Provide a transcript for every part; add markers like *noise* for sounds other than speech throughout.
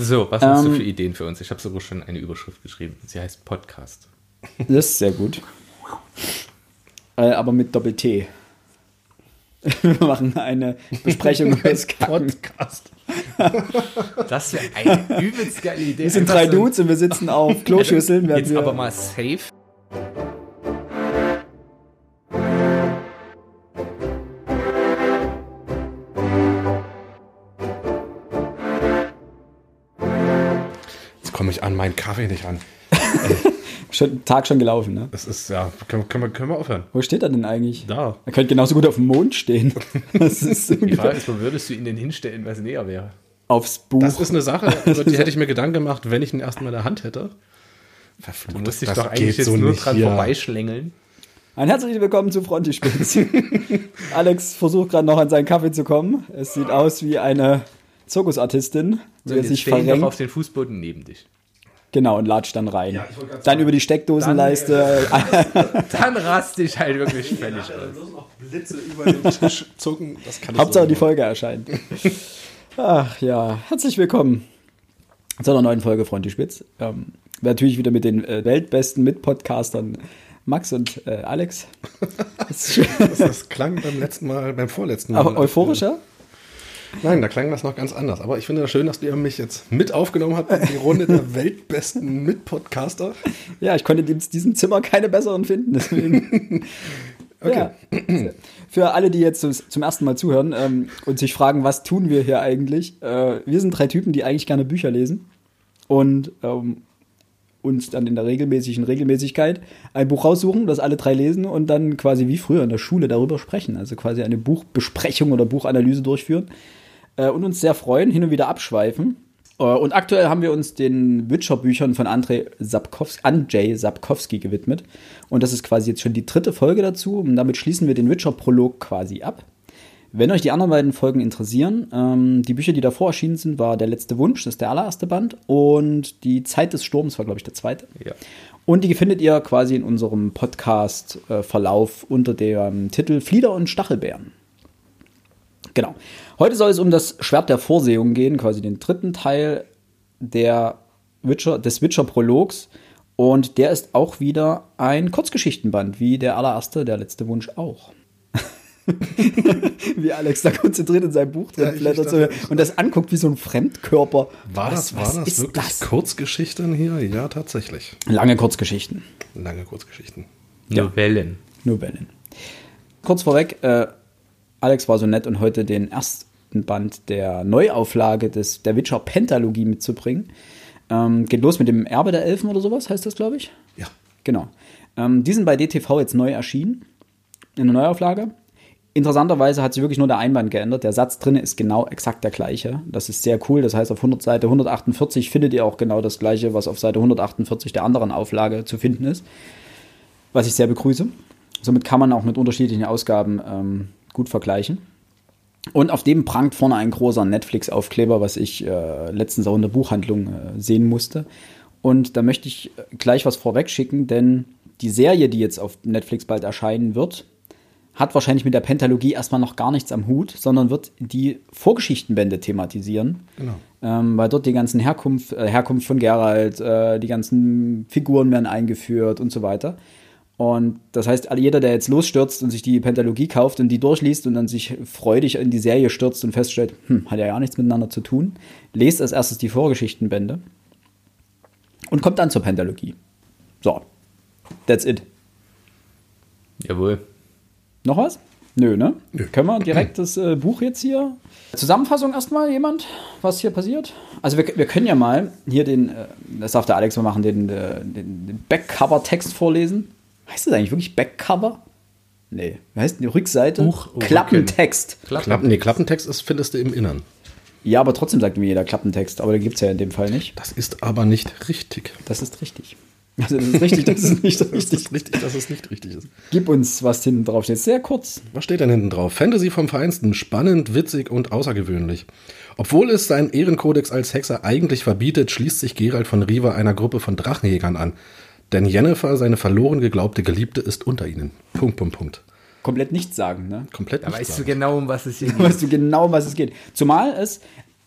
So, was hast du für Ideen für uns? Ich habe sogar schon eine Überschrift geschrieben. Sie heißt Podcast. Das ist sehr gut. Äh, aber mit Doppel-T. *laughs* Wir machen eine Besprechung *laughs* über das. Podcast. Das wäre eine übelst geile Idee. Wir sind drei Dudes und wir sitzen auf *laughs* Kloschüsseln. Jetzt aber mal safe. Meinen Kaffee nicht an. *laughs* Schon, Tag schon gelaufen, ne? Das ist, ja, können, können, wir, können wir aufhören? Wo steht er denn eigentlich? Da. Er könnte genauso gut auf dem Mond stehen. *laughs* Das ist Die Frage ist, wo würdest du ihn denn hinstellen, was näher wäre? aufs Buch. Das ist eine Sache, über die *laughs* hätte ich mir Gedanken gemacht, wenn ich ihn erstmal in der Hand hätte. Verflucht, Du musst dich das doch eigentlich jetzt nur nicht dran hier. vorbeischlängeln. Ein herzliches Willkommen zu Frontispitz. Alex versucht gerade noch an seinen Kaffee zu kommen. Es sieht aus wie eine Zirkusartistin, So, die sich doch auf verrenkt. den Fußboden neben dich. Genau, und latscht dann rein. Ja, ich dann sagen, über die Steckdosenleiste. Dann *laughs* rast dich halt wirklich völlig aus. Da noch Blitze über den Tisch zucken. Das kann ich Hauptsache so die Folge erscheint. Ach ja, herzlich willkommen zu einer neuen Folge Frontispitz. Ähm, natürlich wieder mit den äh, weltbesten Mitpodcastern Max und äh, Alex. *laughs* Das, das klang beim letzten Mal, beim vorletzten Mal. Aber euphorischer? Nein, da klang das noch ganz anders. Aber ich finde das schön, dass ihr mich jetzt mit aufgenommen habt in die Runde der *laughs* weltbesten Mitpodcaster. Ja, ich konnte in diesem Zimmer keine besseren finden, deswegen. *laughs* Okay. Ja. Für alle, die jetzt zum- ersten Mal zuhören ähm, und sich fragen, was tun wir hier eigentlich? Äh, wir sind drei Typen, die eigentlich gerne Bücher lesen und ähm, uns dann in der regelmäßigen Regelmäßigkeit ein Buch raussuchen, das alle drei lesen und dann quasi wie früher in der Schule darüber sprechen. Also quasi eine Buchbesprechung oder Buchanalyse durchführen äh, und uns sehr freuen, hin und wieder abschweifen. Äh, Und aktuell haben wir uns den Witcher-Büchern von Andrzej Sapkowski, Andrzej Sapkowski gewidmet. Und das ist quasi jetzt schon die dritte Folge dazu. Und damit schließen wir den Witcher-Prolog quasi ab. Wenn euch die anderen beiden Folgen interessieren, ähm, die Bücher, die davor erschienen sind, war Der letzte Wunsch, das ist der allererste Band. Und Die Zeit des Sturms war, glaube ich, der zweite. Ja. Und die findet ihr quasi in unserem Podcast-Verlauf unter dem Titel Flieder und Stachelbeeren. Genau. Heute soll es um das Schwert der Vorsehung gehen, quasi den dritten Teil der Witcher, des Witcher-Prologs. Und der ist auch wieder ein Kurzgeschichtenband, wie der allererste, der letzte Wunsch auch. *laughs* wie Alex da konzentriert in seinem Buch drin Ja, dachte, und das anguckt wie so ein Fremdkörper. War Was- das, war was das ist wirklich das? Kurzgeschichten hier? Ja, tatsächlich. Lange Kurzgeschichten. Lange Kurzgeschichten. Novellen. Novellen. Kurz vorweg, äh, Alex war so nett und heute den ersten Band der Neuauflage des, der Witcher Pentalogie mitzubringen. Ähm, geht los mit dem Erbe der Elfen oder sowas, heißt das, glaube ich. Ja. Genau. Ähm, die sind bei DTV jetzt neu erschienen. In der Neuauflage. Interessanterweise hat sich wirklich nur der Einband geändert. Der Satz drin ist genau exakt der gleiche. Das ist sehr cool. Das heißt, auf 100 Seite 148 findet ihr auch genau das gleiche, was auf Seite 148 der anderen Auflage zu finden ist. Was ich sehr begrüße. Somit kann man auch mit unterschiedlichen Ausgaben ähm, gut vergleichen. Und auf dem prangt vorne ein großer Netflix-Aufkleber, was ich äh, letztens auch in der Buchhandlung äh, sehen musste. Und da möchte ich äh, gleich was vorweg schicken, denn die Serie, die jetzt auf Netflix bald erscheinen wird, hat wahrscheinlich mit der Pentalogie erstmal noch gar nichts am Hut, sondern wird die Vorgeschichtenbände thematisieren. Genau. Ähm, weil dort die ganzen Herkunft, äh, Herkunft von Geralt, äh, die ganzen Figuren werden eingeführt und so weiter. Und das heißt, jeder, der jetzt losstürzt und sich die Pentalogie kauft und die durchliest und dann sich freudig in die Serie stürzt und feststellt, hm, hat ja gar nichts miteinander zu tun, lest als erstes die Vorgeschichtenbände und kommt dann zur Pentalogie. So, that's it. Jawohl. Noch was? Nö, ne? Können wir direkt das äh, Buch jetzt hier? Zusammenfassung erstmal, jemand, was hier passiert? Also wir, wir können ja mal hier den, äh, das darf der Alex mal machen, den, äh, den, den Backcover-Text vorlesen. Heißt das eigentlich wirklich Backcover? Nee, wie heißt die Rückseite? Buch- Klappentext. Klappen, nee, Klappentext ist, findest du im Innern. Ja, aber trotzdem sagt mir jeder Klappentext, aber den gibt es ja in dem Fall nicht. Das ist aber nicht richtig. Das ist richtig. Also das ist richtig, das ist *laughs* nicht Das richtig. ist richtig, dass es nicht richtig ist. Gib uns, was hinten drauf steht. Sehr kurz. Was steht denn hinten drauf? Fantasy vom Feinsten, spannend, witzig und außergewöhnlich. Obwohl es seinen Ehrenkodex als Hexer eigentlich verbietet, schließt sich Geralt von Riva einer Gruppe von Drachenjägern an. Denn Jennifer, seine verloren geglaubte Geliebte, ist unter ihnen. Punkt, Punkt, Punkt. Komplett nichts sagen, ne? Komplett Da weißt du sagen. genau, um was es *laughs* hier Da geht. weißt du genau, um was es geht. Zumal es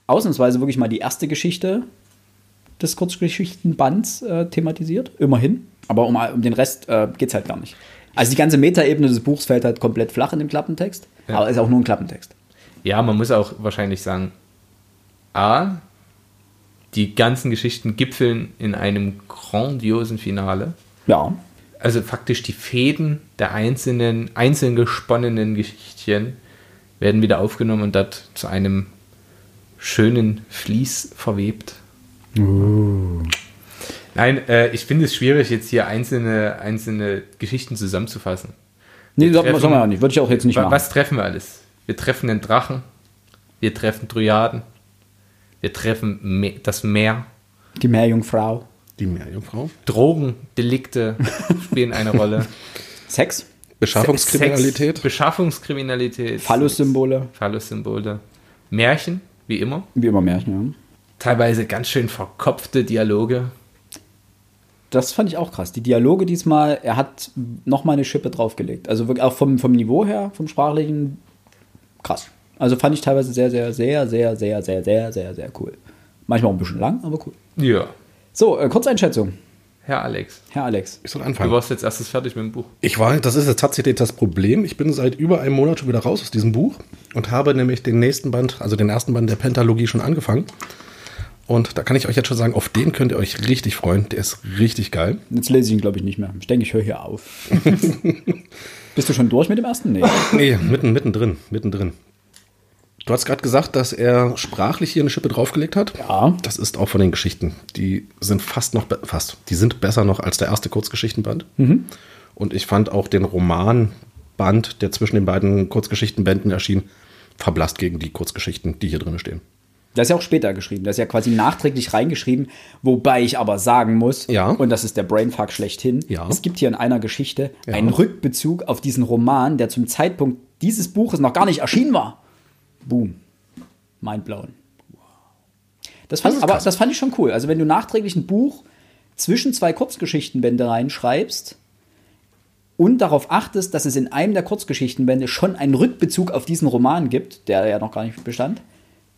ausnahmsweise wirklich mal die erste Geschichte des Kurzgeschichtenbands äh, thematisiert, immerhin. Aber um, um den Rest äh, geht es halt gar nicht. Also die ganze Metaebene des Buchs fällt halt komplett flach in dem Klappentext, Ja. aber ist auch nur ein Klappentext. Ja, man muss auch wahrscheinlich sagen, A, die ganzen Geschichten gipfeln in einem grandiosen Finale. Ja, Also faktisch die Fäden der einzelnen, einzeln gesponnenen Geschichtchen werden wieder aufgenommen und dort zu einem schönen Vlies verwebt. Nein, äh, ich finde es schwierig, jetzt hier einzelne, einzelne Geschichten zusammenzufassen. nee, Wir soll man treffen- soll man ja nicht. Würde ich auch jetzt nicht machen. Was treffen wir alles? Wir treffen den Drachen, wir treffen Dryaden, wir treffen Me das Meer, Die Meerjungfrau. Die Meerjungfrau. Drogendelikte *laughs* spielen eine Rolle. Sex, Beschaffungskriminalität. Sex, Beschaffungskriminalität. Phallus-Symbole, Phallus-Symbole. Märchen, wie immer. wie immer Märchen, ja. Teilweise ganz schön verkopfte Dialoge. Das fand ich auch krass. Die Dialoge diesmal, er hat noch mal eine Schippe draufgelegt. Also wirklich auch vom, vom Niveau her, vom sprachlichen, krass. Also fand ich teilweise sehr, sehr, sehr, sehr, sehr, sehr, sehr, sehr, sehr cool. Manchmal auch ein bisschen lang, aber cool. Ja. So, äh, Kurzeinschätzung, Herr Alex, Herr Alex. Ich soll du anfangen. warst jetzt erstes fertig mit dem Buch. Ich war, das ist jetzt tatsächlich das Problem. Ich bin seit über einem Monat schon wieder raus aus diesem Buch und habe nämlich den nächsten Band, also den ersten Band der Pentalogie schon angefangen. Und da kann ich euch jetzt schon sagen, auf den könnt ihr euch richtig freuen. Der ist richtig geil. Jetzt lese ich ihn, glaube ich, nicht mehr. Ich denke, ich höre hier auf. *laughs* Bist du schon durch mit dem ersten? Nee. Nee, mitten, mittendrin, mittendrin. Du hast gerade gesagt, dass er sprachlich hier eine Schippe draufgelegt hat. Ja. Das ist auch von den Geschichten. Die sind fast noch, fast, die sind besser noch als der erste Kurzgeschichtenband. Und ich fand auch den Romanband, der zwischen den beiden Kurzgeschichtenbänden erschien, verblasst gegen die Kurzgeschichten, die hier drin stehen. Das ist ja auch später geschrieben. Das ist ja quasi nachträglich reingeschrieben. Wobei ich aber sagen muss, Ja. und das ist der Brainfuck schlechthin, Ja. es gibt hier in einer Geschichte Ja. einen Rückbezug auf diesen Roman, der zum Zeitpunkt dieses Buches noch gar nicht erschienen war. Boom. Mindblown. Das fand, Das aber krass. das fand ich schon cool. Also wenn du nachträglich ein Buch zwischen zwei Kurzgeschichtenbände reinschreibst und darauf achtest, dass es in einem der Kurzgeschichtenbände schon einen Rückbezug auf diesen Roman gibt, der ja noch gar nicht bestand.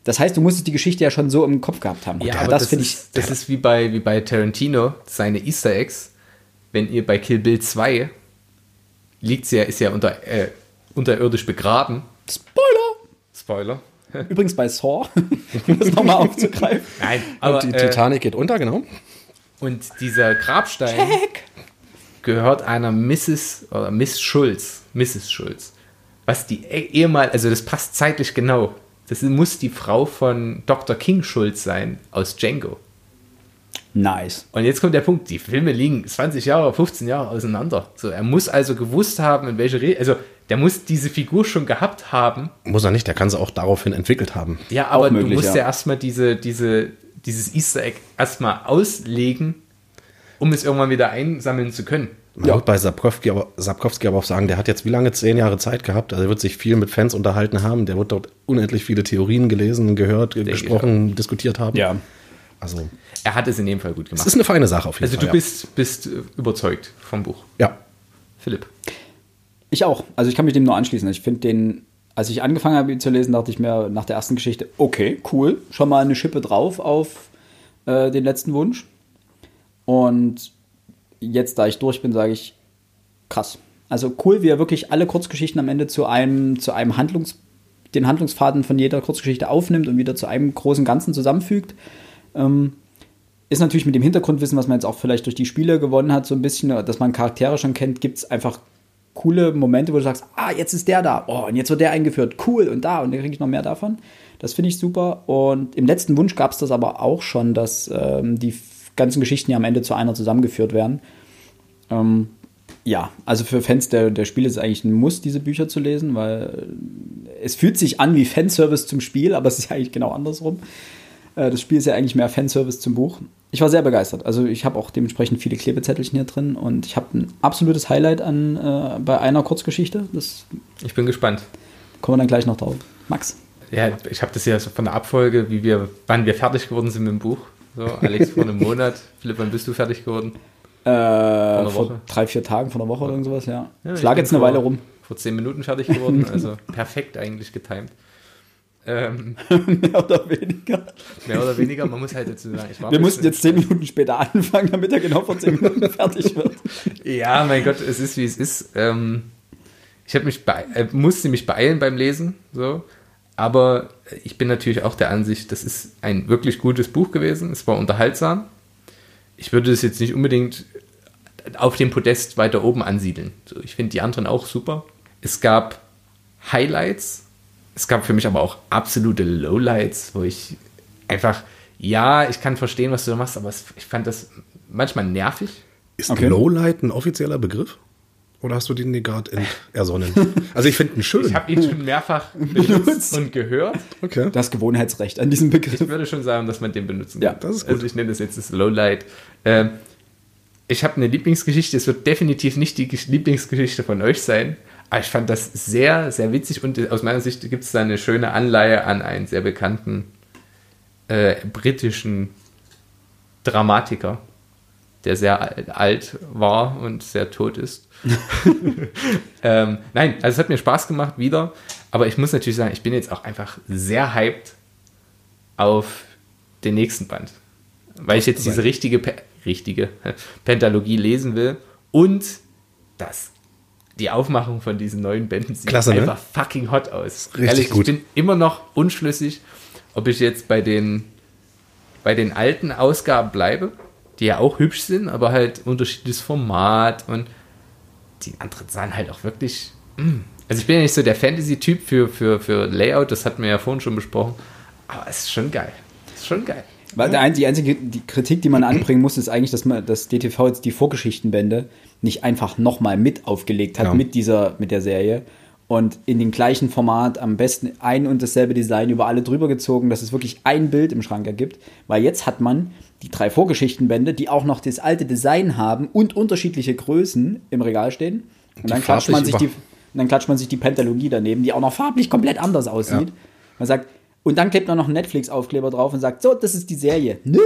Das heißt, du musstest die Geschichte ja schon so im Kopf gehabt haben. Ja, aber das das, finde ich. ist, das ist wie bei, wie bei Tarantino, seine Easter Eggs. Wenn ihr bei Kill Bill 2 liegt sie ja, ist ja unter, äh, unterirdisch begraben. Spoiler! Spoiler. *laughs* Übrigens bei Saw, *laughs* um das nochmal aufzugreifen. Nein, aber und die äh, Titanic geht unter, genau. und dieser Grabstein gehört einer Mrs. oder Miss Schulz, Mrs. Schulz. Was die e- ehemal, also das passt zeitlich genau. Das muss die Frau von Dr. King Schulz sein aus Django. Nice. Und jetzt kommt der Punkt, die Filme liegen 20 Jahre, 15 Jahre auseinander. So, er muss also gewusst haben, in welche Re also der muss diese Figur schon gehabt haben. Muss er nicht, der kann sie auch daraufhin entwickelt haben. Ja, aber möglich, du musst ja. ja, erstmal diese, diese, dieses Easter Egg erstmal auslegen, um es irgendwann wieder einsammeln zu können. Man wird bei Sapkowski aber, Sapkowski aber auch sagen, der hat jetzt wie lange? Zehn Jahre Zeit gehabt. Also er wird sich viel mit Fans unterhalten haben. Der wird dort unendlich viele Theorien gelesen, gehört, ich gesprochen, diskutiert haben. Ja. Also Er hat es in dem Fall gut es gemacht. ist eine feine Sache auf jeden Also Fall. du bist, bist äh, überzeugt vom Buch. ja. Philipp. Ich auch. Also ich kann mich dem nur anschließen. Ich finde den, als ich angefangen habe, ihn zu lesen, dachte ich mir nach der ersten Geschichte, okay, cool, schon mal eine Schippe drauf auf äh, den letzten Wunsch. Und jetzt, da ich durch bin, sage ich, krass. Also cool, wie er wirklich alle Kurzgeschichten am Ende zu einem, zu einem Handlungs, den Handlungsfaden von jeder Kurzgeschichte aufnimmt und wieder zu einem großen Ganzen zusammenfügt. Ähm, ist natürlich mit dem Hintergrundwissen, was man jetzt auch vielleicht durch die Spiele gewonnen hat, so ein bisschen, dass man Charaktere schon kennt, gibt es einfach coole Momente, wo du sagst, ah, jetzt ist der da, oh, und jetzt wird der eingeführt, cool, und da, und dann kriege ich noch mehr davon. Das finde ich super. Und im letzten Wunsch gab es das aber auch schon, dass ähm, die ganzen Geschichten ja am Ende zu einer zusammengeführt werden. Ähm, ja, also für Fans der, der Spiele ist es eigentlich ein Muss, diese Bücher zu lesen, weil es fühlt sich an wie Fanservice zum Spiel, aber es ist ja eigentlich genau andersrum. Äh, Das Spiel ist ja eigentlich mehr Fanservice zum Buch. Ich war sehr begeistert. Also ich habe auch dementsprechend viele Klebezettelchen hier drin und ich habe ein absolutes Highlight an äh, bei einer Kurzgeschichte. Das Ich bin gespannt. kommen wir dann gleich noch drauf. Max. Ja, ich habe das ja so von der Abfolge, wie wir, wann wir fertig geworden sind mit dem Buch. So, Alex vor einem *laughs* Monat. Philipp, wann bist du fertig geworden? Äh, vor drei, vier Tagen, vor einer Woche oder irgend sowas, ja. Ja, ich ich lag bin jetzt eine vor- Weile rum. Vor zehn Minuten fertig geworden, also *laughs* perfekt eigentlich getimt. Ähm, *laughs* Mehr oder weniger. mehr oder weniger, man muss halt dazu sagen, Wir mussten jetzt zehn Minuten später anfangen, damit er genau vor zehn Minuten *laughs* fertig wird. Ja, mein Gott, es ist wie es ist. Ähm, ich mich bei, äh, musste mich beeilen beim Lesen, so. Aber ich bin natürlich auch der Ansicht, das ist ein wirklich gutes Buch gewesen. Es war unterhaltsam. Ich würde es jetzt nicht unbedingt auf dem Podest weiter oben ansiedeln. So, ich finde die anderen auch super. Es gab Highlights. Es gab für mich aber auch absolute Lowlights, wo ich einfach, ja, ich kann verstehen, was du da machst, aber es, ich fand das manchmal nervig. Ist Okay. Lowlight ein offizieller Begriff? Oder hast du den dir gerade *laughs* ersonnen? Also ich finde ihn schön. Ich habe ihn schon mehrfach *laughs* benutzt und gehört. okay. Das Gewohnheitsrecht an diesem Begriff. Ich würde schon sagen, dass man den benutzen Ja, kann. das ist gut. Also ich nenne das jetzt das Lowlight. Ähm, ich habe eine Lieblingsgeschichte. Es wird definitiv nicht die Gesch- Lieblingsgeschichte von euch sein. Aber ich fand das sehr, sehr witzig und aus meiner Sicht gibt es da eine schöne Anleihe an einen sehr bekannten äh, britischen Dramatiker, der sehr al- alt war und sehr tot ist. *laughs* *laughs* ähm, nein, also es hat mir Spaß gemacht wieder, aber ich muss natürlich sagen, ich bin jetzt auch einfach sehr hyped auf den nächsten Band, weil ich jetzt diese richtige, richtige *laughs* Pentalogie lesen will und das die Aufmachung von diesen neuen Bänden sieht Klasse, ne? einfach fucking hot aus. Richtig gut. Ich bin immer noch unschlüssig, ob ich jetzt bei den bei den alten Ausgaben bleibe, die ja auch hübsch sind, aber halt unterschiedliches Format und die anderen sahen halt auch wirklich. mm. Also ich bin ja nicht so der Fantasy-Typ für, für, für Layout, das hatten wir ja vorhin schon besprochen, aber es ist schon geil. Es ist schon geil. Weil der ein, die einzige die Kritik, die man anbringen muss, ist eigentlich, dass man das DTV jetzt die Vorgeschichtenbände nicht einfach nochmal mit aufgelegt hat Ja. mit dieser, mit der Serie und in dem gleichen Format am besten ein und dasselbe Design über alle drüber gezogen, dass es wirklich ein Bild im Schrank ergibt. Weil jetzt hat man die drei Vorgeschichtenbände, die auch noch das alte Design haben und unterschiedliche Größen im Regal stehen. Und dann klatscht man sich die, dann klatscht man sich die Pentalogie daneben, die auch noch farblich komplett anders aussieht. Man sagt, und dann klebt man noch einen Netflix-Aufkleber drauf und sagt, so, das ist die Serie. Nö.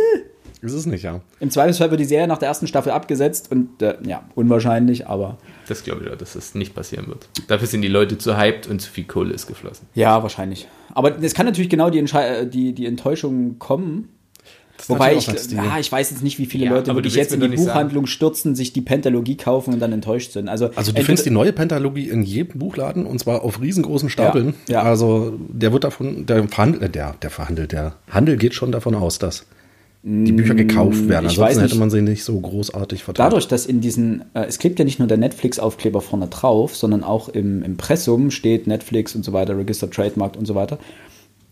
Ist es nicht, ja. Im Zweifelsfall wird die Serie nach der ersten Staffel abgesetzt und äh, ja, unwahrscheinlich, aber Das glaube ich auch, dass das nicht passieren wird. Dafür sind die Leute zu hyped und zu viel Kohle ist geflossen. ja, wahrscheinlich. Aber es kann natürlich genau die, Entschei- äh, die, die Enttäuschung kommen. Wobei ich, ja, ich weiß jetzt nicht, wie viele Ja, Leute wirklich jetzt in die Buchhandlung stürzen, sich die Pentalogie kaufen und dann enttäuscht sind. Also, Also du findest die neue Pentalogie in jedem Buchladen und zwar auf riesengroßen Stapeln. Ja, ja. Also der wird davon, der verhandelt, äh, der, der verhandelt, der Handel geht schon davon aus, dass die Bücher gekauft werden. Mm, ich Ansonsten nicht. hätte man sie nicht so großartig verteilt. Dadurch, dass in diesen, äh, es klebt ja nicht nur der Netflix-Aufkleber vorne drauf, sondern auch im Impressum steht Netflix und so weiter, Register Trademark und so weiter.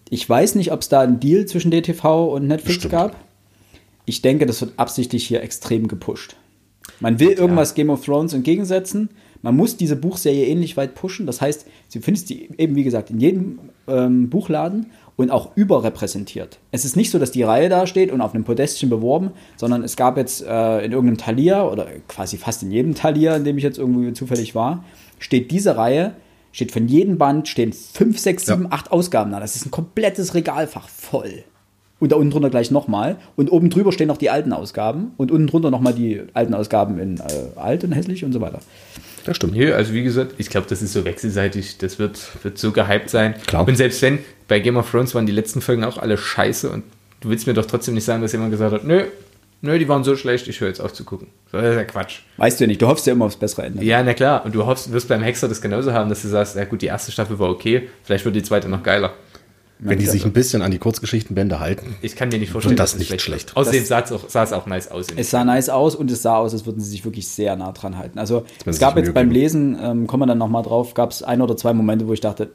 Ich weiß nicht, ob es da einen Deal zwischen DTV und Netflix Bestimmt. gab. Ich denke, das wird absichtlich hier extrem gepusht. Man will irgendwas Game of Thrones entgegensetzen. Man muss diese Buchserie ähnlich weit pushen. Das heißt, sie findest die eben, wie gesagt, in jedem ähm, Buchladen und auch überrepräsentiert. Es ist nicht so, dass die Reihe da steht und auf einem Podestchen beworben, sondern es gab jetzt äh, in irgendeinem Talier oder quasi fast in jedem Talier, in dem ich jetzt irgendwie zufällig war, steht diese Reihe, steht von jedem Band, stehen fünf, sechs, sieben, acht Ausgaben da. Das ist ein komplettes Regalfach voll. Und da unten drunter gleich nochmal. Und oben drüber stehen noch die alten Ausgaben. Und unten drunter nochmal die alten Ausgaben in äh, alt und hässlich und so weiter. Das stimmt. Hier, also wie gesagt, ich glaube, das ist so wechselseitig, das wird, wird so gehypt sein. Klar. Und selbst wenn, bei Game of Thrones waren die letzten Folgen auch alle scheiße und du willst mir doch trotzdem nicht sagen, dass jemand gesagt hat, nö, nö, die waren so schlecht, ich höre jetzt auf zu gucken. So, das ist ja Quatsch. Weißt du ja nicht, du hoffst ja immer aufs bessere Ende. Ja, na klar. Und du hoffst, wirst beim Hexer das genauso haben, dass du sagst, ja gut, die erste Staffel war okay, vielleicht wird die zweite noch geiler. Wenn die sich ein bisschen an die Kurzgeschichtenbände halten. Ich kann mir nicht vorstellen, das dass es nicht schlecht. Außerdem Das- sah es auch, sah es auch nice aus. Es sah nice aus und es sah aus, als würden sie sich wirklich sehr nah dran halten. Also es gab jetzt beim. Lesen, ähm, kommen wir dann nochmal drauf, gab es ein oder zwei Momente, wo ich dachte,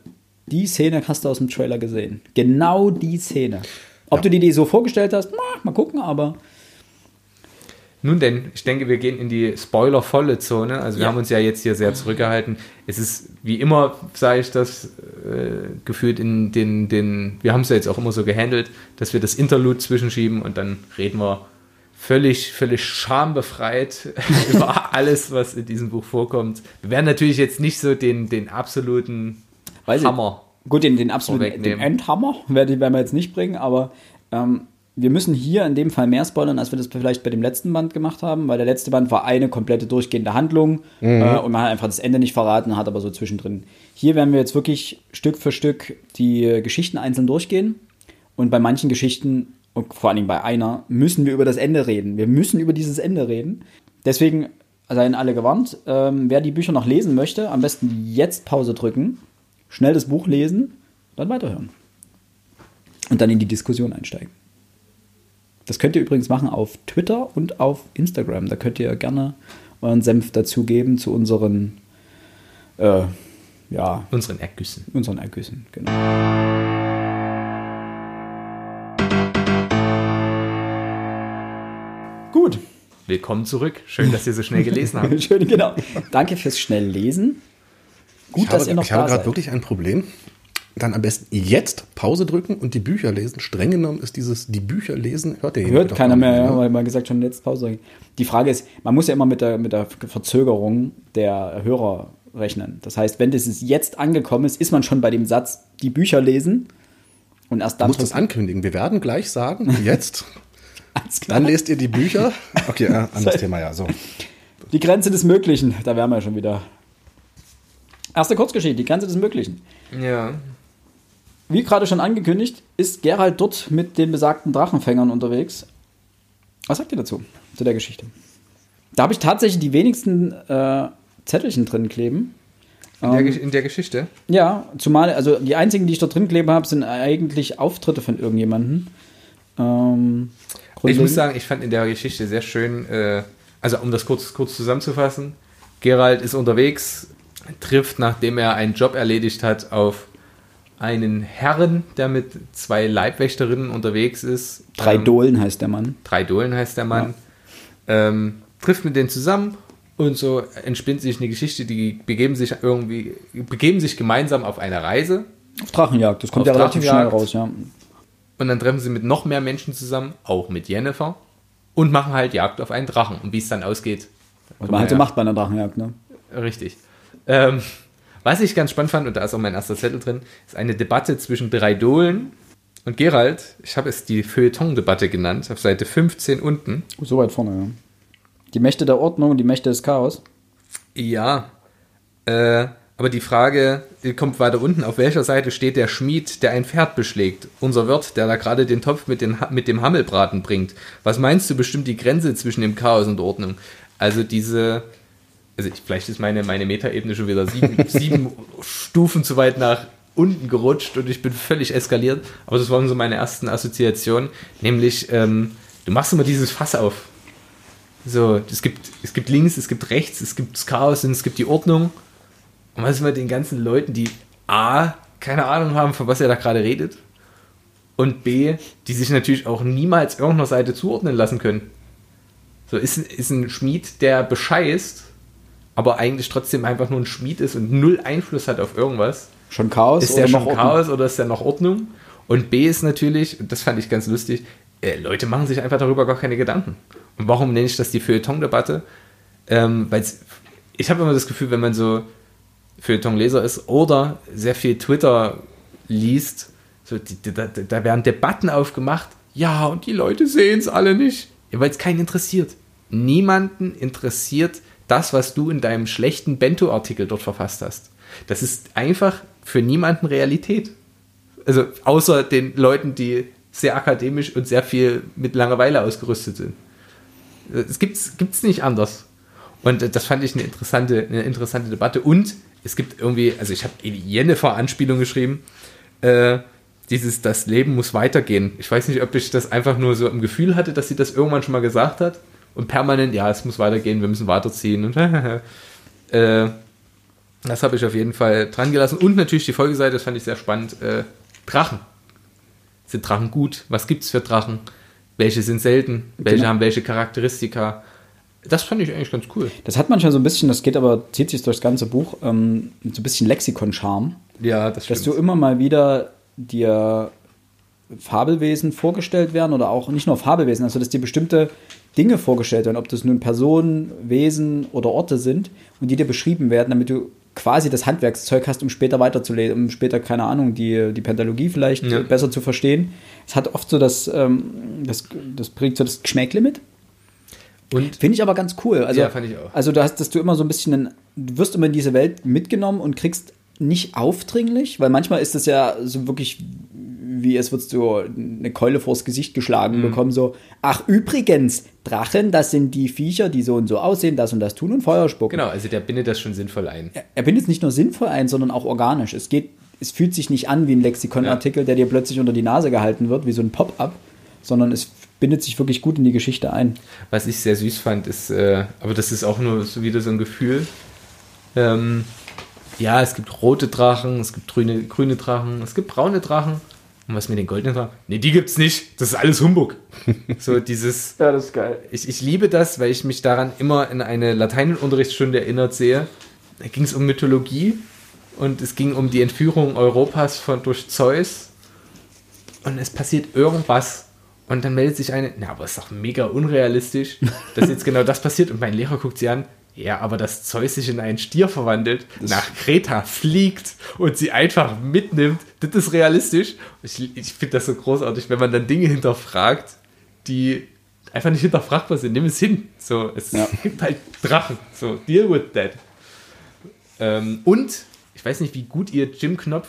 die Szene hast du aus dem Trailer gesehen. Genau die Szene. Ob du dir die so vorgestellt hast, na, mal gucken, aber Nun denn, ich denke, wir gehen in die spoilervolle Zone. Also wir Ja. haben uns ja jetzt hier sehr zurückgehalten. Es ist wie immer, sage ich das, äh, gefühlt in den, den, wir haben es ja jetzt auch immer so gehandelt, dass wir das Interlude zwischenschieben und dann reden wir völlig, völlig schambefreit *laughs* über alles, was in diesem Buch vorkommt. Wir werden natürlich jetzt nicht so den, den absoluten Weiß ich- Hammer. Gut, den, den absoluten den. Endhammer werde werden wir jetzt nicht bringen, aber ähm, wir müssen hier in dem Fall mehr spoilern, als wir das vielleicht bei dem letzten Band gemacht haben, weil der letzte Band war eine komplette durchgehende Handlung mhm. äh, und man hat einfach das Ende nicht verraten, hat aber so zwischendrin. Hier werden wir jetzt wirklich Stück für Stück die Geschichten einzeln durchgehen und bei manchen Geschichten und vor allen Dingen bei einer müssen wir über das Ende reden. Wir müssen über dieses Ende reden. Deswegen seien alle gewarnt. Ähm, wer die Bücher noch lesen möchte, am besten jetzt Pause drücken, schnell das Buch lesen, dann weiterhören und dann in die Diskussion einsteigen. Das könnt ihr übrigens machen auf Twitter und auf Instagram. Da könnt ihr gerne euren Senf dazugeben zu unseren, äh, ja. Unseren Ergüssen. Unseren Ergüssen, genau. Gut. Willkommen zurück. Schön, dass ihr so schnell gelesen habt. *laughs* Schön, genau. Danke fürs schnell lesen. Gut, ich dass habe, ihr noch Ich habe gerade wirklich ein Problem dann am besten jetzt Pause drücken und die Bücher lesen. Streng genommen ist dieses, die Bücher lesen, hört ihr Hört keiner mehr, ja, ne? weil man gesagt schon jetzt Pause. Die Frage ist, man muss ja immer mit der, mit der Verzögerung der Hörer rechnen. Das heißt, wenn das jetzt angekommen ist, ist man schon bei dem Satz, die Bücher lesen und erst dann. Du musst das ankündigen. Wir werden gleich sagen, *laughs* jetzt. dann lest ihr die Bücher. Okay, äh, *laughs* anderes Thema, ja, so. Die Grenze des Möglichen, da wären wir schon wieder. Erste Kurzgeschichte, die Grenze des Möglichen. Ja wie gerade schon angekündigt, ist Gerald dort mit den besagten Drachenfängern unterwegs. Was sagt ihr dazu, zu der Geschichte? Da habe ich tatsächlich die wenigsten äh, Zettelchen drin kleben. In der, ähm, in der, Geschichte? Ja, zumal, also die einzigen, die ich dort drin kleben habe, sind eigentlich Auftritte von irgendjemandem. Ähm, ich muss sagen, ich fand in der Geschichte sehr schön, äh, also um das kurz, kurz zusammenzufassen, Gerald ist unterwegs, trifft, nachdem er einen Job erledigt hat, auf einen Herren, der mit zwei Leibwächterinnen unterwegs ist. Drei ähm, Dohlen heißt der Mann. Drei Dohlen heißt der Mann. Ja. Ähm, trifft mit denen zusammen und so entspinnt sich eine Geschichte, die begeben sich irgendwie, begeben sich gemeinsam auf eine Reise. Auf Drachenjagd, das kommt ja relativ schnell raus, ja. Und dann treffen sie mit noch mehr Menschen zusammen, auch mit Jennifer, und machen halt Jagd auf einen Drachen. Und wie es dann ausgeht. Was man halt so macht bei einer Drachenjagd, ne? Richtig. Ähm, was ich ganz spannend fand, und da ist auch mein erster Zettel drin, ist eine Debatte zwischen drei Dohlen und Gerald. Ich habe es die Feuilleton-Debatte genannt, auf Seite 15 unten. So weit vorne, ja. Die Mächte der Ordnung und die Mächte des Chaos. Ja. Äh, aber die Frage die kommt weiter unten. Auf welcher Seite steht der Schmied, der ein Pferd beschlägt? Unser Wirt, der da gerade den Topf mit, den, mit dem Hammelbraten bringt. Was meinst du bestimmt die Grenze zwischen dem Chaos und Ordnung? Also diese also ich, vielleicht ist meine, meine Metaebene schon wieder sieben, *laughs* sieben Stufen zu weit nach unten gerutscht und ich bin völlig eskaliert. Aber das waren so meine ersten Assoziationen. Nämlich, ähm, du machst immer dieses Fass auf. So, es gibt, es gibt links, es gibt rechts, es gibt das Chaos und es gibt die Ordnung. Und was ist mit den ganzen Leuten, die A, keine Ahnung haben, von was er da gerade redet, und B, die sich natürlich auch niemals irgendeiner Seite zuordnen lassen können. So, ist, ist ein Schmied, der bescheißt, aber eigentlich trotzdem einfach nur ein Schmied ist und null Einfluss hat auf irgendwas. Schon Chaos? Ist der schon Chaos oder ist der noch Ordnung? Und B ist natürlich, das fand ich ganz lustig, äh, Leute machen sich einfach darüber gar keine Gedanken. Und warum nenne ich das die Feuilleton-Debatte? Ähm, Weil ich habe immer das Gefühl, wenn man so Feuilleton-Leser ist oder sehr viel Twitter liest, so, die, die, da, da werden Debatten aufgemacht. Ja, und die Leute sehen es alle nicht. Weil es keinen interessiert. Niemanden interessiert das, was du in deinem schlechten Bento-Artikel dort verfasst hast. Das ist einfach für niemanden Realität. Also außer den Leuten, die sehr akademisch und sehr viel mit Langeweile ausgerüstet sind. Es gibt es nicht anders. Und das fand ich eine interessante, eine interessante Debatte. Und es gibt irgendwie, also ich habe Jennifer-Anspielung geschrieben, äh, dieses, das Leben muss weitergehen. Ich weiß nicht, ob ich das einfach nur so im Gefühl hatte, dass sie das irgendwann schon mal gesagt hat und permanent, ja, es muss weitergehen, wir müssen weiterziehen. Und *laughs* äh, das habe ich auf jeden Fall dran gelassen. Und natürlich die Folgeseite, das fand ich sehr spannend. Äh, Drachen. Sind Drachen gut? Was gibt es für Drachen? Welche sind selten? Welche genau. haben welche Charakteristika? Das fand ich eigentlich ganz cool. Das hat man schon so ein bisschen, das geht aber, zieht sich durchs ganze Buch, ähm, so ein bisschen Lexikon-Charme. Ja, das stimmt. Dass du immer mal wieder dir Fabelwesen vorgestellt werden oder auch nicht nur Fabelwesen, also dass dir bestimmte Dinge vorgestellt werden, ob das nun Personen, Wesen oder Orte sind und die dir beschrieben werden, damit du quasi das Handwerkszeug hast, um später weiterzulesen, um später, keine Ahnung, die, die Pentalogie vielleicht Ja. besser zu verstehen. Es hat oft so das, ähm, das, das bringt so das Geschmäckle mit. Und Finde ich aber ganz cool. Also, Ja, fand ich auch. Also, du hast, dass du immer so ein bisschen, einen- du wirst immer in diese Welt mitgenommen und kriegst nicht aufdringlich, weil manchmal ist es ja so wirklich, wie es würdest du eine Keule vors Gesicht geschlagen Mhm. bekommen, so, ach übrigens, Drachen, das sind die Viecher, die so und so aussehen, das und das tun und Feuer spucken. genau, also der bindet das schon sinnvoll ein. Er bindet es nicht nur sinnvoll ein, sondern auch organisch. Es geht, es fühlt sich nicht an wie ein Lexikonartikel, der dir plötzlich unter die Nase gehalten wird, wie so ein Pop-up, sondern es bindet sich wirklich gut in die Geschichte ein. Was ich sehr süß fand, ist, äh, aber das ist auch nur so wieder so ein Gefühl. Ähm, ja, es gibt rote Drachen, es gibt grüne, grüne Drachen, es gibt braune Drachen. Und was mit den goldenen Drachen? Nee, die gibt's nicht. Das ist alles Humbug. *laughs* so dieses. Ja, das ist geil. Ich, ich liebe das, weil ich mich daran immer in eine Lateinunterrichtsstunde erinnert sehe. Da ging es um Mythologie und es ging um die Entführung Europas von, durch Zeus. Und es passiert irgendwas. Und dann meldet sich eine, na, aber ist doch mega unrealistisch, dass jetzt genau das passiert. Und mein Lehrer guckt sie an, ja, aber dass Zeus sich in einen Stier verwandelt, nach Kreta fliegt und sie einfach mitnimmt, das ist realistisch. Ich, ich finde das so großartig, wenn man dann Dinge hinterfragt, die einfach nicht hinterfragbar sind. Nimm es hin. So, es Ja. *laughs* gibt halt Drachen. So, deal with that. Ähm, und, ich weiß nicht, wie gut ihr Jim Knopf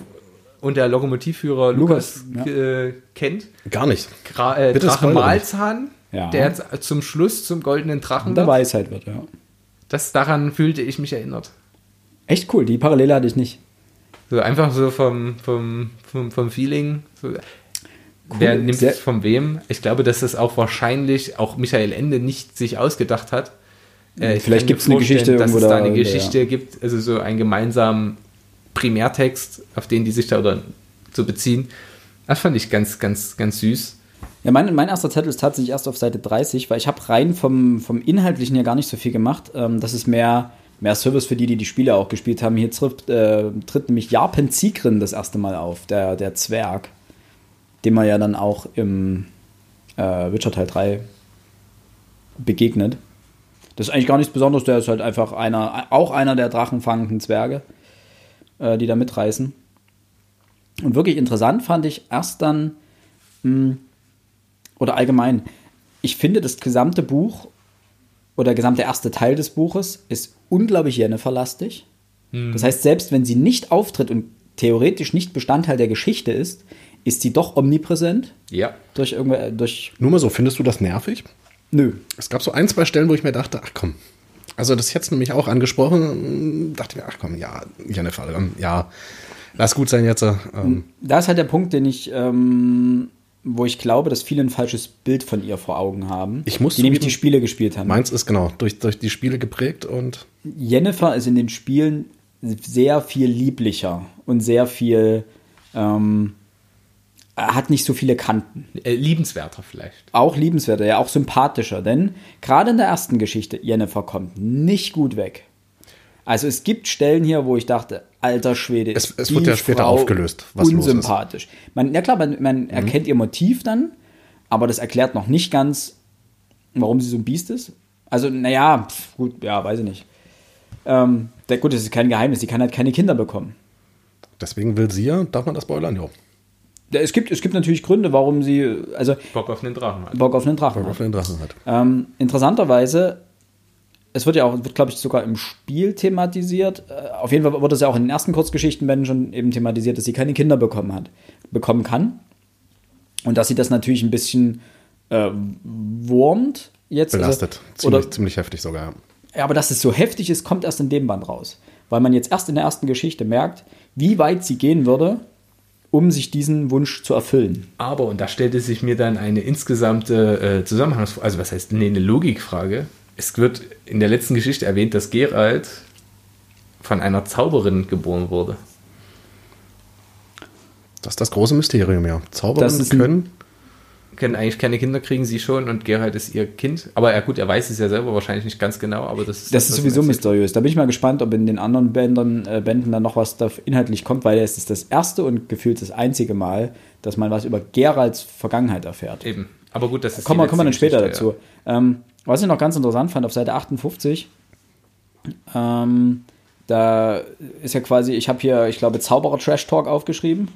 und der Lokomotivführer Lukas, Lukas, ja. äh, kennt. Gar nicht. Gra äh, Bitte Drache. Malzahn, Ja. der zum Schluss zum goldenen Drachen der wird. Weisheit wird, ja. Das daran fühlte ich mich erinnert. Echt cool, die Parallele hatte ich nicht. So einfach so vom, vom, vom, vom Feeling. So. Wer nimmt es von wem? Ich glaube, dass das auch wahrscheinlich auch Michael Ende nicht sich ausgedacht hat. Äh, ich Vielleicht mir gibt's eine Geschichte dass es da eine Geschichte gibt, also so einen gemeinsamen Primärtext, auf den die sich da oder zu beziehen. Das fand ich ganz, ganz, ganz süß. Ja, mein, mein erster Zettel ist tatsächlich erst auf Seite 30, weil ich habe rein vom, vom Inhaltlichen her gar nicht so viel gemacht. Ähm, das ist mehr, mehr Service für die, die die Spiele auch gespielt haben. Hier trifft, äh, tritt nämlich Jarpen Zigrin das erste Mal auf, der, der Zwerg, dem man ja dann auch im äh, Witcher Teil 3 begegnet. Das ist eigentlich gar nichts Besonderes, der ist halt einfach einer, auch einer der drachenfangenden Zwerge, äh, die da mitreißen. Und wirklich interessant fand ich erst dann, mh, oder allgemein, ich finde, das gesamte Buch oder der gesamte erste Teil des Buches ist unglaublich Jennifer-lastig. Das heißt, selbst wenn sie nicht auftritt und theoretisch nicht Bestandteil der Geschichte ist, ist sie doch omnipräsent Ja. durch irgendwer, durch, Nur mal so, findest du das nervig? nö. Es gab so ein, zwei Stellen, wo ich mir dachte, ach komm. Also das jetzt nämlich auch angesprochen, dachte mir, ach komm, ja, Jennifer, ja, lass gut sein jetzt. Ähm, Da ist halt der Punkt, den ich, ähm, wo ich glaube, dass viele ein falsches Bild von ihr vor Augen haben. Ich muss die nämlich die Spiele gespielt haben. meins ist genau durch, durch die Spiele geprägt und Jennifer ist in den Spielen sehr viel lieblicher und sehr viel, ähm, hat nicht so viele Kanten. Äh, liebenswerter vielleicht. Auch liebenswerter, ja, auch sympathischer, denn gerade in der ersten Geschichte, Jennifer kommt nicht gut weg. Also es gibt Stellen hier, wo ich dachte, alter Schwede, Es- ist es die wird ja später Frau aufgelöst, was los ist. unsympathisch. Man, ja klar, man, man erkennt ihr Motiv dann, aber das erklärt noch nicht ganz, warum sie so ein Biest ist. Also, naja, pf, gut, ja, weiß ich nicht. Ähm, der, gut, das ist kein Geheimnis, sie kann halt keine Kinder bekommen. deswegen will sie ja, darf man das spoilern? Ja, Es gibt, es gibt natürlich Gründe, warum sie, also Bock auf einen Drachen hat. Bock auf einen Drachen Auf hat. den Drachen hat. Ähm, interessanterweise, es wird ja auch, wird glaube ich sogar im Spiel thematisiert. Äh, auf jeden Fall wurde es ja auch in den ersten Kurzgeschichtenbänden schon eben thematisiert, dass sie keine Kinder bekommen hat, bekommen kann. Und dass sie das natürlich ein bisschen äh, wurmt jetzt. Belastet. Also, oder, ziemlich, ziemlich heftig sogar. ja, aber dass es so heftig ist, kommt erst in dem Band raus. Weil man jetzt erst in der ersten Geschichte merkt, wie weit sie gehen würde, um sich diesen Wunsch zu erfüllen. Aber, und da stellte sich mir dann eine insgesamte äh, Zusammenhangsfrage, also was heißt, nee, eine Logikfrage. Es wird in der letzten Geschichte erwähnt, dass Geralt von einer Zauberin geboren wurde. Das ist das große Mysterium, ja. Zauberer Das ist ein- können. Können eigentlich keine Kinder kriegen, sie schon, und Geralt ist ihr Kind. Aber ja gut, er weiß es ja selber wahrscheinlich nicht ganz genau, aber das ist Das ist was sowieso mysteriös. Da bin ich mal gespannt, ob in den anderen Bändern, äh, Bänden dann noch was da inhaltlich kommt, weil es ist das erste und gefühlt das einzige Mal, dass man was über Geralds Vergangenheit erfährt. Eben. Aber gut, das ist Kommen wir, die kommen wir dann später Geschichte, dazu. Ähm, was ich noch ganz interessant fand, auf Seite 58 ähm, Da ist ja quasi, ich habe hier, ich glaube, Zauberer Trash Talk aufgeschrieben.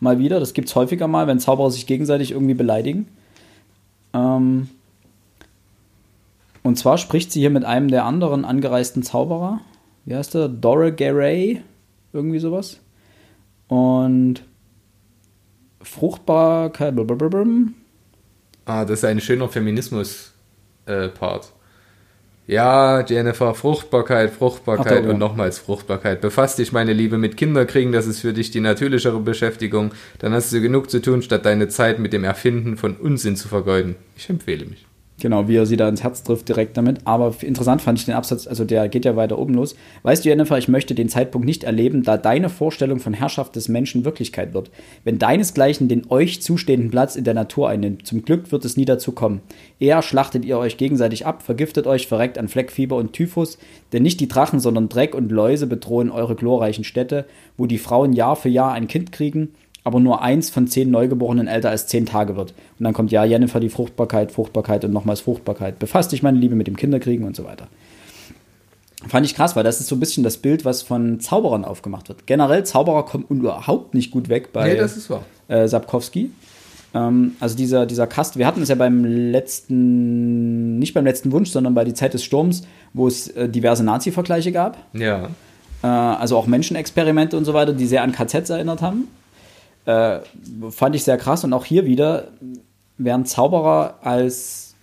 Mal wieder. Das gibt es häufiger mal, wenn Zauberer sich gegenseitig irgendwie beleidigen. Ähm und zwar spricht sie hier mit einem der anderen angereisten Zauberer. Wie heißt der? Dora Garay. Irgendwie sowas. Und Fruchtbarkeit. Ah, das ist ein schöner Feminismus-Part. ja, Jennifer, Fruchtbarkeit, Fruchtbarkeit Ach, und nochmals Fruchtbarkeit. Befass dich, meine Liebe, mit Kinderkriegen, das ist für dich die natürlichere Beschäftigung. Dann hast du genug zu tun, statt deine Zeit mit dem Erfinden von Unsinn zu vergeuden. Ich empfehle mich. Genau, wie er sie da ins Herz trifft direkt damit. Aber interessant fand ich den Absatz, also der geht ja weiter oben los. Weißt du, Jennifer, ich möchte den Zeitpunkt nicht erleben, da deine Vorstellung von Herrschaft des Menschen Wirklichkeit wird. Wenn deinesgleichen den euch zustehenden Platz in der Natur einnimmt, zum Glück wird es nie dazu kommen. Eher schlachtet ihr euch gegenseitig ab, vergiftet euch, verreckt an Fleckfieber und Typhus, denn nicht die Drachen, sondern Dreck und Läuse bedrohen eure glorreichen Städte, wo die Frauen Jahr für Jahr ein Kind kriegen aber nur eins von zehn Neugeborenen älter als zehn Tage wird. Und dann kommt ja Jennifer die Fruchtbarkeit, Fruchtbarkeit und nochmals Fruchtbarkeit. Befasst dich, meine Liebe, mit dem Kinderkriegen und so weiter. Fand ich krass, weil das ist so ein bisschen das Bild, was von Zauberern aufgemacht wird. Generell, Zauberer kommen überhaupt nicht gut weg bei Nee, das ist wahr. äh, Sapkowski. Ähm, also dieser, dieser Cast, wir hatten es ja beim letzten, nicht beim letzten Wunsch, sondern bei die Zeit des Sturms, wo es äh, diverse Nazi-Vergleiche gab. Ja. Äh, also auch Menschenexperimente und so weiter, die sehr an KZs erinnert haben. Äh, fand ich sehr krass. Und auch hier wieder werden Zauberer als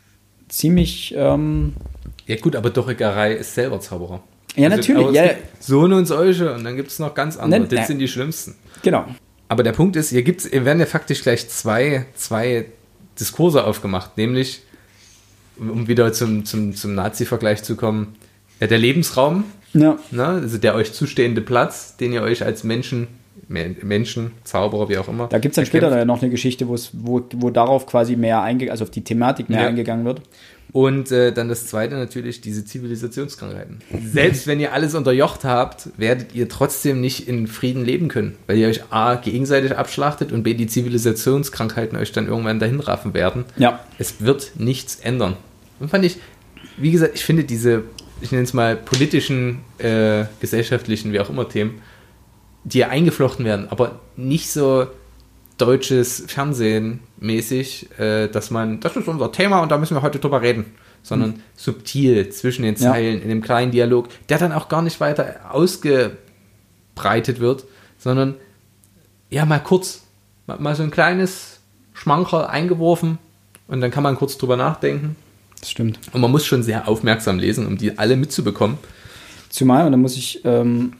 ziemlich. Ähm, Ja gut, aber Dorigerei ist selber Zauberer. ja, Also, natürlich. Ja, gibt So und solche und dann gibt es noch ganz andere. Ne, das ne. sind die schlimmsten. genau. Aber der Punkt ist, hier, gibt's, hier werden ja faktisch gleich zwei, zwei Diskurse aufgemacht, nämlich, um wieder zum, zum, zum Nazi-Vergleich zu kommen, ja, der Lebensraum, Ja. ne, also der euch zustehende Platz, den ihr euch als Menschen, Men- Menschen, Zauberer, wie auch immer. Da gibt es dann später dann noch eine Geschichte, wo, wo darauf quasi mehr eingegangen, also auf die Thematik mehr Ja. eingegangen wird. Und äh, dann das zweite natürlich, diese Zivilisationskrankheiten. Selbst wenn ihr alles unterjocht habt, werdet ihr trotzdem nicht in Frieden leben können, weil ihr euch A, gegenseitig abschlachtet und B, die Zivilisationskrankheiten euch dann irgendwann dahin raffen werden. Ja. Es wird nichts ändern. Und fand ich, wie gesagt, ich finde diese, ich nenne es mal politischen, äh, gesellschaftlichen, wie auch immer Themen, die ja eingeflochten werden, aber nicht so deutsches Fernsehen mäßig, äh, dass man, das ist unser Thema und da müssen wir heute drüber reden, sondern subtil zwischen den Ja. Zeilen, in einem kleinen Dialog, der dann auch gar nicht weiter ausgebreitet wird, sondern ja, mal kurz, mal, mal so ein kleines Schmankerl eingeworfen und dann kann man kurz drüber nachdenken. Das stimmt. Und man muss schon sehr aufmerksam lesen, um die alle mitzubekommen. Zumal, und da muss ich ähm,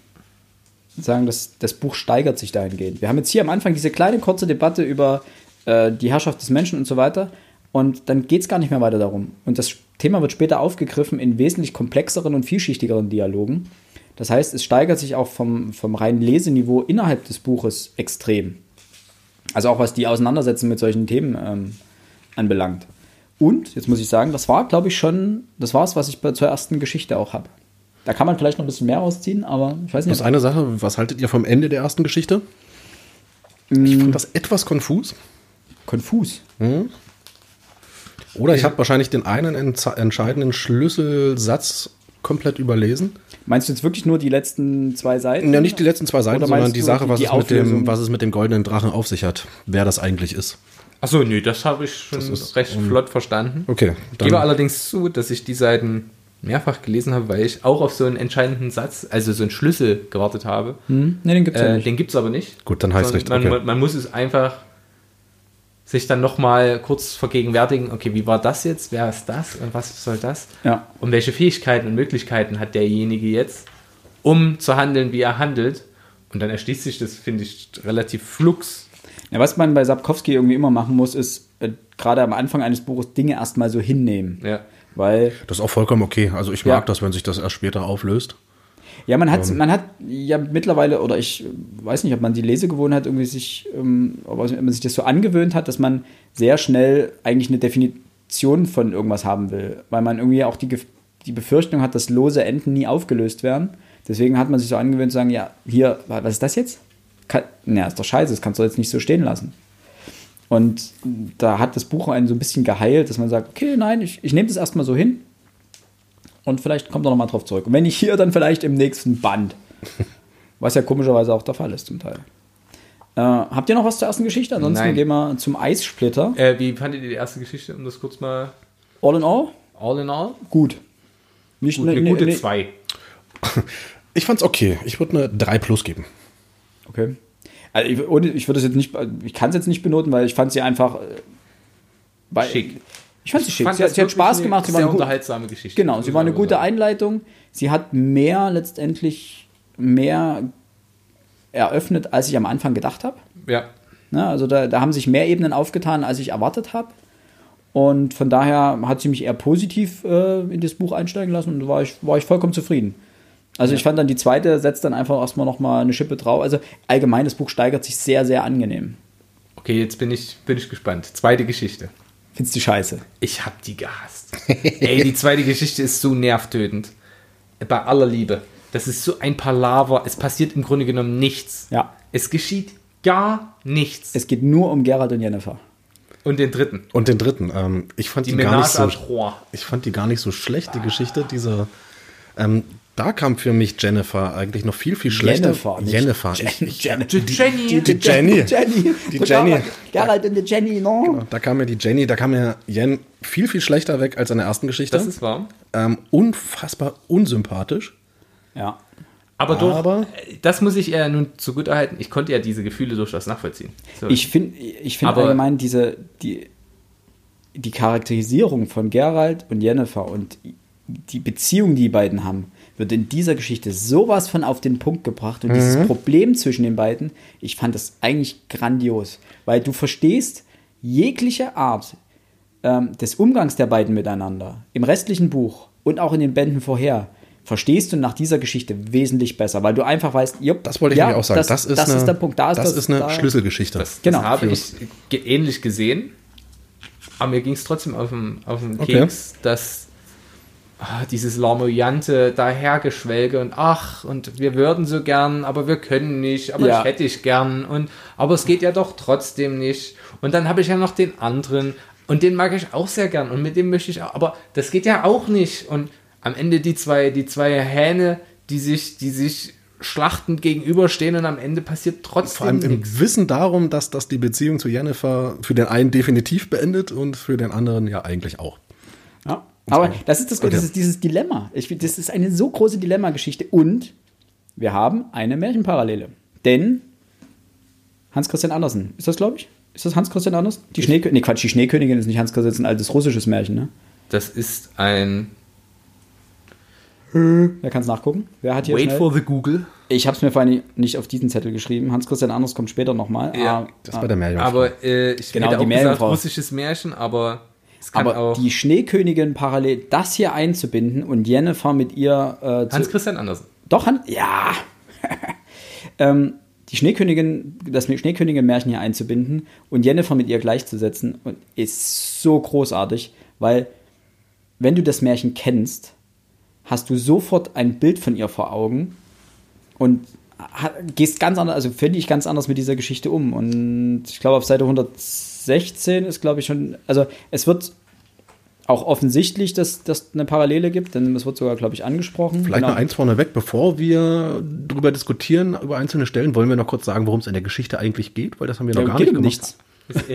sagen, dass das Buch steigert sich dahingehend. Wir haben jetzt hier am Anfang diese kleine kurze Debatte über äh, die Herrschaft des Menschen und so weiter. Und dann geht es gar nicht mehr weiter darum. Und das Thema wird später aufgegriffen in wesentlich komplexeren und vielschichtigeren Dialogen. Das heißt, es steigert sich auch vom, vom reinen Leseniveau innerhalb des Buches extrem. Also auch was die Auseinandersetzung mit solchen Themen ähm, anbelangt. Und, jetzt muss ich sagen, das war, glaube ich, schon, das war es, was ich zur ersten Geschichte auch habe. Da kann man vielleicht noch ein bisschen mehr rausziehen, aber ich weiß Das nicht. ist eine Sache. Was haltet ihr vom Ende der ersten Geschichte? Ich fand das etwas konfus. konfus. Oder ich habe wahrscheinlich den einen entscheidenden Schlüsselsatz komplett überlesen. Meinst du jetzt wirklich nur die letzten zwei Seiten? Ja, nicht die letzten zwei Seiten, sondern die Sache, was, die es mit dem, was es mit dem goldenen Drachen auf sich hat. Wer das eigentlich ist. Achso, nö, das habe ich schon recht flott verstanden. Okay. Ich gebe allerdings zu, dass ich die Seiten mehrfach gelesen habe, weil ich auch auf so einen entscheidenden Satz, also so einen Schlüssel gewartet habe. Hm? Nee, den gibt's ja Äh, nicht. den gibt es aber nicht. Gut, dann heißt Sondern nicht, Man, okay. man, man muss es einfach sich dann nochmal kurz vergegenwärtigen, okay, wie war das jetzt? Wer ist das? Und was soll das? Ja. Und welche Fähigkeiten und Möglichkeiten hat derjenige jetzt, um zu handeln, wie er handelt? Und dann erschließt sich das, finde ich, relativ flux. ja. Was man bei Sapkowski irgendwie immer machen muss, ist äh, gerade am Anfang eines Buches Dinge erstmal so hinnehmen. Ja. Weil Das ist auch vollkommen okay. Also ich mag Ja. das, wenn sich das erst später auflöst. Ja, man hat, man hat ja mittlerweile, oder ich weiß nicht, ob man die Lesegewohnheit irgendwie sich, ähm, ob man sich das so angewöhnt hat, dass man sehr schnell eigentlich eine Definition von irgendwas haben will. Weil man irgendwie auch die, die Befürchtung hat, dass lose Enden nie aufgelöst werden. Deswegen hat man sich so angewöhnt zu sagen, ja, hier, wa- was ist das jetzt? Kann, na, ist doch scheiße, das kannst du jetzt nicht so stehen lassen. Und da hat das Buch einen so ein bisschen geheilt, dass man sagt, okay, nein, ich, ich nehme das erstmal so hin. Und vielleicht kommt er nochmal drauf zurück. Und wenn nicht hier, dann vielleicht im nächsten Band. *laughs* Was ja komischerweise auch der Fall ist zum Teil. Äh, habt ihr noch was zur ersten Geschichte? Ansonsten Nein. gehen wir zum Eissplitter. Äh, wie fandet ihr die erste Geschichte, um das kurz mal All in all, all in all? gut. Nicht Gut, ne- eine ne- gute ne- 2. Ich fand's okay. Ich würde eine 3 plus geben. Okay. Also ich, ohne, ich würde es jetzt nicht, ich kann es jetzt nicht benoten, weil ich fand sie einfach. äh, Weil, Schick. Ich fand sie schick. fand Sie, hat- sie hat Spaß gemacht. Sie war eine unterhaltsame Geschichte. genau, sie war eine gute. Einleitung. Sie hat mehr letztendlich mehr eröffnet, als ich am Anfang gedacht habe. Ja. Ne, also da, da haben sich mehr Ebenen aufgetan, als ich erwartet habe. Und von daher hat sie mich eher positiv äh, in das Buch einsteigen lassen und da war ich, war ich vollkommen zufrieden. Also ich fand dann die zweite setzt dann einfach erstmal nochmal eine Schippe drauf. Also allgemein, das Buch steigert sich sehr, sehr angenehm. Okay, jetzt bin ich, bin ich gespannt. Zweite Geschichte. Findest du scheiße? Ich hab die gehasst. Ey, die zweite Geschichte ist so nervtötend. Bei aller Liebe. Das ist so ein Palaver. Es passiert im Grunde genommen nichts. Ja. Es geschieht gar nichts. Es geht nur um Gerald und Jennifer. Und den dritten. Und den dritten. Ähm, ich fand Die die, gar nicht so. Ich fand die gar nicht so schlecht, die Geschichte. Diese. Ähm, da kam für mich Jennifer eigentlich noch viel, viel schlechter. Jennifer, nicht Jennifer. Jen- Ich, ich, Jenny. Jenny. die Jenny. Jenny. Die Jenny. Gerald und die Jenny, no? Da kam mir die Jenny, da kam mir Jen viel, viel schlechter weg als in der ersten Geschichte. Das ist wahr. ähm, unfassbar unsympathisch. Ja. Aber, doch, Aber- das muss ich ja nun zugutehalten. Ich konnte ja diese Gefühle durchaus nachvollziehen. So. Ich finde ich find Aber- allgemein diese, die, die Charakterisierung von Gerald und Jennifer und die Beziehung, die die beiden haben, wird in dieser Geschichte sowas von auf den Punkt gebracht. Und dieses Problem zwischen den beiden, ich fand das eigentlich grandios. Weil du verstehst jegliche Art ähm, des Umgangs der beiden miteinander im restlichen Buch und auch in den Bänden vorher, verstehst du nach dieser Geschichte wesentlich besser, weil du einfach weißt, jupp, Das wollte ich ja, auch sagen. Das, Das, ist, das eine, ist der Punkt. Da ist das, das, ist eine da, Schlüsselgeschichte. das, genau. das habe ich ähnlich gesehen. Aber mir ging es trotzdem auf den, auf den Okay. Keks, dass ah, dieses larmoyante Dahergeschwelge und ach, und wir würden so gern, aber wir können nicht, aber Ja. ich hätte ich gern und aber es geht ja doch trotzdem nicht. Und dann habe ich ja noch den anderen und den mag ich auch sehr gern und mit dem möchte ich auch, aber das geht ja auch nicht. Und am Ende die zwei, die zwei Hähne, die sich, die sich schlachtend gegenüberstehen und am Ende passiert trotzdem Vor allem im nichts. Wissen darum, dass das die Beziehung zu Jennifer für den einen definitiv beendet und für den anderen ja eigentlich auch. Aber das ist das Gute, Okay. das ist dieses Dilemma. Ich, das ist eine so große Dilemma-Geschichte. Und wir haben eine Märchenparallele. Denn Hans-Christian Andersen, ist das, glaube ich? Ist das Hans-Christian Andersen? Die Schneekönigin, nee, Quatsch, die Schneekönigin ist nicht Hans-Christian, das ist ein altes russisches Märchen, ne? Das ist ein Wer kann es nachgucken? Wer hat hier Wait schnell? for the Google. Ich habe es mir vorhin nicht auf diesen Zettel geschrieben. Hans-Christian Anders kommt später nochmal. Ja, Das war der Meerjungfrau. Aber äh, ich Genau, hätte die auch Meerjungfrau. gesagt, russisches Märchen, aber Aber auch die Schneekönigin parallel das hier einzubinden und Jennifer mit ihr äh, zu, Hans-Christian Andersen. Doch, Han ja. *laughs* ähm, die Schneekönigin, das Schneekönigin-Märchen hier einzubinden und Jennifer mit ihr gleichzusetzen, und ist so großartig, weil wenn du das Märchen kennst, hast du sofort ein Bild von ihr vor Augen und gehst ganz anders, also finde ich ganz anders mit dieser Geschichte um. Und ich glaube, auf Seite 116 ist, glaube ich, schon, also es wird auch offensichtlich, dass das eine Parallele gibt, denn es wird sogar, glaube ich, angesprochen. Vielleicht Genau. noch eins vorneweg, bevor wir darüber diskutieren, über einzelne Stellen, wollen wir noch kurz sagen, worum es in der Geschichte eigentlich geht, weil das haben wir noch Ja, gar geht nicht gemacht. nichts.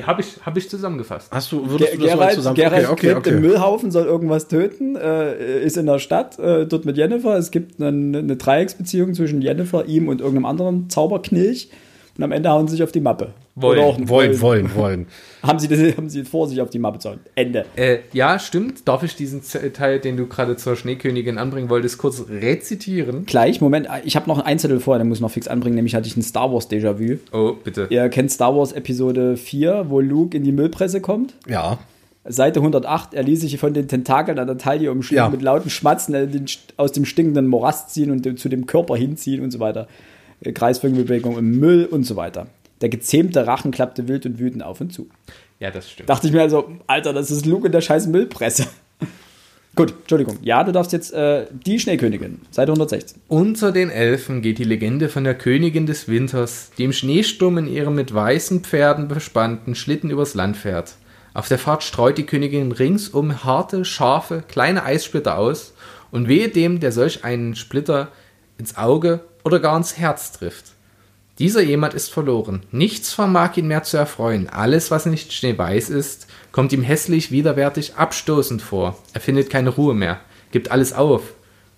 Habe ich, hab ich zusammengefasst. Hast du, Ger würdest du das so Gerald, zusammen? Gerald okay, okay, gräbt im okay. Müllhaufen, soll irgendwas töten, äh, ist in der Stadt, äh, dort mit Jennifer. Es gibt eine, eine Dreiecksbeziehung zwischen Jennifer, ihm und irgendeinem anderen Zauberknilch. Und am Ende hauen sie sich auf die Mappe. Wollen, auch Wollen, wollen, wollen. *laughs* Haben sie, das, haben sie vor, sich auf die Mappe zu hauen. Ende. Äh, ja, stimmt. Darf ich diesen Teil, den du gerade zur Schneekönigin anbringen wolltest, kurz rezitieren? Gleich, Moment, ich habe noch einen Zettel vorher, den muss ich noch fix anbringen, nämlich hatte ich ein Star Wars Déjà-vu. Oh, bitte. Ihr kennt Star Wars Episode 4, wo Luke in die Müllpresse kommt. Ja. Seite 108, er ließ sich von den Tentakeln an der Taille umschlingen, Ja. mit lauten Schmatzen aus dem stinkenden Morast ziehen und zu dem Körper hinziehen und so weiter. Kreisförmige im Müll und so weiter. Der gezähmte Rachen klappte wild und wütend auf und zu. Ja, das stimmt. Dachte ich mir also, Alter, das ist Luke in der scheiß Müllpresse. *laughs* Gut, Entschuldigung. Ja, du darfst jetzt äh, die Schneekönigin, Seite 116. Unter den Elfen geht die Legende von der Königin des Winters, die im Schneesturm in ihrem mit weißen Pferden bespannten Schlitten übers Land fährt. Auf der Fahrt streut die Königin ringsum harte, scharfe, kleine Eissplitter aus Und wehe dem, der solch einen Splitter ins Auge oder gar ins Herz trifft. Dieser jemand ist verloren. Nichts vermag ihn mehr zu erfreuen. Alles, was nicht schneeweiß ist, kommt ihm hässlich, widerwärtig, abstoßend vor. Er findet keine Ruhe mehr, gibt alles auf,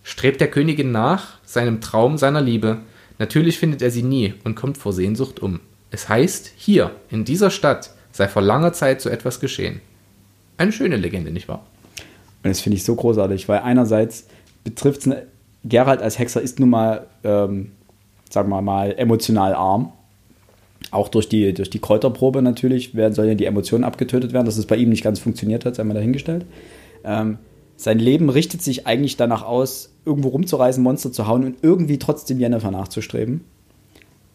strebt der Königin nach, seinem Traum, seiner Liebe. Natürlich findet er sie nie und kommt vor Sehnsucht um. Es heißt, hier, in dieser Stadt, sei vor langer Zeit so etwas geschehen. Eine schöne Legende, nicht wahr? Und das finde ich so großartig, weil einerseits betrifft es, Gerald als Hexer ist nun mal, ähm, sagen wir mal, emotional arm. Auch durch die, durch die Kräuterprobe natürlich werden, sollen ja die Emotionen abgetötet werden, dass es bei ihm nicht ganz funktioniert hat, sei mal dahingestellt. Ähm, sein Leben richtet sich eigentlich danach aus, irgendwo rumzureisen, Monster zu hauen und irgendwie trotzdem Jennifer nachzustreben.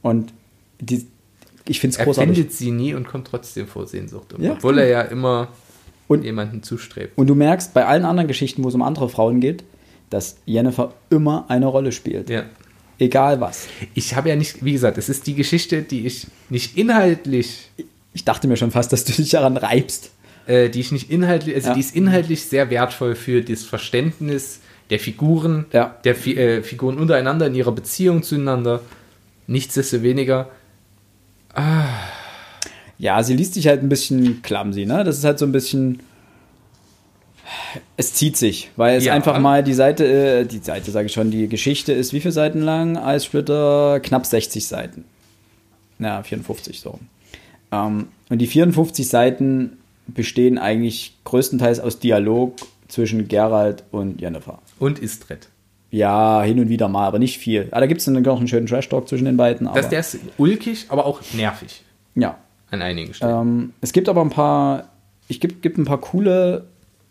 Und die, ich finde es großartig. Er findet sie nie und kommt trotzdem vor Sehnsucht um, Ja. obwohl er ja immer Und- jemanden zustrebt. Und du merkst bei allen anderen Geschichten, wo es um andere Frauen geht, dass Jennifer immer eine Rolle spielt. Ja. Egal was. Ich habe ja nicht, wie gesagt, es ist die Geschichte, die ich nicht inhaltlich, Ich dachte mir schon fast, dass du dich daran reibst. äh, die ich nicht inhaltlich, also Ja. die ist inhaltlich sehr wertvoll für das Verständnis der Figuren, Ja. der Fi äh, Figuren untereinander in ihrer Beziehung zueinander. Nichtsdestoweniger, Ja, sie liest sich halt ein bisschen clumsy, ne? Das ist halt so ein bisschen. Es zieht sich, weil es Ja. einfach mal die Seite, äh, die Seite sage ich schon, die Geschichte ist wie viele Seiten lang? Eissplitter knapp 60 Seiten. Ja, 54 so. Ähm, und die 54 Seiten bestehen eigentlich größtenteils aus Dialog zwischen Gerald und Jennifer. und Istred. Ja, hin und wieder mal, aber nicht viel. Ah, da gibt es dann noch einen schönen Trash-Talk zwischen den beiden. Aber, Das, der ist ulkig, aber auch nervig ja, an einigen Stellen. Ähm, es gibt aber ein paar, ich gibt, gibt ein paar coole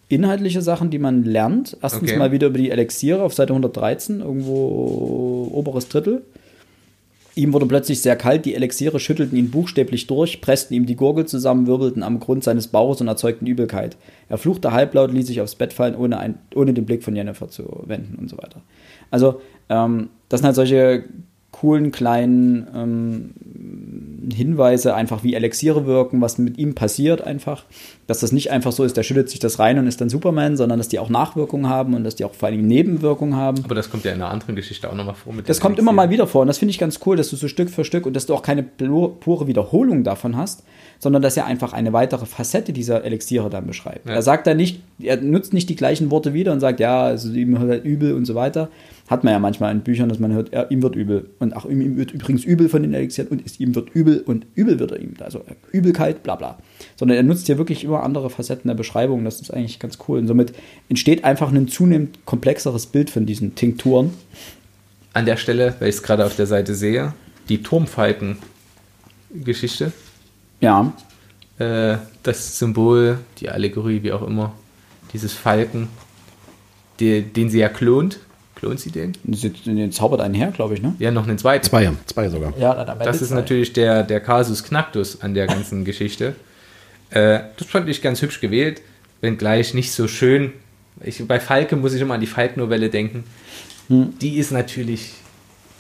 inhaltliche Sachen, die man lernt. Erstens Okay. mal wieder über die Elixiere auf Seite 113, irgendwo oberes Drittel. Ihm wurde plötzlich sehr kalt, die Elixiere schüttelten ihn buchstäblich durch, pressten ihm die Gurgel zusammen, wirbelten am Grund seines Bauches und erzeugten Übelkeit. Er fluchte halblaut, ließ sich aufs Bett fallen, ohne, ein, ohne den Blick von Jennifer zu wenden und so weiter. Also, ähm, das sind halt solche coolen kleinen ähm, Hinweise, einfach wie Elixiere wirken, was mit ihm passiert einfach. Dass das nicht einfach so ist, der schüttet sich das rein und ist dann Superman, sondern dass die auch Nachwirkungen haben und dass die auch vor allem Nebenwirkungen haben. aber das kommt ja in einer anderen Geschichte auch nochmal vor. Das kommt immer mal wieder vor und das finde ich ganz cool, dass du so Stück für Stück und dass du auch keine pure Wiederholung davon hast, sondern dass er einfach eine weitere Facette dieser Elixiere dann beschreibt. Ja. Er sagt dann nicht, er nutzt nicht die gleichen Worte wieder und sagt, ja, also ihm wird halt übel und so weiter. Hat man ja manchmal in Büchern, dass man hört, ja, ihm wird übel. Und ach, ihm, ihm wird übrigens übel von den Elixieren und es, ihm wird übel und übel wird er ihm. Also Übelkeit, bla bla. Sondern er nutzt hier wirklich immer andere Facetten der Beschreibung. Das ist eigentlich ganz cool. Und somit entsteht einfach ein zunehmend komplexeres Bild von diesen Tinkturen. An der Stelle, weil ich es gerade auf der Seite sehe, die Turmfalken-Geschichte. Ja, Äh, das Symbol, die Allegorie, wie auch immer, dieses Falken, die, den sie ja klont. Klont sie den? Sie, sie zaubert einen her, glaube ich, ne? Ja, noch einen zweiten. Zwei, zwei sogar. Ja, dann Das ist natürlich der, der Kasus Knacktus an der ganzen Geschichte. Äh, das fand ich ganz hübsch gewählt, wenngleich nicht so schön. Ich, bei Falke muss ich immer an die Falk-Novelle denken. Die ist natürlich.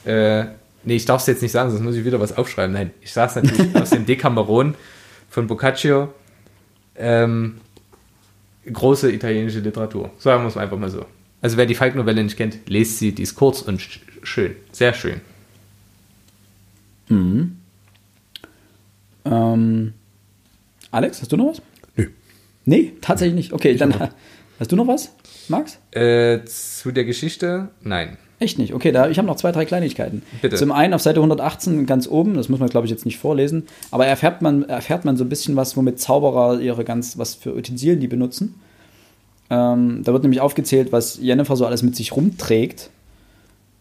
Äh, nee, ich darf es jetzt nicht sagen, sonst muss ich wieder was aufschreiben. Nein, ich sage es natürlich *laughs* aus dem Decameron von Boccaccio. Ähm, große italienische Literatur. Sagen wir es einfach mal so. Also wer die Falk-Novelle nicht kennt, lest sie, die ist kurz und sch schön. Sehr schön. Ähm, Alex, hast du noch was? Nö. Nee, tatsächlich nicht. Okay, dann hast du noch was, Max? Äh, zu der Geschichte? Nein. Echt nicht. Okay, da, ich habe noch zwei, drei Kleinigkeiten. Bitte. Zum einen auf Seite 118 ganz oben, das muss man glaube ich jetzt nicht vorlesen, aber erfährt man, erfährt man so ein bisschen was, womit Zauberer ihre ganz, was für Utensilien die benutzen. Ähm, da wird nämlich aufgezählt, was Jennifer so alles mit sich rumträgt.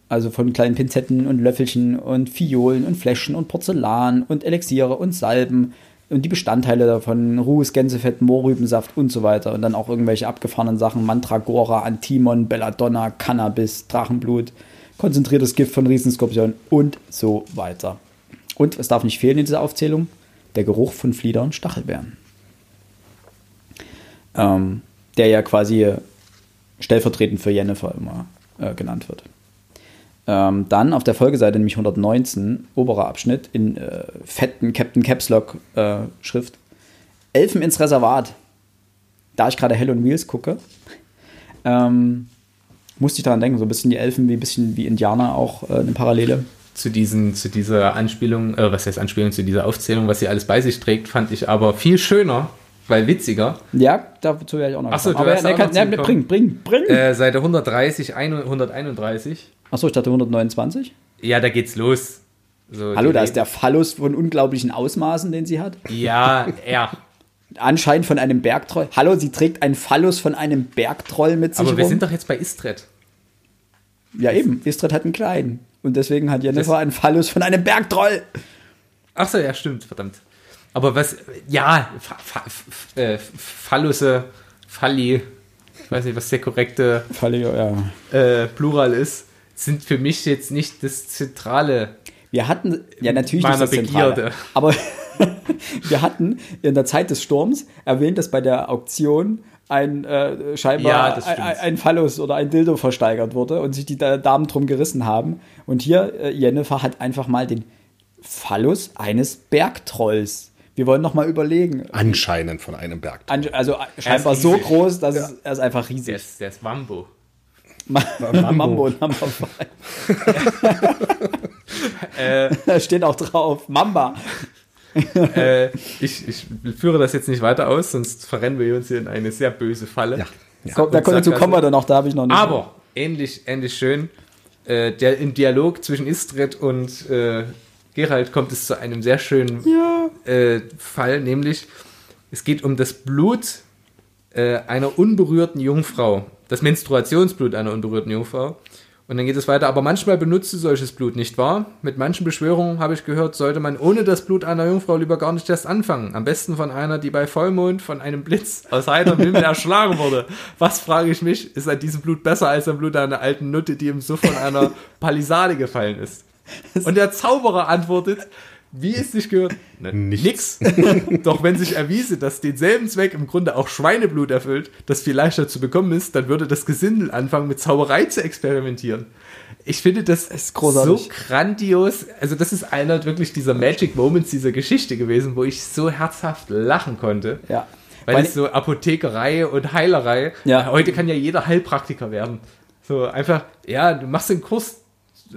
Also von kleinen Pinzetten und Löffelchen und Fiolen und Fläschchen und Porzellan und Elixiere und Salben und die Bestandteile davon, Ruhes, Gänsefett, Mohrrübensaft und so weiter. Und dann auch irgendwelche abgefahrenen Sachen, Mandragora, Antimon, Belladonna, Cannabis, Drachenblut, konzentriertes Gift von Riesenskorpion und so weiter. Und es darf nicht fehlen in dieser Aufzählung, der Geruch von Flieder und Stachelbeeren. Ähm, der ja quasi stellvertretend für Jennifer immer äh, genannt wird. Ähm, dann auf der Folgeseite, nämlich 119, oberer Abschnitt, in äh, fetten Captain Caps Lock äh, Schrift. Elfen ins Reservat. Da ich gerade Hell on Wheels gucke, ähm, Musste ich daran denken, so ein bisschen die Elfen, wie ein bisschen wie Indianer auch äh, eine Parallele. Zu, diesen, zu dieser Anspielung, äh, was heißt Anspielung, zu dieser Aufzählung, was sie alles bei sich trägt, fand ich aber viel schöner, weil witziger. Ja, dazu werde ich auch noch Achso, du Aber ja, kann, ne, bring, bring, bring. Äh, Seite 130, 131. Achso, ich dachte 129. Ja, da geht's los. So, Hallo, da ist der Phallus von unglaublichen Ausmaßen, den sie hat. Ja, er. Anscheinend von einem Bergtroll. Hallo, sie trägt einen Phallus von einem Bergtroll mit sich Aber wir rum. sind doch jetzt bei Istred. ja, eben. Istrid hat einen kleinen. Und deswegen hat Jennifer Das- einen Phallus von einem Bergtroll. Ach so, ja, stimmt, verdammt. Aber was, ja, äh, Phallusse, Falli, ich weiß nicht, was der korrekte Falle, ja. äh, Plural ist, sind für mich jetzt nicht das zentrale. Wir hatten, ja natürlich nicht das Zentrale, Begierde. aber *laughs* wir hatten in der Zeit des Sturms erwähnt, dass bei der Auktion ein äh, Ja, scheinbar das ein, ein Phallus oder ein Dildo versteigert wurde und sich die da- Damen drum gerissen haben. Und hier, äh, Jennifer hat einfach mal den Phallus eines Bergtrolls. Wir wollen noch mal überlegen. Anscheinend von einem Berg. Also äh, scheinbar so groß, dass es, er ist einfach Der riesig. ist, der ist Wambo. *laughs* Mambo Number five. *laughs* *laughs* da steht auch drauf. Mamba. äh, ich, ich führe das jetzt nicht weiter aus, sonst verrennen wir uns hier in eine sehr böse Falle. Ja. Komm, da, Und dazu kommen wir dann noch, da habe ich noch nicht. Aber ähnlich, ähnlich schön. Äh, der, Im Dialog zwischen Istrid und äh, Gerald kommt es zu einem sehr schönen äh, Fall, nämlich es geht um das Blut äh, einer unberührten Jungfrau, das Menstruationsblut einer unberührten Jungfrau. Und dann geht es weiter, aber manchmal benutzt du solches Blut, nicht wahr? Mit manchen Beschwörungen, habe ich gehört, sollte man ohne das Blut einer Jungfrau lieber gar nicht erst anfangen. Am besten von einer, die bei Vollmond von einem Blitz aus heiterem Himmel erschlagen wurde. Was, frage ich mich, ist an diesem Blut besser als am Blut einer alten Nutte, die im Suff von einer Palisade gefallen ist? Und der Zauberer antwortet, wie es sich gehört, ne, Nichts. nix. *laughs* Doch wenn sich erwiese, dass denselben Zweck im Grunde auch Schweineblut erfüllt, das viel leichter zu bekommen ist, dann würde das Gesindel anfangen, mit Zauberei zu experimentieren. Ich finde das ist großartig. so grandios. Also das ist einer wirklich dieser Magic Moments dieser Geschichte gewesen, wo ich so herzhaft lachen konnte. Ja. Weil Weil- es so Apothekerei und Heilerei. Ja. Heute kann ja jeder Heilpraktiker werden. So einfach, ja, du machst den Kurs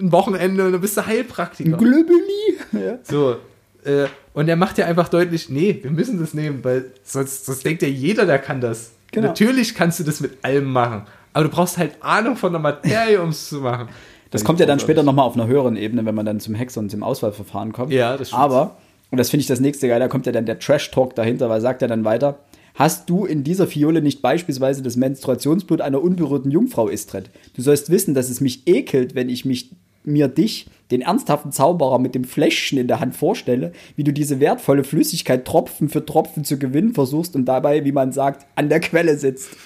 ein Wochenende und dann bist du Heilpraktiker. Glöbeli. Ja. So, äh, und er macht ja einfach deutlich, nee, wir müssen das nehmen, weil sonst, sonst denkt ja jeder, der kann das. Genau. Natürlich kannst du das mit allem machen, aber du brauchst halt Ahnung von der Materie, um es zu machen. Das kommt ja dann später nochmal auf einer höheren Ebene, wenn man dann zum Hexer und zum Auswahlverfahren kommt. Ja, das stimmt. Aber, und das finde ich das nächste geil, da kommt ja dann der Trash-Talk dahinter, weil sagt er dann weiter, hast du in dieser Fiole nicht beispielsweise das Menstruationsblut einer unberührten Jungfrau Istred? Du sollst wissen, dass es mich ekelt, wenn ich mich mir dich, den ernsthaften Zauberer mit dem Fläschchen in der Hand vorstelle, wie du diese wertvolle Flüssigkeit Tropfen für Tropfen zu gewinnen versuchst und dabei, wie man sagt, an der Quelle sitzt. *laughs*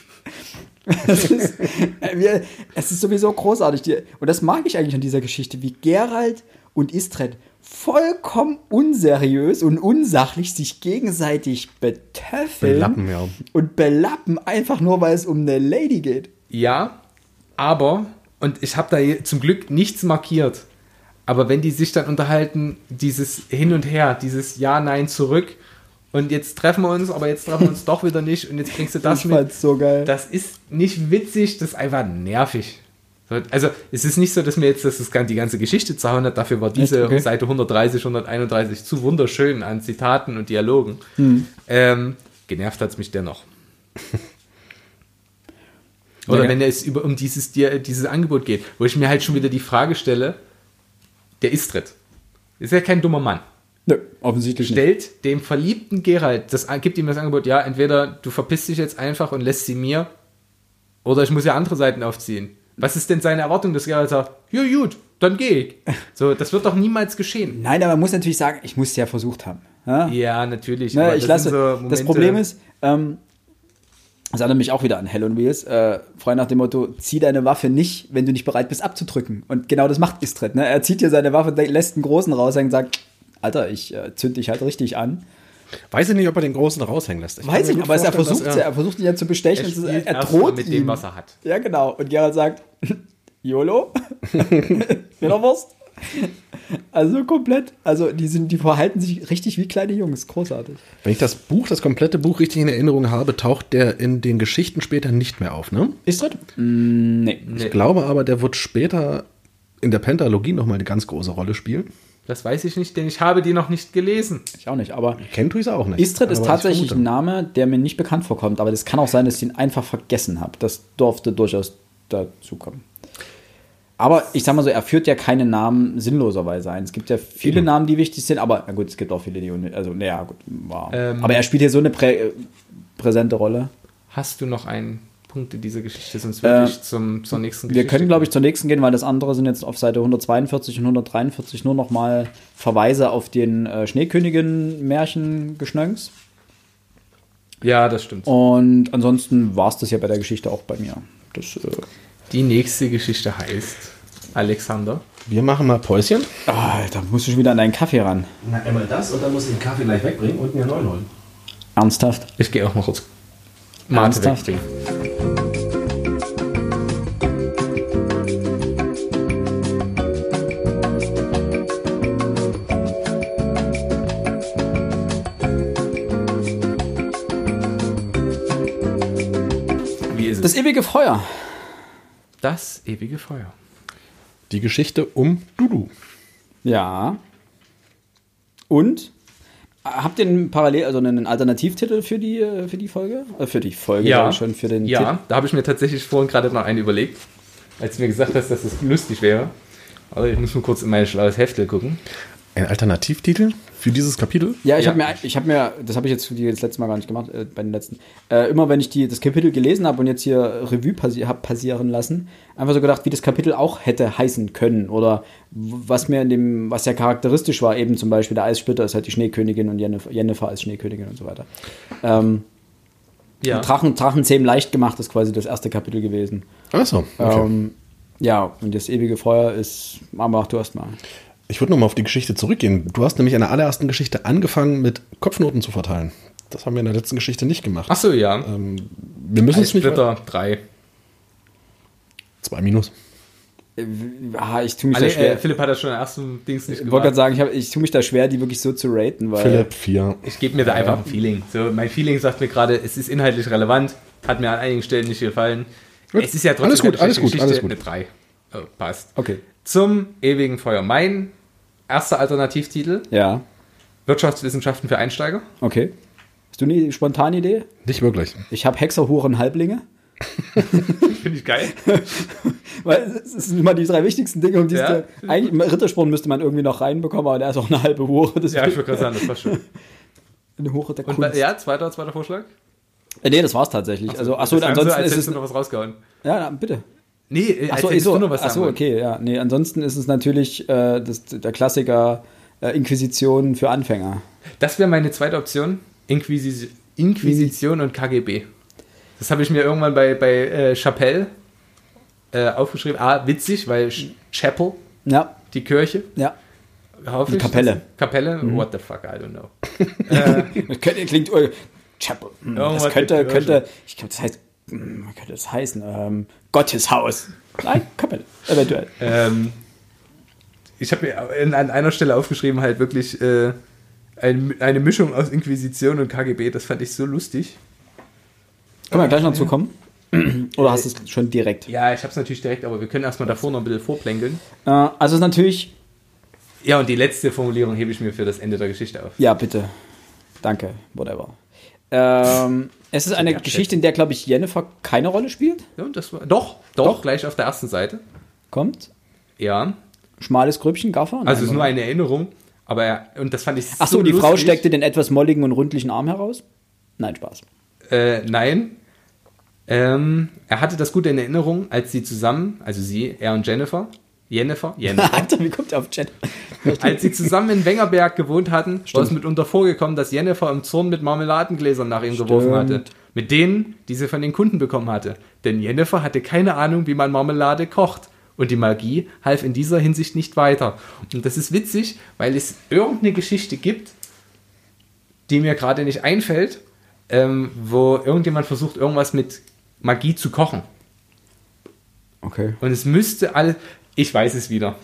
Es ist, äh, es ist sowieso großartig. Und das mag ich eigentlich an dieser Geschichte, wie Gerald und Istred vollkommen unseriös und unsachlich sich gegenseitig betöffeln Belappen, ja. und belappen, einfach nur, weil es um eine Lady geht. Ja, aber, und ich habe da zum Glück nichts markiert, aber wenn die sich dann unterhalten, dieses Hin und Her, dieses Ja, Nein, zurück und jetzt treffen wir uns, aber jetzt treffen wir uns doch wieder nicht und jetzt bringst du das ich mit. so geil. Das ist nicht witzig, das ist einfach nervig. So, Also es ist nicht so, dass mir jetzt das, die ganze Geschichte zerhauen hat, dafür war diese Okay. Seite 130, 131 zu wunderschön an Zitaten und Dialogen. Hm. Ähm, genervt hat es mich dennoch. Oder Ja. wenn es über, um dieses, dieses Angebot geht, wo ich mir halt schon wieder die Frage stelle, der Istrid. Ist ja kein dummer Mann. Nö, offensichtlich nicht. Stellt dem verliebten Gerald, das gibt ihm das Angebot, ja, entweder du verpisst dich jetzt einfach und lässt sie mir, oder ich muss ja andere Seiten aufziehen. Was ist denn seine Erwartung, dass Gerald sagt, ja gut, dann gehe ich. *laughs* So, das wird doch niemals geschehen. Nein, aber man muss natürlich sagen, ich muss es ja versucht haben. Ja? Ja, natürlich. Ne, ich das lasse. so das Problem ist, ähm, das erinnert mich auch wieder an Hell on Wheels. Äh, frei nach dem Motto: Zieh deine Waffe nicht, wenn du nicht bereit bist abzudrücken. Und genau das macht Istrid. Ne? Er zieht hier seine Waffe, lässt einen großen raushängen und sagt: Alter, ich äh, zünd dich halt richtig an. Weiß ich nicht, ob er den Großen raushängen lässt. Ich Weiß ich, gut aber er versucht ja, er versucht ihn ja zu bestechen. Er spielt er droht mit ihm. dem, was er hat. Ja, genau. Und Gerald sagt: *laughs* YOLO? *laughs* Wurst? Also komplett. Also die sind, die verhalten sich richtig wie kleine Jungs. Großartig. Wenn ich das Buch, das komplette Buch richtig in Erinnerung habe, taucht der in den Geschichten später nicht mehr auf, ne? Ist drin? Mm, nee. Ich glaube aber, der wird später in der Pentalogie nochmal eine ganz große Rolle spielen. Das weiß ich nicht, denn ich habe die noch nicht gelesen. Ich auch nicht, aber Kennt du es auch nicht. Istrid ist tatsächlich ein Name, der mir nicht bekannt vorkommt, aber das kann auch sein, dass ich ihn einfach vergessen habe. Das durfte durchaus dazukommen. Aber ich sag mal so, er führt ja keine Namen sinnloserweise ein. Es gibt ja viele Namen, die wichtig sind, aber na gut, es gibt auch viele, die also naja, gut, wow. Ähm. aber er spielt hier so eine prä präsente Rolle. Hast du noch einen Punkt in dieser Geschichte, sonst würde Äh, ich zum, zur nächsten Wir Geschichte. können, glaube ich, zur nächsten gehen, weil das andere sind jetzt auf Seite 142 und 143 nur noch mal Verweise auf den äh, Schneekönigin-Märchen-Geschnönks. Ja, das stimmt. Und ansonsten war es das ja bei der Geschichte auch bei mir. Das, äh, Die nächste Geschichte heißt Alexander. Wir machen mal Päuschen. ah, da musst du schon wieder an deinen Kaffee ran. Na, einmal das und dann muss ich den Kaffee gleich wegbringen und mir einen neuen holen. Ernsthaft? Ich gehe auch mal kurz Mate Ernsthaft? wegbringen. Wie ist es? Das ewige Feuer. Das ewige Feuer. Die Geschichte um Dudu. Ja. Und? Habt ihr einen Parallel, also einen Alternativtitel für die, äh, für die Folge? Äh, für die Folge, ich schon, für den ja Titel. da habe ich mir tatsächlich vorhin gerade noch einen überlegt, als du mir gesagt hast, dass das lustig wäre. Aber ich muss nur kurz in mein schlaues Heftel gucken. Ein Alternativtitel für dieses Kapitel? Ja, ich Ja. habe mir, ich habe mir, das habe ich jetzt für die das letzte Mal gar nicht gemacht, äh, bei den letzten. Äh, immer wenn ich die, das Kapitel gelesen habe und jetzt hier Revue passi habe passieren lassen, einfach so gedacht, wie das Kapitel auch hätte heißen können oder was mir in dem, was ja charakteristisch war, eben zum Beispiel der Eissplitter ist halt die Schneekönigin und Jennifer, Jennifer als Schneekönigin und so weiter. Ähm, Ja. Drachen, Drachenzähmen leicht gemacht ist quasi das erste Kapitel gewesen. Achso, okay. Ähm, ja, und das ewige Feuer ist, aber mach du erst mal. Ich würde nochmal auf die Geschichte zurückgehen. Du hast nämlich in der allerersten Geschichte angefangen, mit Kopfnoten zu verteilen. Das haben wir in der letzten Geschichte nicht gemacht. Achso, ja. Ähm, wir müssen es nicht. Splitter 3. Zwei Minus. Äh, Ah, ich tue mich Alle, da schwer. äh, Philipp hat das schon in der ersten Dings nicht Ich wollte gerade gemacht. sagen, ich, hab, ich tue mich da schwer, die wirklich so zu raten, weil. Philipp, vier. Ich gebe mir da einfach ein Feeling. So, mein Feeling sagt mir gerade, es ist inhaltlich relevant, hat mir an einigen Stellen nicht gefallen. Gut. Es ist ja trotzdem Alles gut, eine alles gut, Geschichte, alles gut. Eine 3. Oh, passt. Okay. Zum ewigen Feuer. Mein erster Alternativtitel: Ja, Wirtschaftswissenschaften für Einsteiger. okay. Hast du eine spontane Idee? Nicht wirklich. Ich habe Hexer, Huren, Halblinge. *laughs* Finde ich geil. *laughs* Weil es sind immer die drei wichtigsten Dinge, um die Ja. es eigentlich Rittersporn müsste man irgendwie noch reinbekommen, aber der ist auch eine halbe Hure. Das ja, ich ist würde gerade sagen, das war schön. *laughs* eine Hure der Und Kunst. ja, zweiter, zweiter Vorschlag? Äh, nee, das war's tatsächlich. also, achso, Das klang ansonsten so, als ist es. du noch was rausgehauen. Ja, na, bitte. Nee, äh, als Achso, hättest so, du noch was ach sagen so, wollen. okay, ja. Nee, ansonsten ist es natürlich äh, das, der Klassiker äh, Inquisition für Anfänger. Das wäre meine zweite Option. Inquisi Inquisition und KGB. Das habe ich mir irgendwann bei, bei äh, Chapelle äh, aufgeschrieben. Ah, witzig, weil Ch- Chapel, Ja, die Kirche. ja. hoffe ich, Kapelle. Kapelle? What the fuck, I don't know. *laughs* Das könnte, klingt äh, Chapel. Hm, Das könnte, mit Kirche. könnte, ich glaube, das heißt, hm, was könnte das heißen? Ähm, Gotteshaus. Nein, *laughs* Kapelle, eventuell. ähm, ich habe mir an einer Stelle aufgeschrieben, halt wirklich äh, ein, eine Mischung aus Inquisition und KGB. Das fand ich so lustig. Können wir gleich noch zu kommen? *clears throat* Oder hast du es schon direkt? Ja, ich habe es natürlich direkt, aber wir können erstmal davor noch ein bisschen vorplänkeln. Äh, also es ist natürlich, Ja, und die letzte Formulierung hebe ich mir für das Ende der Geschichte auf. ja bitte, danke, whatever. Ähm, es ist eine. Geschichte, in der, glaube ich, Jennifer keine Rolle spielt. Ja, das war, doch, doch, Doch. gleich auf der ersten Seite. Kommt. Ja, Schmales Grübchen, Gaffer. also Nein, es ist nur eine Erinnerung, aber er, und das fand ich Ach so, so die Frau lustig. steckte den etwas molligen und rundlichen Arm heraus? Nein, Spaß. Äh, nein. Ähm, er hatte das gut in Erinnerung, als sie zusammen, also sie, er und Jennifer, Jennifer, *laughs* Jennifer, Alter, wie kommt der auf Chat? Als sie zusammen in Wengerberg gewohnt hatten, war es mitunter vorgekommen, dass Jennifer im Zorn mit Marmeladengläsern nach ihm geworfen Stimmt. hatte. Mit denen, die sie von den Kunden bekommen hatte. Denn Jennifer hatte keine Ahnung, wie man Marmelade kocht. Und die Magie half in dieser Hinsicht nicht weiter. Und das ist witzig, weil es irgendeine Geschichte gibt, die mir gerade nicht einfällt, ähm, wo irgendjemand versucht, irgendwas mit Magie zu kochen. Okay. Und es müsste alles. Ich weiß es wieder.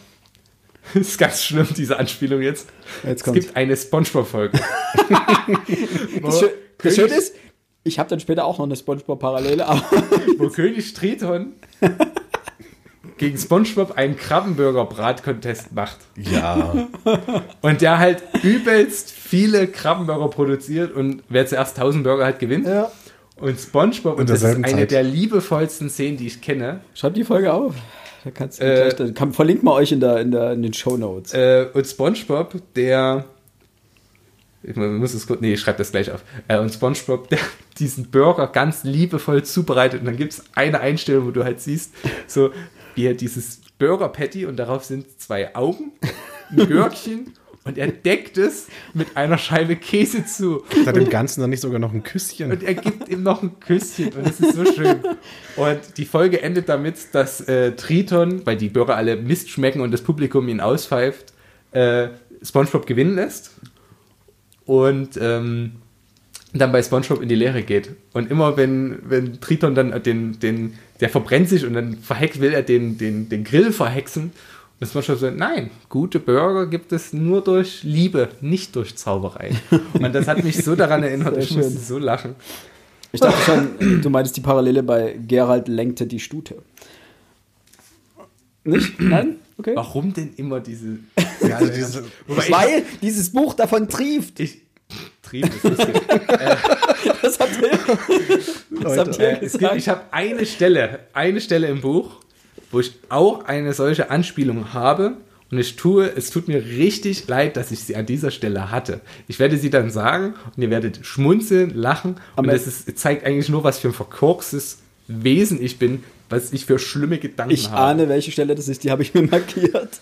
*laughs* Ist ganz schlimm, diese Anspielung jetzt. Jetzt es gibt eine Spongebob-Folge. *laughs* *laughs* Das, Schö das Schöne ist, ich habe dann später auch noch eine Spongebob-Parallele, aber wo König Triton gegen Spongebob einen Krabbenburger-Brat-Contest macht. Ja. Und der halt übelst viele Krabbenburger produziert und wer zuerst 1000 Burger hat, gewinnt. ja. Und Spongebob, und das ist eine Zeit. der liebevollsten Szenen, die ich kenne. schreibt die Folge auf. Da kannst du Äh, gleich, dann kann, verlinkt mal euch in, der, in, der, in den Show Notes. Äh, und Spongebob, der. Ich muss es kurz. Nee, ich schreibe das gleich auf. Äh, und Spongebob, der *laughs* diesen Burger ganz liebevoll zubereitet. Und dann gibt es eine Einstellung, wo du halt siehst, so wie er dieses Burger Patty und darauf sind zwei Augen, ein Gürkchen *laughs* und er deckt es mit einer Scheibe Käse zu. Hat dem Ganzen dann nicht sogar noch ein Küsschen? Und er gibt ihm noch ein Küsschen und es ist so schön. Und die Folge endet damit, dass äh, Triton, weil die Burger alle Mist schmecken und das Publikum ihn auspfeift, äh, SpongeBob gewinnen lässt und ähm, dann bei SpongeBob in die Lehre geht. Und immer wenn, wenn Triton dann den, den, der verbrennt sich und dann verhext, will er den, den, den Grill verhexen. Und SpongeBob sagt, nein, gute Burger gibt es nur durch Liebe, nicht durch Zauberei. Und das hat mich so daran erinnert, ich musste schön. so lachen. Ich dachte schon, du meintest die Parallele bei Gerald lenkte die Stute. Nicht? Nein? Okay. Warum denn immer diese. Ja, also diese, Wobei ich, Weil dieses Buch davon trieft. ich, Trieb ist lustig. Das habt ihr, *laughs* das habt ihr äh, es gibt, gesagt. ich habe eine Stelle, eine Stelle im Buch, wo ich auch eine solche Anspielung habe. Und ich tue, es tut mir richtig leid, dass ich sie an dieser Stelle hatte. Ich werde sie dann sagen und ihr werdet schmunzeln, lachen. Und Aber- ist, zeigt eigentlich nur, was für ein verkorkstes Wesen ich bin, was ich für schlimme Gedanken Ich habe. ahne, welche Stelle das ist, die habe ich mir *laughs* markiert.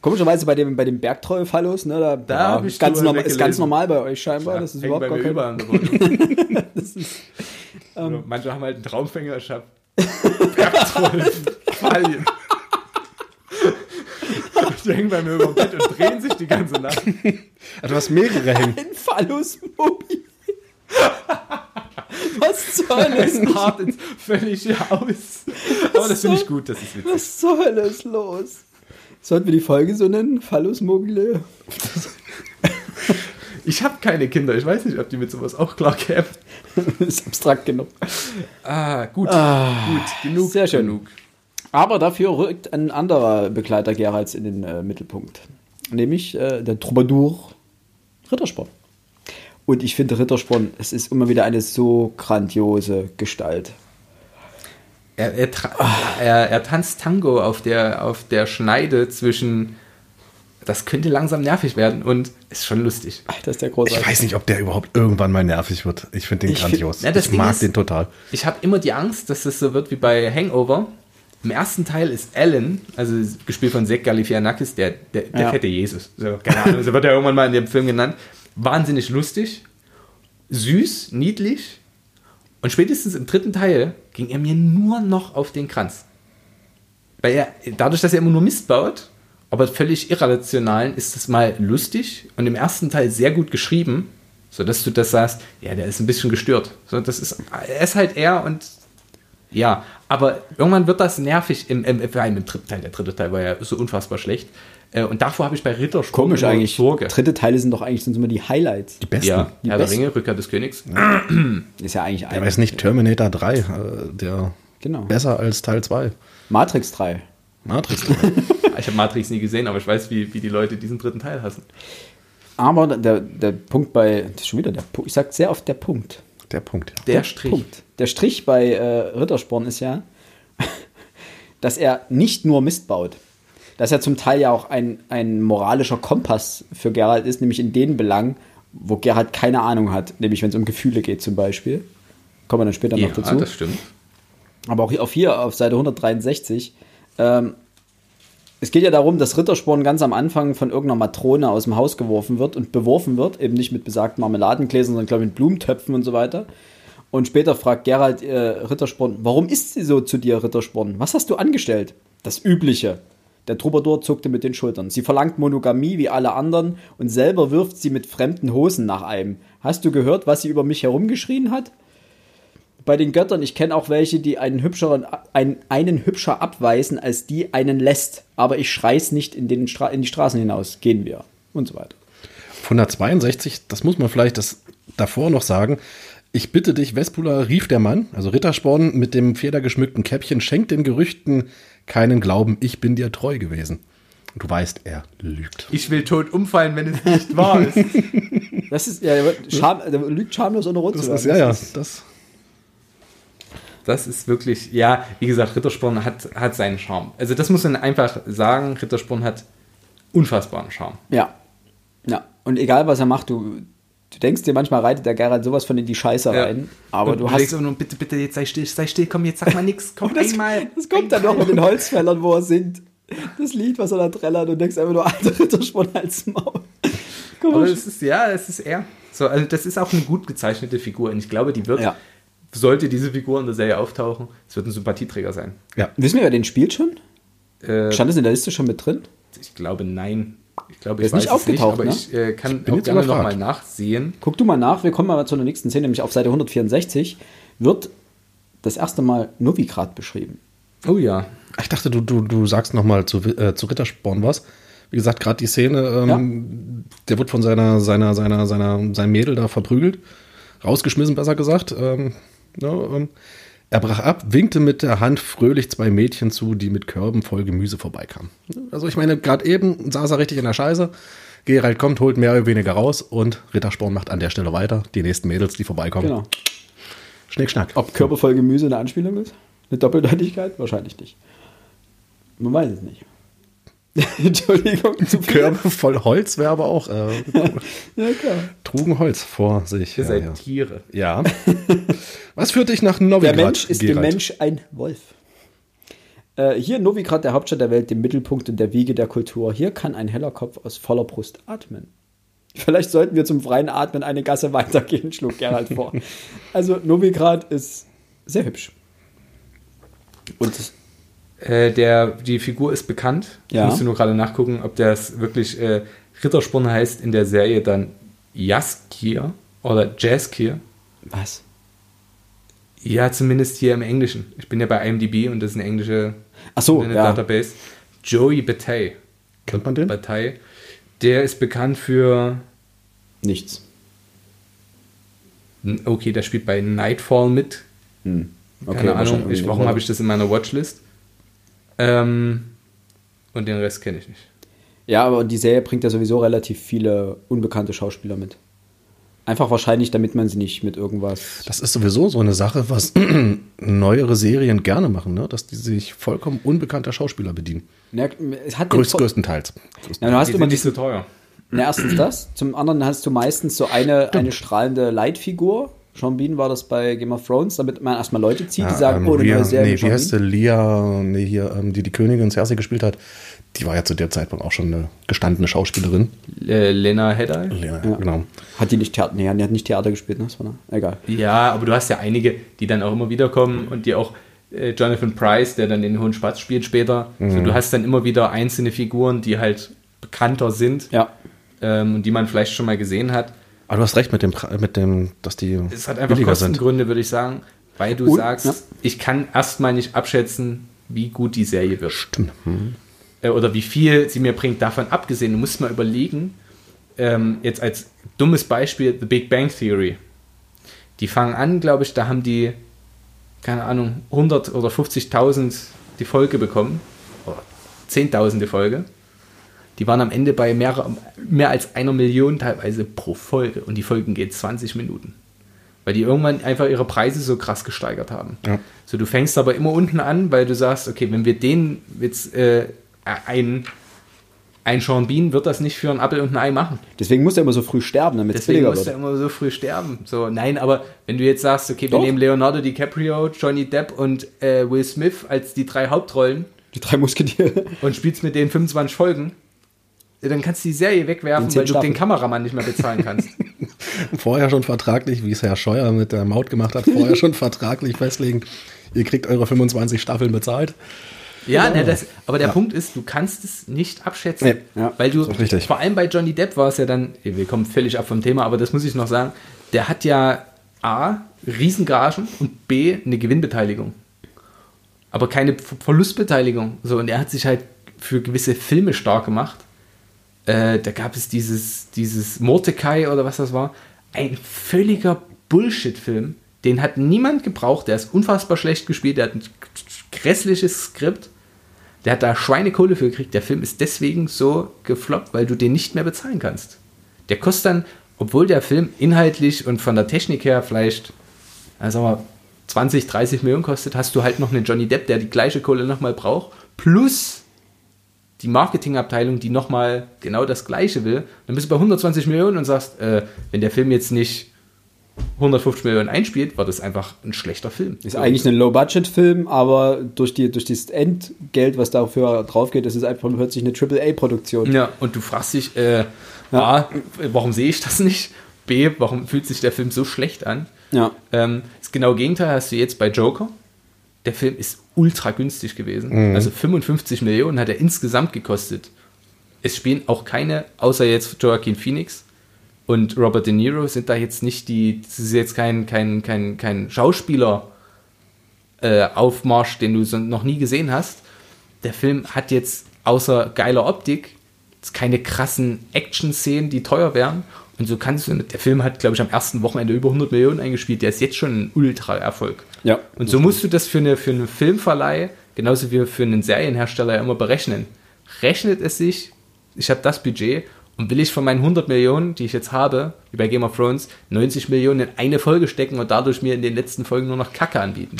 Komischerweise bei dem, bei dem Bergtreuefallus, ne, da, Da ja, ich ist, ganz normal, ist ganz normal bei euch scheinbar. Ja, das ist überhaupt gar kein, *laughs* das ist, Oder Manche haben halt einen Traumfänger, ich hab Bergtrollen, Fallen. Die hängen bei mir über dem Bett und drehen sich die ganze Nacht. Ah, du hast mehrere hängen. ein Phallus mobil. Was zur Hölle Das ist hart ins völlige aus. Aber das finde ich gut, das ist witzig. Was zur Hölle ist los? Sollten wir die Folge so nennen? Phallus mobile? *laughs* Ich habe keine Kinder, ich weiß nicht, ob die mit sowas auch klar kämen. *laughs* ist abstrakt genug. Ah, gut, gut, genug, sehr schön. genug. Aber dafür rückt ein anderer Begleiter Geralds in den äh, Mittelpunkt. Nämlich äh, der Troubadour Rittersporn. Und ich finde Rittersporn, es ist immer wieder eine so grandiose Gestalt. Er, er, er, er tanzt Tango auf der, auf der Schneide zwischen, das könnte langsam nervig werden und ist schon lustig. Alter, ist der Ich großartig. weiß nicht, ob der überhaupt irgendwann mal nervig wird. Ich finde den Ich grandios. find- das ich Ding mag ist- den total. Ich habe immer die Angst, dass es so wird wie bei Hangover. Im ersten Teil ist Alan, also gespielt von Zach Galifianakis, der, der, der Ja. fette Jesus. So, keine Ahnung, so wird er irgendwann mal in dem Film genannt. Wahnsinnig lustig, süß, niedlich. Und spätestens im dritten Teil ging er mir nur noch auf den Kranz. Weil er, dadurch, dass er immer nur Mist baut, aber völlig irrationalen, ist es mal lustig und im ersten Teil sehr gut geschrieben, sodass du das sagst, ja, der ist ein bisschen gestört. So, das ist, er ist halt er und ja, aber irgendwann wird das nervig im, im, vor allem im dritten Teil. Der dritte Teil war ja so unfassbar schlecht. Äh, Und davor habe ich bei Rittersporn Komisch immer eigentlich. Sorge. Dritte Teile sind doch eigentlich sind immer die Highlights. Die besten. Ja, Die Herr der besten. Ringe, Rückkehr des Königs. Ist ja eigentlich Der weiß nicht, Terminator 3, äh, der Genau. besser als Teil 2. Matrix 3. Matrix 3. Ich habe Matrix nie gesehen, aber ich weiß, wie, wie die Leute diesen dritten Teil hassen. Aber der, der Punkt bei, das ist schon wieder der Punkt, ich sag sehr oft der Punkt. der Punkt, ja. Der Strich. Punkt. Der Strich bei äh, Rittersporn ist ja, *laughs* dass er nicht nur Mist baut. Dass er zum Teil ja auch ein, ein moralischer Kompass für Gerald ist, nämlich in den Belangen, wo Gerald keine Ahnung hat, nämlich wenn es um Gefühle geht zum Beispiel. Kommen wir dann später Ja, noch dazu. das stimmt. Aber auch hier, auf hier auf Seite 163. Ähm, es geht ja darum, dass Rittersporn ganz am Anfang von irgendeiner Matrone aus dem Haus geworfen wird und beworfen wird, eben nicht mit besagten Marmeladengläsern, sondern glaube ich mit Blumentöpfen und so weiter. Und später fragt Gerald äh, Rittersporn, warum ist sie so zu dir, Rittersporn? Was hast du angestellt? Das Übliche. Der Troubadour zuckte mit den Schultern. Sie verlangt Monogamie wie alle anderen und selber wirft sie mit fremden Hosen nach einem. Hast du gehört, was sie über mich herumgeschrien hat? Bei den Göttern, ich kenne auch welche, die einen hübscheren, einen, einen hübscher abweisen, als die einen lässt. Aber ich schrei's nicht in, den Stra in die Straßen hinaus. Gehen wir. Und so weiter. 162, das muss man vielleicht das davor noch sagen. Ich bitte dich, Vespula, rief der Mann, also Rittersporn mit dem federgeschmückten Käppchen, schenkt den Gerüchten keinen Glauben, ich bin dir treu gewesen. Du weißt, er lügt. Ich will tot umfallen, wenn es nicht wahr ist. Das ist, ja, Scham, der lügt schamlos ohne rot zu ist, werden. ja, ja, das. Das ist wirklich, ja, wie gesagt, Rittersporn hat, hat seinen Charme. Also das muss man einfach sagen, Rittersporn hat unfassbaren Charme. Ja. Ja. Und egal, was er macht, du, du denkst dir, manchmal reitet der Gerald sowas von in die Scheiße Ja. rein. Aber Und du denkst hast. immer nur, bitte, bitte, jetzt sei still, sei still, komm, jetzt sag mal nix, komm *laughs* Das, einmal. das kommt dann noch mit den Holzfällern, wo er singt. Das Lied, was er da trällert und denkst einfach nur, alter Rittersporn als Maul. Aber Komisch. es ist, ja, es ist er. So, also das ist auch eine gut gezeichnete Figur und ich glaube, die wird, Ja. Sollte diese Figur in der Serie auftauchen, es wird ein Sympathieträger sein. Ja. Wissen wir, wer den spielt schon? Äh, Stand es in der Liste schon mit drin? ich glaube, nein. Ich glaube, ich ist nicht weiß es nicht, aufgetaucht, aber ne? ich äh, kann bin auch jetzt gerne nochmal nachsehen. Guck du mal nach, wir kommen mal zu der nächsten Szene, nämlich auf Seite 164 wird das erste Mal Novigrad beschrieben. Oh ja. Ich dachte, du, du, du sagst noch mal zu, äh, zu Rittersporn was. Wie gesagt, gerade die Szene, ähm, der wird von seiner, seiner, seiner, seiner, seinem Mädel da verprügelt. Rausgeschmissen, besser gesagt. Ähm, ähm, er brach ab, winkte mit der Hand fröhlich zwei Mädchen zu, die mit Körben voll Gemüse vorbeikamen. Also ich meine, gerade eben saß er richtig in der Scheiße. Gerald kommt, holt mehr oder weniger raus und Rittersporn macht an der Stelle weiter. Die nächsten Mädels, die vorbeikommen. Genau. Schnick, schnack. Ob körpervoll Gemüse eine Anspielung ist? Eine Doppeldeutigkeit? Wahrscheinlich nicht. Man weiß es nicht. *laughs* Entschuldigung, zu viel. Körbe voll Holz wäre aber auch, äh, *laughs* Ja, klar. trugen Holz vor sich. Ihr Ja, seid ja. Tiere. Ja. *laughs* Was führt dich nach Der Novigrad? Mensch ist dem Gerald? Mensch ein Wolf. Äh, hier in Novigrad, der Hauptstadt der Welt, dem Mittelpunkt und der Wiege der Kultur. Hier kann ein heller Kopf aus voller Brust atmen. Vielleicht sollten wir zum freien Atmen eine Gasse weitergehen, schlug Gerald vor. *laughs* Also Novigrad ist sehr hübsch. Und Äh, der, die Figur ist bekannt. Ja. Ich musste nur gerade nachgucken, ob das wirklich äh, Rittersporn heißt in der Serie dann Jaskir oder Jaskir. was? Ja, zumindest hier im Englischen. Ich bin ja bei IMDb und das ist eine englische Ach so, ja. Database. Joey Bataille. Kennt man den? Bataille. Der ist bekannt für. Nichts. Okay, der spielt bei Nightfall mit. Hm. Keine Ahnung, ich, warum habe ich das in meiner Watchlist? Ähm, und den Rest kenne ich nicht. Ja, aber die Serie bringt ja sowieso relativ viele unbekannte Schauspieler mit. Einfach wahrscheinlich, damit man sie nicht mit irgendwas. Das ist sowieso so eine Sache, was *clears throat* neuere Serien gerne machen, ne? dass die sich vollkommen unbekannter Schauspieler bedienen. Ja, es hat Größt, Vor- größtenteils. Ja, du hast Die immer sind nicht so teuer. Na, erstens das. Zum anderen hast du meistens so eine, eine strahlende Leitfigur. Sean Bean war das bei Game of Thrones, damit man erstmal Leute zieht, die sagen, ähm, oh, eine Rhea, neue Serie nee, wie heißt sie? Bean. Lia, nee, hier, ähm, die die Königin Cersei gespielt hat. Die war ja zu der Zeitpunkt auch schon eine gestandene Schauspielerin. Äh, Lena Headey. Lena, Ja. Genau. Hat die nicht Theater, nee, die hat nicht Theater gespielt, ne? Das war eine, egal. Ja, aber du hast ja einige, die dann auch immer wieder kommen und die auch äh, Jonathan Price, der dann den Hohen Spatz spielt später. So, Mhm. du hast dann immer wieder einzelne Figuren, die halt bekannter sind Ja. ähm, und die man vielleicht schon mal gesehen hat. Aber du hast recht mit dem, mit dem dass die Es hat einfach billiger sind. Kostengründe, würde ich sagen, weil du Und- sagst, ja. ich kann erstmal nicht abschätzen, wie gut die Serie wird. Stimmt. Hm. oder wie viel sie mir bringt. Davon abgesehen, du musst mal überlegen, ähm, jetzt als dummes Beispiel, The Big Bang Theory. Die fangen an, glaube ich, da haben die, keine Ahnung, 100 oder 50.000 die Folge bekommen. Oder 10.000 die Folge. Die waren am Ende bei mehr, mehr als einer Million teilweise pro Folge. Und die Folgen gehen 20 Minuten. Weil die irgendwann einfach ihre Preise so krass gesteigert haben. Ja. So, du fängst aber immer unten an, weil du sagst, okay, wenn wir den jetzt äh, ein, ein Sean Bean wird das nicht für ein Apfel und ein Ei machen. Deswegen muss er immer so früh sterben, damit es Deswegen billiger muss er wird. immer so früh sterben. So, nein, aber wenn du jetzt sagst, okay, wir Doch. nehmen Leonardo DiCaprio, Johnny Depp und äh, Will Smith als die drei Hauptrollen Die drei Musketiere. und spielst mit denen 25 Folgen, ja, dann kannst du die Serie wegwerfen, weil du den. Kameramann nicht mehr bezahlen kannst. *laughs* Vorher schon vertraglich, wie es Herr Scheuer mit der Maut gemacht hat, vorher schon vertraglich festlegen, ihr kriegt eure 25 Staffeln bezahlt. Ja, ne, das, aber der Punkt ist, du kannst es nicht abschätzen. Nee, ja, weil du, vor allem bei Johnny Depp war es ja dann, wir kommen völlig ab vom Thema, aber das muss ich noch sagen, der hat ja A, Riesengagen und B, eine Gewinnbeteiligung. Aber keine Ver- Verlustbeteiligung. So, und er hat sich halt für gewisse Filme stark gemacht. Äh, da gab es dieses, dieses Mordecai oder was das war. Ein völliger Bullshit-Film. Den hat niemand gebraucht. Der ist unfassbar schlecht gespielt. Der hat ein grässliches Skript. Der hat da Schweinekohle für gekriegt. Der Film ist deswegen so gefloppt, weil du den nicht mehr bezahlen kannst. Der kostet dann, obwohl der Film inhaltlich und von der Technik her vielleicht, also mal 20, 30 Millionen kostet, hast du halt noch einen Johnny Depp, der die gleiche Kohle nochmal braucht, plus die Marketingabteilung, die nochmal genau das Gleiche will. Dann bist du bei 120 Millionen und sagst, äh, wenn der Film jetzt nicht 150 Millionen einspielt, war das einfach ein schlechter Film. Ist eigentlich ein Low-Budget-Film, aber durch, die, durch das Endgeld, was dafür drauf geht, ist es einfach plötzlich eine AAA-Produktion. Ja, und du fragst dich, äh, A, warum sehe ich das nicht? B, warum fühlt sich der Film so schlecht an? Ja. Ähm, das genaue Gegenteil hast du jetzt bei Joker. Der Film ist ultra günstig gewesen. Also 55 Millionen hat er insgesamt gekostet. Es spielen auch keine, außer jetzt Joaquin Phoenix und Robert De Niro, sind da jetzt nicht die, das ist jetzt kein, kein, kein, kein Schauspieler äh, Aufmarsch, den du so noch nie gesehen hast. Der Film hat jetzt außer geiler Optik keine krassen Action-Szenen, die teuer wären. Und so kannst du, der Film hat, glaube ich, am ersten Wochenende über 100 Millionen eingespielt. Der ist jetzt schon ein Ultra-Erfolg. Ja. Und so musst du das für, eine, für einen Filmverleih, genauso wie für einen Serienhersteller ja immer berechnen. Rechnet es sich, ich habe das Budget und will ich von meinen 100 Millionen, die ich jetzt habe, wie bei Game of Thrones, 90 Millionen in eine Folge stecken und dadurch mir in den letzten Folgen nur noch Kacke anbieten.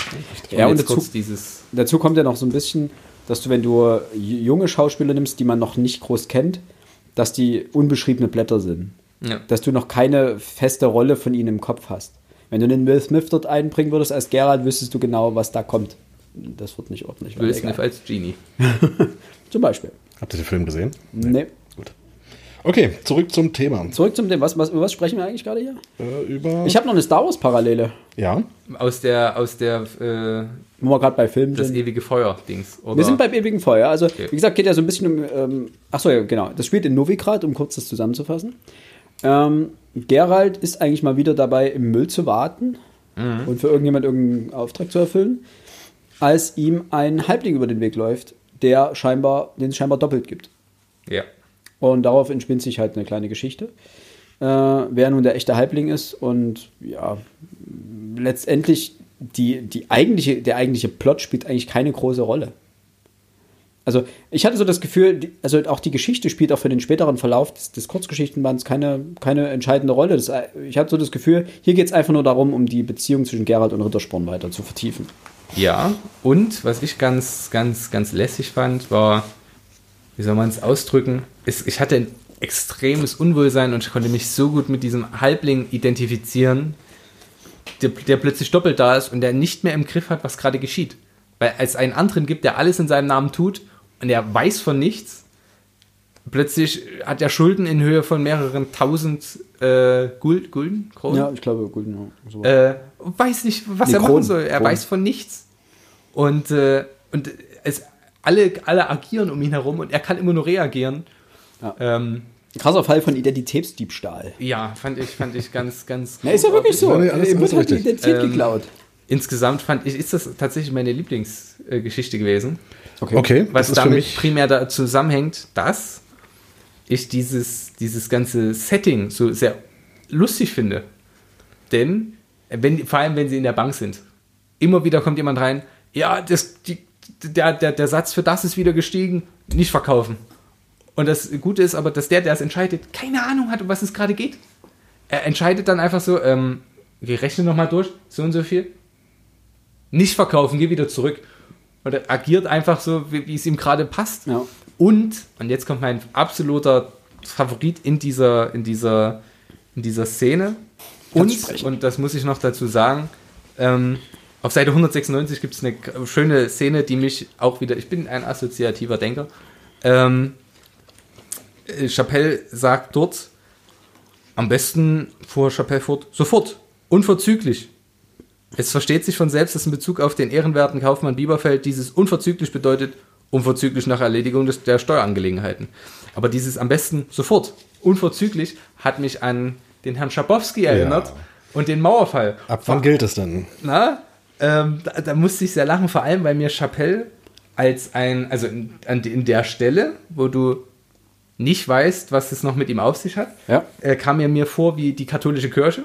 Ja, und dazu- kurz dieses. Dazu kommt ja noch so ein bisschen, dass du, wenn du junge Schauspieler nimmst, die man noch nicht groß kennt, dass die unbeschriebene Blätter sind. Ja. Dass du noch keine feste Rolle von ihnen im Kopf hast. Wenn du den Will Smith dort einbringen würdest als Geralt, wüsstest du genau, was da kommt. Das wird nicht ordentlich. Will Smith egal. als Genie. *laughs* Zum Beispiel. Habt ihr den Film gesehen? Nee. Gut. Okay, zurück zum Thema. Zurück zum Thema. Was, was, über was sprechen wir eigentlich gerade hier? Äh, über. Ich habe noch eine Star Wars-Parallele, ja. Aus der, aus der, äh, wo wir gerade bei Filmen das sind. ewige Feuer-Dings. Wir sind beim ewigen Feuer. Also, Okay. wie gesagt, geht ja so ein bisschen um. Ähm, achso, ja, genau. Das spielt in Novigrad, um kurz das zusammenzufassen. Ähm, Gerald ist eigentlich mal wieder dabei, im Müll zu warten und für irgendjemand irgendeinen Auftrag zu erfüllen, als ihm ein Halbling über den Weg läuft, der scheinbar, den es scheinbar doppelt gibt. Ja. Und darauf entspinnt sich halt eine kleine Geschichte. Äh, wer nun der echte Halbling ist und ja, letztendlich die, die eigentliche, der eigentliche Plot spielt eigentlich keine große Rolle. Also ich hatte so das Gefühl, also auch die Geschichte spielt auch für den späteren Verlauf des, des Kurzgeschichtenbands keine, keine entscheidende Rolle. Das, ich hatte so das Gefühl, hier geht es einfach nur darum, um die Beziehung zwischen Geralt und Rittersporn weiter zu vertiefen. Ja, und was ich ganz, ganz, ganz lässig fand, war, wie soll man es ausdrücken, ist, ich hatte ein extremes Unwohlsein und ich konnte mich so gut mit diesem Halbling identifizieren, der, der plötzlich doppelt da ist und der nicht mehr im Griff hat, was gerade geschieht. Weil es einen anderen gibt, der alles in seinem Namen tut und er weiß von nichts. Plötzlich hat er Schulden in Höhe von mehreren tausend äh, Guld, Gulden, Kronen? Ja, ich glaube, ja, sowas. äh, weiß nicht, was Nee, er machen Kronen, soll. Er Kronen. weiß von nichts. Und, äh, und es, alle, alle agieren um ihn herum und er kann immer nur reagieren. Ja. Ähm, Krasser Fall von Identitätsdiebstahl. ja, fand ich, fand ich ganz, ganz. *laughs* Na, ist ja wirklich so. Ja, nee, alles wird halt die. Identität Ähm, geklaut. Insgesamt fand ich, ist das tatsächlich meine Lieblingsgeschichte gewesen. Okay, Was ist für damit primär da zusammenhängt, dass ich dieses, dieses ganze Setting so sehr lustig finde. Denn, wenn, vor allem wenn sie in der Bank sind, immer wieder kommt jemand rein, ja, das, die, der, der, der Satz für das ist wieder gestiegen, nicht verkaufen. Und das Gute ist aber, dass der, der es entscheidet, keine Ahnung hat, um was es gerade geht. Er entscheidet dann einfach so, ähm, wir rechnen nochmal durch, so und so viel. Nicht verkaufen, geh wieder zurück. Und er agiert einfach so, wie, wie es ihm gerade passt. Ja. Und, und jetzt kommt mein absoluter Favorit in dieser, in dieser, in dieser Szene. Und, und das muss ich noch dazu sagen, ähm, auf Seite 196 gibt es eine schöne Szene, die mich auch wieder, ich bin ein assoziativer Denker, ähm, äh, Chappelle sagt dort, am besten fuhr Chappelle fort, sofort, unverzüglich. Es versteht sich von selbst, dass in Bezug auf den ehrenwerten Kaufmann Bieberfeld dieses unverzüglich bedeutet, unverzüglich nach Erledigung des, der Steuerangelegenheiten. Aber dieses am besten sofort, unverzüglich, hat mich an den Herrn Schabowski erinnert, und den Mauerfall. Ab wann gilt es denn? Na, ähm, da, da musste ich sehr lachen, vor allem weil mir Chapelle als ein, also in, an, in der Stelle, wo du nicht weißt, was es noch mit ihm auf sich hat, Ja. äh, kam er mir vor wie die katholische Kirche.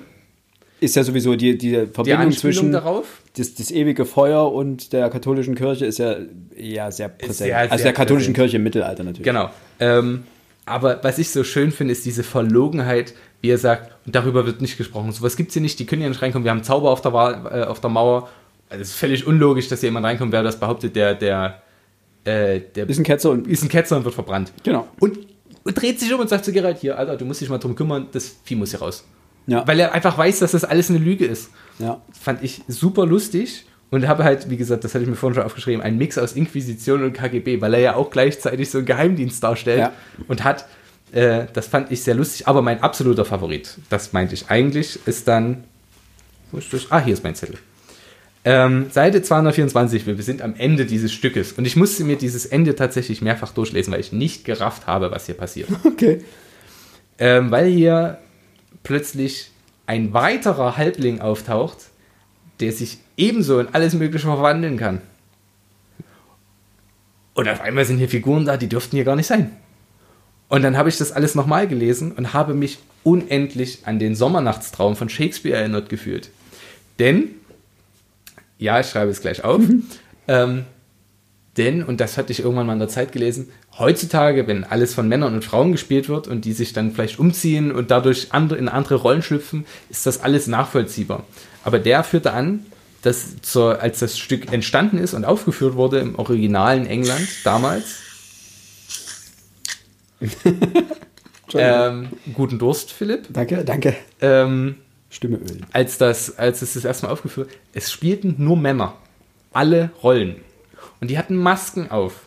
Ist ja sowieso die, die Die Verbindung Anspielung zwischen darauf. das, das ewige Feuer und der katholischen Kirche ist ja, ja sehr präsent. sehr, also sehr der katholischen präsent. Kirche im Mittelalter natürlich. Genau. Ähm, aber was ich so schön finde, ist diese Verlogenheit, wie er sagt, und darüber wird nicht gesprochen. Sowas gibt es hier nicht, die können hier nicht reinkommen. Wir haben Zauber auf der, äh, auf der Mauer. Also es ist völlig unlogisch, dass hier jemand reinkommt, wer das behauptet, der, der, äh, der Ist ein Ketzer und ist ein Ketzer und wird verbrannt. Genau. Und, und dreht sich um und sagt zu Geralt, hier, Alter, du musst dich mal drum kümmern, das Vieh muss hier raus. Ja. Weil er einfach weiß, dass das alles eine Lüge ist. ja. Fand ich super lustig und habe halt, wie gesagt, das hatte ich mir vorhin schon aufgeschrieben, einen Mix aus Inquisition und KGB, weil er ja auch gleichzeitig so einen Geheimdienst darstellt Ja. und hat. Äh, das fand ich sehr lustig, aber mein absoluter Favorit, das meinte ich eigentlich, ist dann. Wo ist das? Ah, hier ist mein Zettel. Ähm, Seite 224, wir sind am Ende dieses Stückes und ich musste mir dieses Ende tatsächlich mehrfach durchlesen, weil ich nicht gerafft habe, was hier passiert. *laughs* Okay. Ähm, weil hier plötzlich ein weiterer Halbling auftaucht, der sich ebenso in alles Mögliche verwandeln kann. Und auf einmal sind hier Figuren da, die dürften hier gar nicht sein. Und dann habe ich das alles nochmal gelesen und habe mich unendlich an den Sommernachtstraum von Shakespeare erinnert gefühlt. Denn, ja, ich schreibe es gleich auf, ähm, denn, und das hatte ich irgendwann mal in der Zeit gelesen, heutzutage, wenn alles von Männern und Frauen gespielt wird und die sich dann vielleicht umziehen und dadurch andere, in andere Rollen schlüpfen, ist das alles nachvollziehbar. Aber der führte an, dass zur, als das Stück entstanden ist und aufgeführt wurde im originalen England damals, *laughs* ähm, guten Durst, Philipp, Danke, danke. ähm, Stimme ölen. als, das, als es das erste Mal aufgeführt es spielten nur Männer. Alle Rollen. Und die hatten Masken auf.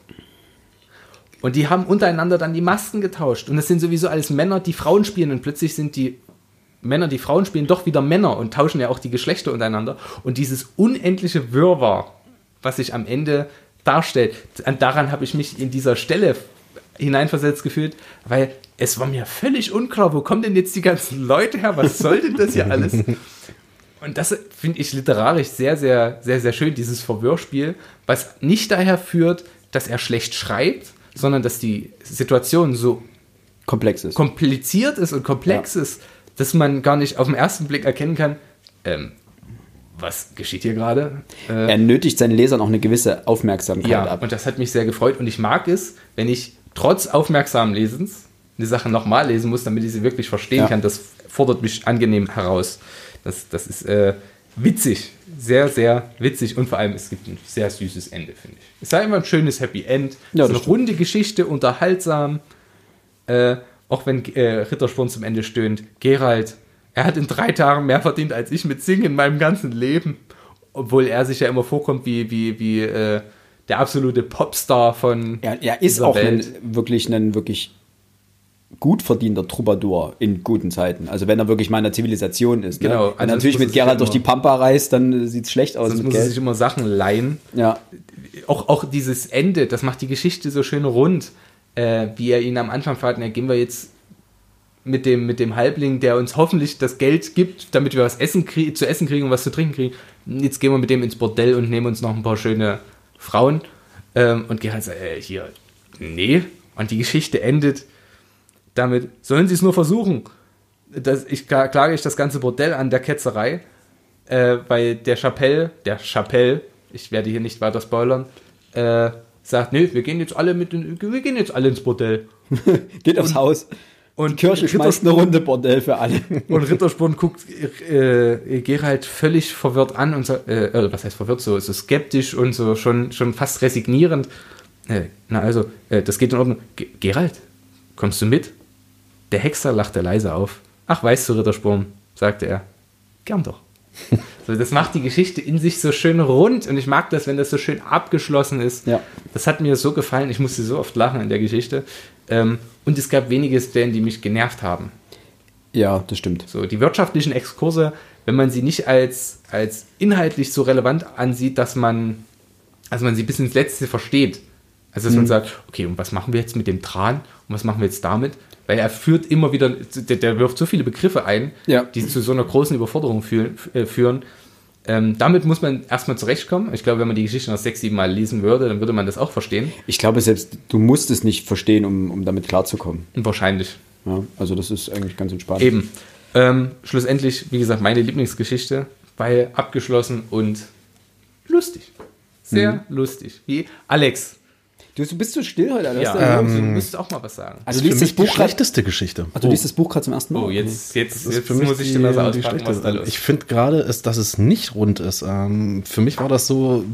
Und die haben untereinander dann die Masken getauscht. Und das sind sowieso alles Männer, die Frauen spielen. Und plötzlich sind die Männer, die Frauen spielen, doch wieder Männer und tauschen ja auch die Geschlechter untereinander. Und dieses unendliche Wirrwarr, was sich am Ende darstellt, an- daran habe ich mich in dieser Stelle hineinversetzt gefühlt, weil es war mir völlig unklar, wo kommen denn jetzt die ganzen Leute her? Was soll denn das hier *laughs* alles? Und das finde ich literarisch sehr, sehr, sehr, sehr schön, dieses Verwirrspiel, was nicht daher führt, dass er schlecht schreibt, sondern dass die Situation so Komplex ist. kompliziert ist und komplex ist, dass man gar nicht auf den ersten Blick erkennen kann, ähm, was geschieht hier gerade? Äh, er nötigt seinen Lesern auch eine gewisse Aufmerksamkeit ja, ab. und das hat mich sehr gefreut und ich mag es, wenn ich trotz aufmerksamen Lesens eine Sache nochmal lesen muss, damit ich sie wirklich verstehen Ja. kann. Das fordert mich angenehm heraus. Das, das ist äh, witzig, sehr, sehr witzig und vor allem es gibt ein sehr süßes Ende, finde ich. Es sei immer ein schönes Happy End, Ja, ist eine stimmt. runde Geschichte, unterhaltsam, äh, auch wenn äh, Rittersporn zum Ende stöhnt. Gerald, er hat in drei Tagen mehr verdient als ich mit Singen in meinem ganzen Leben. Obwohl er sich ja immer vorkommt wie, wie, wie äh, der absolute Popstar von. Er, er ist auch ein, Welt. wirklich ein wirklich gut verdienter Troubadour in guten Zeiten. Also wenn er wirklich mal in der Zivilisation ist. Genau, Ne? Wenn er natürlich mit Gerald durch die Pampa reist, dann sieht es schlecht aus Sonst muss er sich Geld. immer Sachen leihen. Ja, Auch, auch dieses Ende, das macht die Geschichte so schön rund, äh, wie er ihn am Anfang fragt, na, gehen wir jetzt mit dem, mit dem Halbling, der uns hoffentlich das Geld gibt, damit wir was essen zu essen kriegen und was zu trinken kriegen. Jetzt gehen wir mit dem ins Bordell und nehmen uns noch ein paar schöne Frauen. Ähm, und Gerald sagt, äh, hier, nee. Und die Geschichte endet damit, sollen sie es nur versuchen. Das, ich kla- klage ich das ganze Bordell an der Ketzerei, äh, weil der Chapelle, der Chapelle, ich werde hier nicht weiter spoilern, äh, sagt, nee, wir gehen jetzt alle mit, in, wir gehen jetzt alle ins Bordell. *laughs* geht aufs Haus. Und Die Kirche schmeißt eine Runde Bordell für alle. *laughs* Und Rittersporn guckt äh, Gerald völlig verwirrt an und sagt, äh, äh, was heißt verwirrt, so, so skeptisch und so schon, schon fast resignierend. Äh, na also, äh, das geht in Ordnung. Ge Gerald, kommst du mit? Der Hexer lachte leise auf. Ach, weißt du, Rittersporn, sagte er. Gern doch. *laughs* so, das macht die Geschichte in sich so schön rund und ich mag das, wenn das so schön abgeschlossen ist. Ja. Das hat mir so gefallen, ich musste so oft lachen in der Geschichte. Ähm, und es gab wenige Stellen, die mich genervt haben. Ja, das stimmt. So, die wirtschaftlichen Exkurse, wenn man sie nicht als, als inhaltlich so relevant ansieht, dass man, dass man sie bis ins Letzte versteht. Also, dass man sagt, okay, und was machen wir jetzt mit dem Tran und was machen wir jetzt damit? Weil er führt immer wieder, der, der wirft so viele Begriffe ein, Ja. die zu so einer großen Überforderung führen. Äh, führen. Ähm, damit muss man erstmal zurechtkommen. Ich glaube, wenn man die Geschichte noch sechs, sieben Mal lesen würde, dann würde man das auch verstehen. Ich glaube, selbst du musst es nicht verstehen, um, um damit klarzukommen. Wahrscheinlich. Ja, also das ist eigentlich ganz entspannt. Eben. Ähm, schlussendlich, wie gesagt, meine Lieblingsgeschichte, weil abgeschlossen und lustig. Sehr lustig. Wie Alex. Du, du bist so still heute. Alter. Ja, los? du müsstest auch mal was sagen. Also du liest das die Buch gerade. schlechteste Geschichte. Ach, du liest das Buch gerade zum ersten Mal. Oh, jetzt, jetzt, Das ist jetzt für mich muss ich die, dir Messer die auspacken, was da Ich finde gerade, dass es nicht rund ist. Ähm, für mich war das so.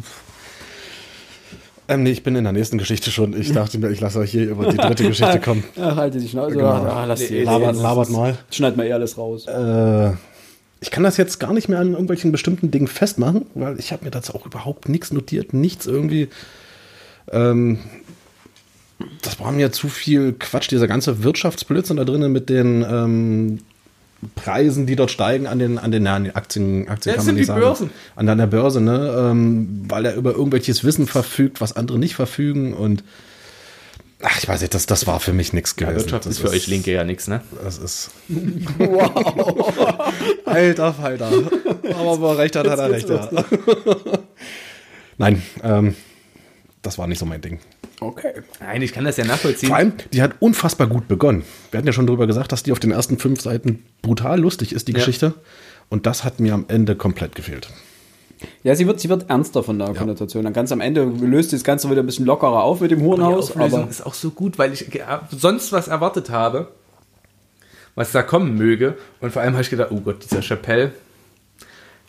Ähm, nee, ich bin in der nächsten Geschichte schon. Ich dachte mir, ich lasse euch hier über die dritte Geschichte kommen. *laughs* Ach, halte die Schnauze. Genau. Ah, lass die. Nee, Labert, labert mal. Schneid mal eh alles raus. Äh, ich kann das jetzt gar nicht mehr an irgendwelchen bestimmten Dingen festmachen, weil ich habe mir dazu auch überhaupt nichts notiert, nichts irgendwie. Ähm, das war mir zu viel Quatsch, dieser ganze Wirtschaftsblödsinn da drinnen mit den ähm, Preisen, die dort steigen an den, an den, an den Aktien, Aktien Ja, kann man sind nicht die sagen. Börsen. An an der Börse, ne? Ähm, weil er über irgendwelches Wissen verfügt, was andere nicht verfügen und ach, ich weiß nicht, das, das war für mich nichts Ja, gewesen. Wirtschaft das ist für euch Linke ja nichts, ne? Das ist. Wow. *laughs* *laughs* Alter Falter. Aber wo er recht hat, hat er recht. Ja. *laughs* Nein, ähm, das war nicht so mein Ding. Okay. Nein, ich kann das ja nachvollziehen. Vor allem, die hat unfassbar gut begonnen. Wir hatten ja schon drüber gesagt, dass die auf den ersten fünf Seiten brutal lustig ist, die Ja. Geschichte. Und das hat mir am Ende komplett gefehlt. Ja, sie wird, sie wird ernster von der Konnotation. Dann ganz am Ende löst das Ganze wieder ein bisschen lockerer auf mit dem die Hurenhaus. Auflösung Aber ist auch so gut, weil ich ge- sonst was erwartet habe, was da kommen möge. Und vor allem habe ich gedacht, oh Gott, dieser Chappelle,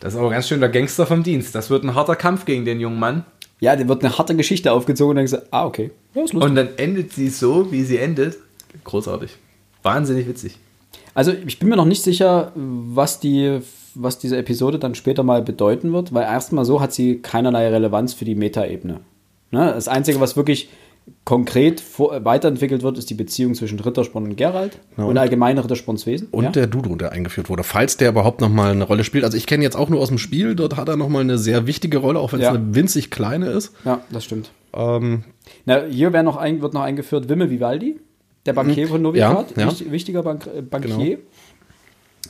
das ist aber ganz schön der Gangster vom Dienst. Das wird ein harter Kampf gegen den jungen Mann. Ja, da wird eine harte Geschichte aufgezogen und dann gesagt, ah, okay. Ja. Und dann endet sie so, wie sie endet. Großartig. Wahnsinnig witzig. Also ich bin mir noch nicht sicher, was die, was diese Episode dann später mal bedeuten wird, weil erstmal so hat sie keinerlei Relevanz für die Metaebene. Ne? Das Einzige, was wirklich konkret vor, weiterentwickelt wird, ist die Beziehung zwischen Rittersporn und Geralt Ja, und allgemeine Rittersporns Wesen. Und ja? der Dudu, der eingeführt wurde. Falls der überhaupt noch mal eine Rolle spielt. Also ich kenne jetzt auch nur aus dem Spiel, dort hat er noch mal eine sehr wichtige Rolle, auch wenn es Ja. eine winzig kleine ist. ja, das stimmt. Ähm, Na, hier noch ein, wird noch eingeführt Wimmel Vivaldi, der Bankier von Novigrad, wichtiger Bank, Bankier.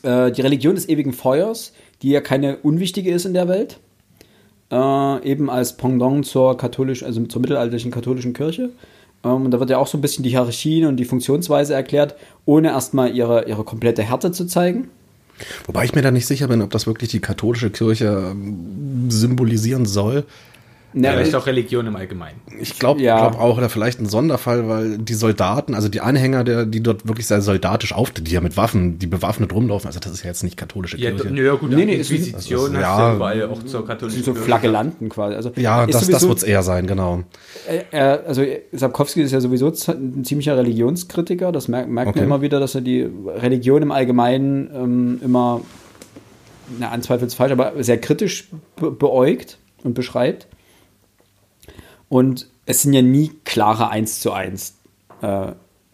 Äh, die Religion des ewigen Feuers, die ja keine unwichtige ist in der Welt. Äh, eben als Pendant zur katholischen, also zur mittelalterlichen katholischen Kirche. Ähm, und da wird ja auch so ein bisschen die Hierarchien und die Funktionsweise erklärt, ohne erstmal ihre, ihre komplette Härte zu zeigen. wobei ich mir da nicht sicher bin, ob das wirklich die katholische Kirche ähm, symbolisieren soll. Na, Vielleicht auch Religion im Allgemeinen. Ich glaube Ja. glaub auch, oder vielleicht ein Sonderfall, weil die Soldaten, also die Anhänger, der, die dort wirklich sehr soldatisch auftreten, die ja mit Waffen, die bewaffnet rumlaufen, also das ist ja jetzt nicht katholische Ja, Kirche. ja gut, Nee, nee, Inquisition ist- hast ja, überall auch zur katholischen so. Flagellanten quasi. Also Ja, ist das, das wird es eher sein, genau. Äh, er- also Sapkowski ist ja sowieso ein ziemlicher Religionskritiker. Das merkt, merkt Okay. man immer wieder, dass er die Religion im Allgemeinen ähm, immer, na, anzweifelt ist falsch, aber sehr kritisch be beäugt und beschreibt. Und es sind ja nie klare 1 zu 1 äh,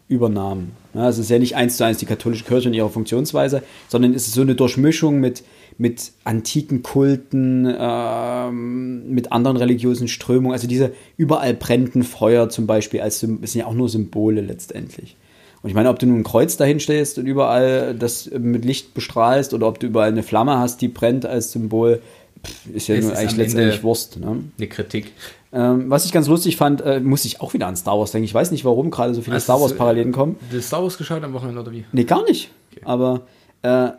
Übernahmen. Ja, es ist ja nicht 1 zu 1 die katholische Kirche und ihre Funktionsweise, sondern es ist so eine Durchmischung mit, mit antiken Kulten, ähm, mit anderen religiösen Strömungen. Also diese überall brennenden Feuer zum Beispiel als sind ja auch nur Symbole letztendlich. Und ich meine, ob du nun ein Kreuz dahin stellst und überall das mit Licht bestrahlst oder ob du überall eine Flamme hast, die brennt als Symbol, pff, ist ja nur eigentlich letztendlich Ende- Wurst. Ne? Eine Kritik. Ähm, was ich ganz lustig fand, äh, muss ich auch wieder an Star Wars denken. Ich weiß nicht, warum gerade so viele Hast Star Wars-Parallelen kommen. Hast du Star Wars geschaut am Wochenende oder wie? Nee, gar nicht. Aber äh,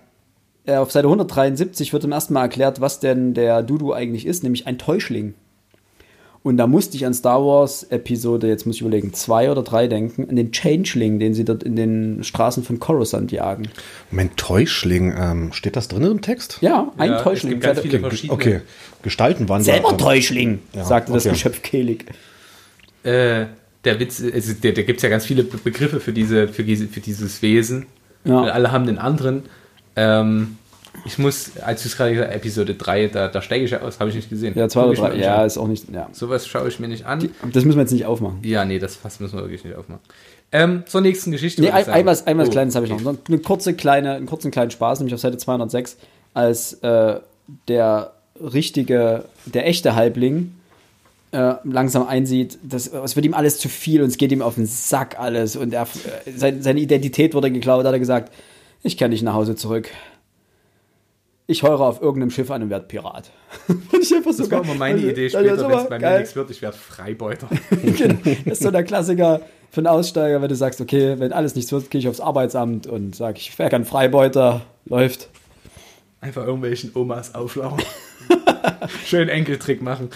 äh, auf Seite 173 wird zum ersten Mal erklärt, was denn der Dudu eigentlich ist, nämlich ein Täuschling. Und da musste ich an Star Wars Episode, jetzt muss ich überlegen, zwei oder drei denken, an den Changeling, den sie dort in den Straßen von Coruscant jagen. Moment, Täuschling, ähm, steht das drin im Text? Ja, ein Ja, es Täuschling. gibt ganz viele Okay, verschiedene. okay. Gestaltenwandler. Selber Täuschling, Ja, sagte das okay. Geschöpf kehlig. Äh, der Witz, also der, der gibt es ja ganz viele Be- Begriffe für, diese, für, diese, für dieses Wesen. Ja. Und alle haben den anderen. Ähm, ich muss, als du es gerade gesagt hast, Episode 3, da, da steige ich ja aus, habe ich nicht gesehen. Ja, zwei Guck oder ich mir drei. nicht Ja, an. ist auch nicht. Ja. Sowas schaue ich mir nicht an. Das müssen wir jetzt nicht aufmachen. ja, nee, das Fass müssen wir wirklich nicht aufmachen. Ähm, zur nächsten Geschichte. Nee, ein, ein, was, ein was Oh, Kleines habe ich noch. Eine kurze kleine, einen kurzen kleinen Spaß, nämlich auf Seite 206, als äh, der richtige, der echte Halbling äh, langsam einsieht, dass es wird ihm alles zu viel und es geht ihm auf den Sack alles und er, äh, sein, seine Identität wurde geklaut, hat er gesagt, ich kann nicht nach Hause zurück. Ich heure auf irgendeinem Schiff an und werde Pirat. *laughs* ich einfach so das war immer meine also, Idee später, wenn es bei mir nichts wird, ich werde Freibeuter. *laughs* Genau. das ist so der Klassiker für einen Aussteiger, wenn du sagst, okay, wenn alles nichts wird, gehe ich aufs Arbeitsamt und sage, ich wäre kein Freibeuter, läuft. Einfach irgendwelchen Omas auflaufen. *laughs* Schön Enkeltrick machen.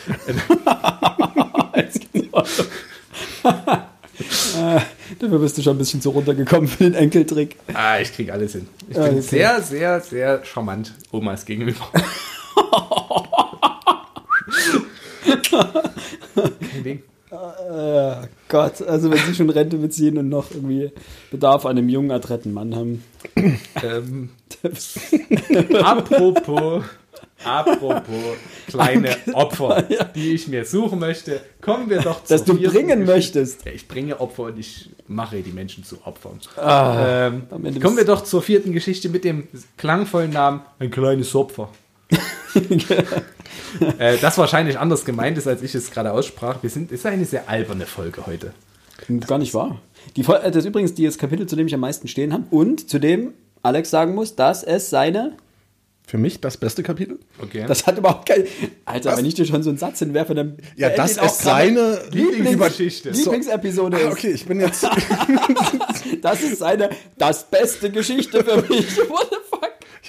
Dafür bist du schon ein bisschen zu runtergekommen für den Enkeltrick. Ah, ich krieg alles hin. Ich bin okay. sehr, sehr, sehr charmant Omas gegenüber. Kein Ding. Oh Gott, also wenn sie schon Rente beziehen und noch irgendwie Bedarf an einem jungen, adretten Mann haben. Ähm, *laughs* apropos Apropos kleine Opfer, *laughs* die ich mir suchen möchte, kommen wir doch zu. Dass du bringen Geschichte. möchtest. Ja, ich bringe Opfer und ich mache die Menschen zu Opfern. Ah, ähm, kommen wir doch zur vierten Geschichte mit dem klangvollen Namen Ein kleines Opfer. *laughs* äh, das wahrscheinlich anders gemeint ist, als ich es gerade aussprach. Wir sind, ist eine sehr alberne Folge heute. Gar nicht wahr. Die, äh, das ist übrigens das Kapitel, zu dem ich am meisten stehen habe und zu dem Alex sagen muss, dass es seine für mich das beste Kapitel. Okay. Das hat überhaupt kein. Alter, Was? wenn ich dir schon so einen Satz hinwerfe, dann. Ja, das ist seine Lieblingsgeschichte. Lieblingsepisode. So. Ah, okay, ich bin jetzt. *laughs* das ist seine. Das beste Geschichte für mich. What *laughs* the?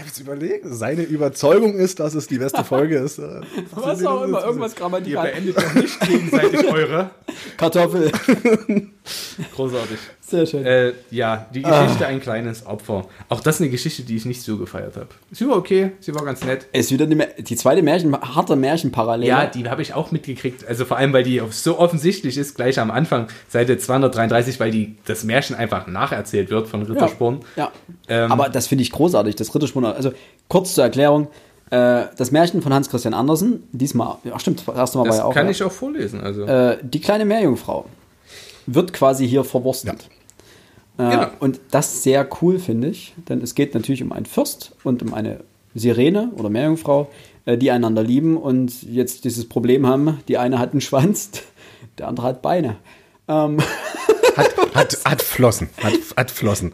Ich habe jetzt überlegt, seine Überzeugung ist, dass es die beste Folge ist. Äh, *laughs* Was auch immer, irgendwas grammatikal. Ihr beendet doch nicht gegenseitig *laughs* eure. Kartoffel. *laughs* Großartig. Sehr schön. Äh, ja, die Geschichte ah. Ein kleines Opfer. Auch das ist eine Geschichte, die ich nicht so gefeiert habe. Sie war okay, sie war ganz nett. Es ist wieder die zweite Märchen, harte Märchenparallele. Ja, die habe ich auch mitgekriegt. Also vor allem, weil die so offensichtlich ist, gleich am Anfang, Seite 233, weil die, das Märchen einfach nacherzählt wird von Rittersporn. Ja, ja. Ähm, aber das finde ich großartig, das Rittersporn. Also kurz zur Erklärung. Äh, das Märchen von Hans Christian Andersen, diesmal, ja stimmt, das erste Mal das war ja auch. kann ja. ich auch vorlesen. Also. Äh, die kleine Meerjungfrau wird quasi hier verwurstet. Ja. Äh, genau. Und das sehr cool, finde ich, denn es geht natürlich um einen Fürst und um eine Sirene oder Meerjungfrau, die einander lieben und jetzt dieses Problem haben, die eine hat einen Schwanz, *laughs* der andere hat Beine. Ähm. Hat, hat, hat Flossen, hat, hat Flossen.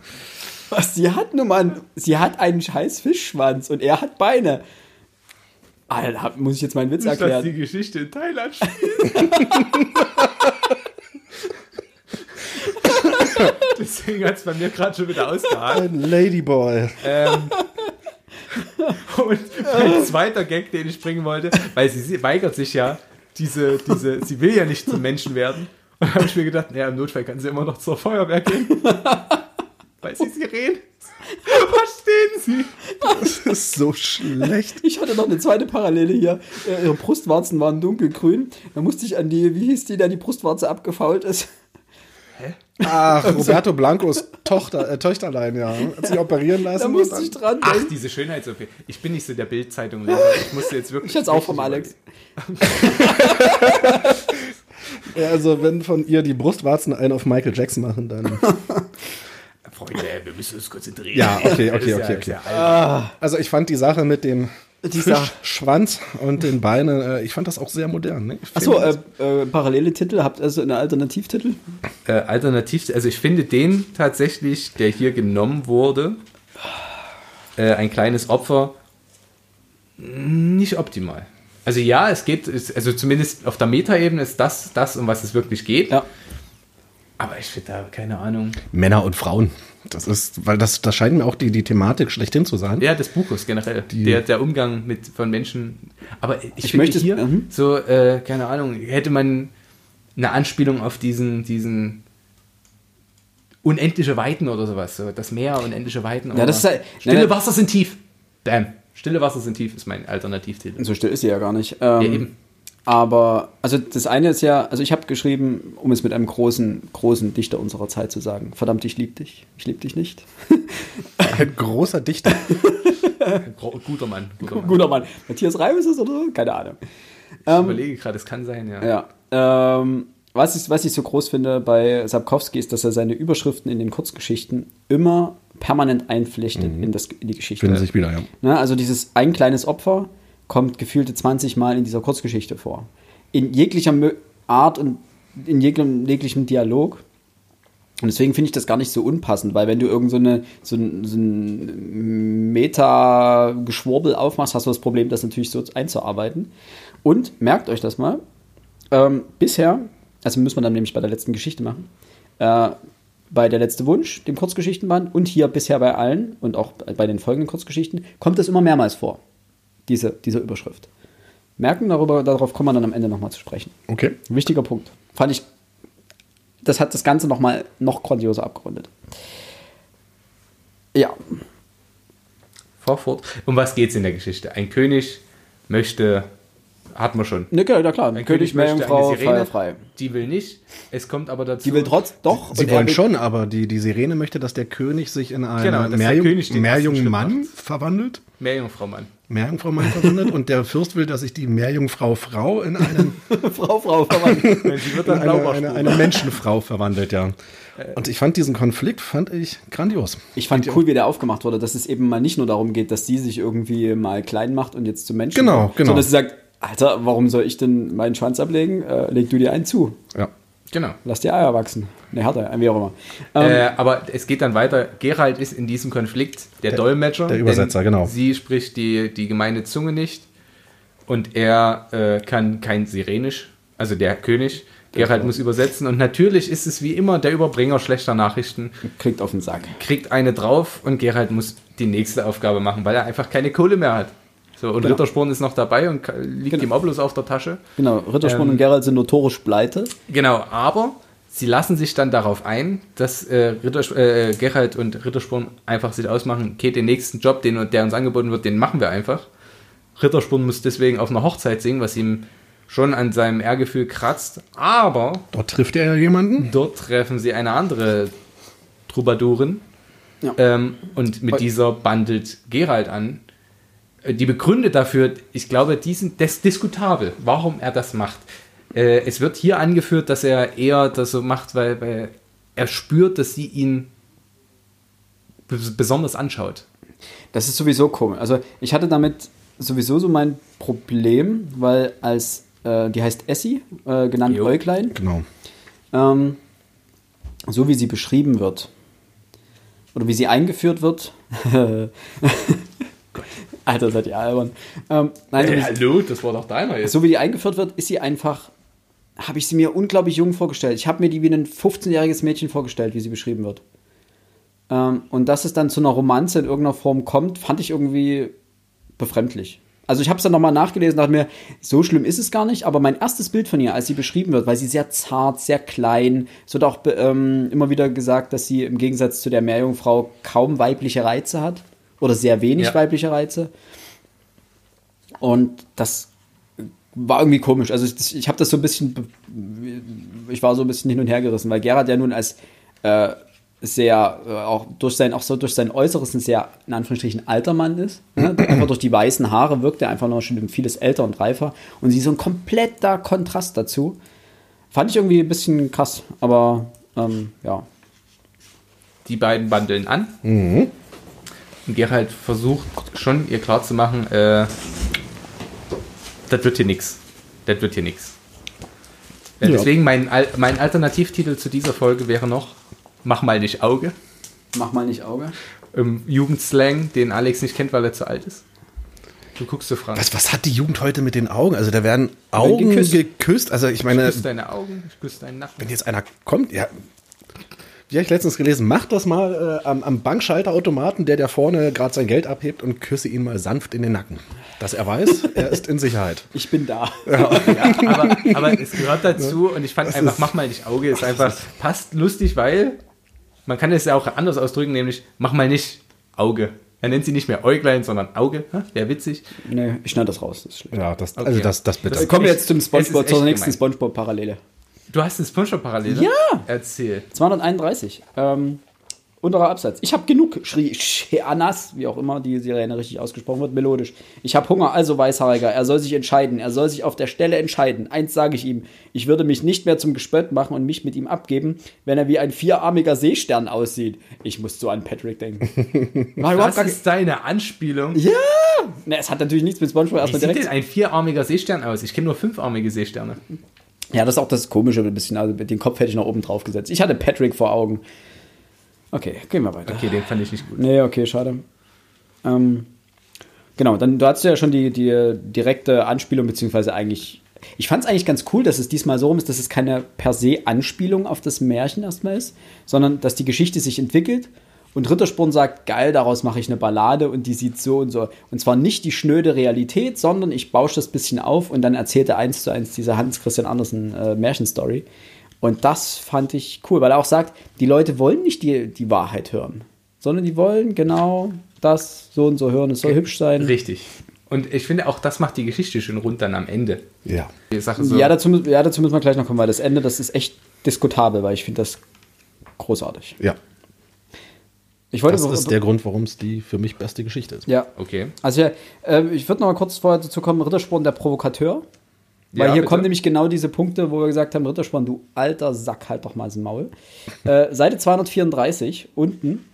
Was, sie hat nun mal, sie hat einen scheiß Fischschwanz und er hat Beine. Alter, muss ich jetzt meinen Witz Nicht, erklären? Dass die Geschichte in Thailand spielt. *laughs* Deswegen hat es bei mir gerade schon wieder ausgehalten. Ein Ladyboy. Ähm, und mein zweiter Gag, den ich bringen wollte, weil sie, sie weigert sich ja, diese, diese, sie will ja nicht zum Menschen werden. Und dann habe ich mir gedacht, naja, im Notfall kann sie immer noch zur Feuerwehr gehen. Weil sie *laughs* Sirene *laughs* Verstehen Sie? Das ist so schlecht. Ich hatte noch eine zweite Parallele hier. Äh, ihre Brustwarzen waren dunkelgrün. Da musste ich an die, wie hieß die, der die Brustwarze abgefault ist? Hä? Ach, Roberto Blancos Tochter, äh, Töchterlein, ja. Hat sich *laughs* operieren lassen. Da musste ich dran Ach, diese Schönheits-OP. Ich bin nicht so der Bildzeitung Ich musste jetzt wirklich. Ich jetzt auch vom Alex. ja, also, wenn von ihr die Brustwarzen einen auf Michael Jackson machen, dann. Freunde, wir müssen uns konzentrieren. Ja, okay, okay, *laughs* okay, okay. Also, ich fand die Sache mit dem dieser Schwanz und den Beinen, äh, ich fand das auch sehr modern. Ne? Achso, äh, äh, parallele Titel, habt ihr also einen Alternativtitel? Äh, Alternativ, also ich finde den tatsächlich, der hier genommen wurde, äh, ein kleines Opfer, nicht optimal. Also ja, es geht, also zumindest auf der Metaebene ist das das, um was es wirklich geht. Ja. Aber ich finde da keine Ahnung. Männer und Frauen. Das ist, weil das, das scheint mir auch die, die Thematik schlechthin zu sein. Ja, des Buches generell. Die, der, der Umgang mit, von Menschen. Aber ich, ich möchte hier, uh so, äh, keine Ahnung, hätte man eine Anspielung auf diesen, diesen unendliche Weiten oder sowas. So, das Meer, unendliche Weiten. Ja, das ist halt, Stille ne, Wasser sind tief. Bam. Stille Wasser sind tief ist mein Alternativtitel. So still ist sie ja gar nicht. Ähm, ja, eben. Aber, also das eine ist ja, also ich habe geschrieben, um es mit einem großen, großen Dichter unserer Zeit zu sagen, verdammt, ich liebe dich, ich liebe dich nicht. *laughs* Ein großer Dichter. *laughs* guter Mann. Guter Mann. Guter Mann. Matthias Reim ist es oder so? Keine Ahnung. Ich ähm, überlege gerade, es kann sein, ja. Ja. Ähm, was, ich, was ich so groß finde bei Sapkowski ist, dass er seine Überschriften in den Kurzgeschichten immer permanent einflechtet mhm. in, das, in die Geschichte. Finden sich wieder, ja. Na, also dieses ein kleines Opfer, kommt gefühlte 20 Mal in dieser Kurzgeschichte vor. In jeglicher, Art und in jeglichem, jeglichem Dialog. Und deswegen finde ich das gar nicht so unpassend, weil wenn du irgend so, eine, so ein, so ein Meta-Geschwurbel aufmachst, hast du das Problem, das natürlich so einzuarbeiten. Und merkt euch das mal, ähm, bisher, also müssen wir dann nämlich bei der letzten Geschichte machen, äh, bei der letzte Wunsch, dem Kurzgeschichtenband und hier bisher bei allen und auch bei den folgenden Kurzgeschichten, kommt es immer mehrmals vor, diese, diese Überschrift. Merken, darüber, darauf kommen wir dann am Ende nochmal zu sprechen. Okay. Wichtiger Punkt. Fand ich, das hat das Ganze nochmal noch grandioser abgerundet. Ja, Fahr fort. Um was geht's in der Geschichte? Ein König möchte, hat man schon. ne, ja, klar. Ein König, Meerjungfrau, feierfrei. Die will nicht. Es kommt aber dazu. Die will trotz, doch. Sie und wollen will- schon, aber die, die Sirene möchte, dass der König sich in einen Genau, Meerjung, König den ersten Meerjungen Schritt Mann macht. verwandelt. Meerjungfrau Mann. Meerjungfrau Mann verwandelt und der Fürst will, dass sich die Meerjungfrau Frau in, einen, *laughs* Frau, Frau, verwandelt. *laughs* Sie wird dann eine, eine, eine Menschenfrau verwandelt, ja. Und ich fand diesen Konflikt, fand ich grandios. Ich fand cool, wie der aufgemacht wurde, dass es eben mal nicht nur darum geht, dass sie sich irgendwie mal klein macht und jetzt zum Menschen Genau, wird, genau. Sondern dass sie sagt, Alter, warum soll ich denn meinen Schwanz ablegen? Äh, leg du dir einen zu. Ja. Genau. Lass die Eier wachsen. Ne, härter, wie auch immer. Ähm, Äh, aber es geht dann weiter. Gerald ist in diesem Konflikt der, Dolmetscher. der Übersetzer, genau. Sie spricht die, die gemeine Zunge nicht und er äh, kann kein Sirenisch, also der König. Gerald muss übersetzen und natürlich ist es wie immer der Überbringer schlechter Nachrichten, kriegt auf den Sack. kriegt eine drauf und Gerald muss die nächste Aufgabe machen, weil er einfach keine Kohle mehr hat. So, und Genau. Rittersporn ist noch dabei und liegt Genau. ihm auch bloß auf der Tasche. Genau, Rittersporn Ähm, und Geralt sind notorisch pleite. Genau, aber sie lassen sich dann darauf ein, dass äh, Ritter, äh, Gerald und Rittersporn einfach sich ausmachen, okay, den nächsten Job, den, der uns angeboten wird, den machen wir einfach. Rittersporn muss deswegen auf einer Hochzeit singen, was ihm schon an seinem Ehrgefühl kratzt, aber Dort trifft er jemanden. dort treffen sie eine andere Troubadourin Ja. ähm, und mit dieser bandelt Gerald an. Die begründet dafür, ich glaube, diesen, das ist diskutabel, warum er das macht. Äh, es wird hier angeführt, dass er eher das so macht, weil, weil er spürt, dass sie ihn bes- besonders anschaut. Das ist sowieso komisch. Also ich hatte damit sowieso so mein Problem, weil als, äh, die heißt Essie, äh, genannt Jo. Äuglein, Genau. ähm, so wie sie beschrieben wird, oder wie sie eingeführt wird, *laughs* Alter, seid ihr albern. Ähm, nein, so wie sie- hallo, das war doch deiner jetzt. so wie die eingeführt wird, ist sie einfach, habe ich sie mir unglaublich jung vorgestellt. Ich habe mir die wie ein 15-jähriges Mädchen vorgestellt, wie sie beschrieben wird. Ähm, und dass es dann zu einer Romanze in irgendeiner Form kommt, fand ich irgendwie befremdlich. Also ich habe es dann nochmal nachgelesen, dachte mir, so schlimm ist es gar nicht, aber mein erstes Bild von ihr, als sie beschrieben wird, weil sie sehr zart, sehr klein, es wird auch ähm, immer wieder gesagt, dass sie im Gegensatz zu der Meerjungfrau kaum weibliche Reize hat oder sehr wenig Ja. weibliche Reize. Und das war irgendwie komisch. Also ich, ich habe das so ein bisschen, ich war so ein bisschen hin und her gerissen, weil Gerhard ja nun als äh, sehr, äh, auch durch sein, auch so durch sein Äußeres ein sehr, in Anführungsstrichen, alter Mann ist. Ne? *clears throat* Einfach durch die weißen Haare wirkt er einfach noch schon vieles älter und reifer. Und sie ist so ein kompletter Kontrast dazu. Fand ich irgendwie ein bisschen krass, aber ähm, ja. Die beiden bandeln an. Und Gerald versucht schon ihr klarzumachen, äh, das wird hier nix. Das wird hier nix. Äh, Ja. Deswegen mein, mein Alternativtitel zu dieser Folge wäre noch Mach mal nicht Auge. Mach mal nicht Auge. Im Jugendslang, den Alex nicht kennt, weil er zu alt ist. Du guckst so Frank. Was, was hat die Jugend heute mit den Augen? Also da werden Augen geküsst. geküsst. Also ich Ich meine, küsse deine Augen, ich küsse deinen Nacken. wenn jetzt einer kommt, ja. Wie habe ich letztens gelesen, macht das mal äh, am, am Bankschalterautomaten, der der vorne gerade sein Geld abhebt und küsse ihn mal sanft in den Nacken. Dass er weiß, *laughs* er ist in Sicherheit. Ich bin da. *laughs* Ja, aber, aber es gehört dazu und ich fand einfach, ist- mach mal nicht Auge, ist einfach, passt lustig, weil man kann es ja auch anders ausdrücken, nämlich mach mal nicht Auge. Er nennt sie nicht mehr Äuglein, sondern Auge. Wäre witzig. Nee, ich schneide das raus. Das ist schlecht. Ja, das, Okay. also das, das bitte. Wir kommen jetzt zum ist Spongebob, zur nächsten. Spongebob-Parallele. Du hast eine Spongebob-Parallele? Ja. Erzähl. 231. Ähm, unterer Absatz. Ich habe genug, schrie Sheanas, wie auch immer die Sirene richtig ausgesprochen wird, melodisch. Ich habe Hunger, also Weißhaariger. Er soll sich entscheiden. Er soll sich auf der Stelle entscheiden. Eins sage ich ihm. Ich würde mich nicht mehr zum Gespött machen und mich mit ihm abgeben, wenn er wie ein vierarmiger Seestern aussieht. Ich muss so an Patrick denken. *laughs* Gar ist deine Anspielung? ja! Ne, es hat natürlich nichts mit Spongebob Wie erstmal sieht denn direkt. ein vierarmiger Seestern aus? Ich kenne nur fünfarmige Seesterne. Ja, das ist auch das Komische ein bisschen. Also den Kopf hätte ich noch oben drauf gesetzt. Ich hatte Patrick vor Augen. Okay, gehen wir weiter. Okay, den fand ich nicht gut. Nee, okay, schade. Ähm, genau, dann du hattest ja schon die, die direkte Anspielung, beziehungsweise eigentlich. Ich fand es eigentlich ganz cool, dass es diesmal so rum ist, dass es keine per se Anspielung auf das Märchen erstmal ist, sondern dass die Geschichte sich entwickelt und Rittersporn sagt, geil, daraus mache ich eine Ballade und die sieht so und so. Und zwar nicht die schnöde Realität, sondern ich bausche das bisschen auf und dann erzählt er eins zu eins diese Hans Christian Andersen äh, Märchenstory. Und das fand ich cool, weil er auch sagt, die Leute wollen nicht die, die Wahrheit hören, sondern die wollen genau das so und so hören. Es soll okay. hübsch sein. Richtig. Und ich finde auch, das macht die Geschichte schön rund dann am Ende. Ja. Die Sache so. ja, dazu, ja, dazu müssen wir gleich noch kommen, weil das Ende, das ist echt diskutabel, weil ich finde das großartig. Ja. Ich wollte das ist der Grund, warum es die für mich beste Geschichte ist. Ja. Okay. Also ja, äh, ich würde noch mal kurz vorher dazu kommen, Rittersporn der Provokateur. Weil ja, hier bitte. kommen nämlich genau diese Punkte, wo wir gesagt haben, Rittersporn, du alter Sack, halt doch mal das Maul. äh, Seite 234, unten.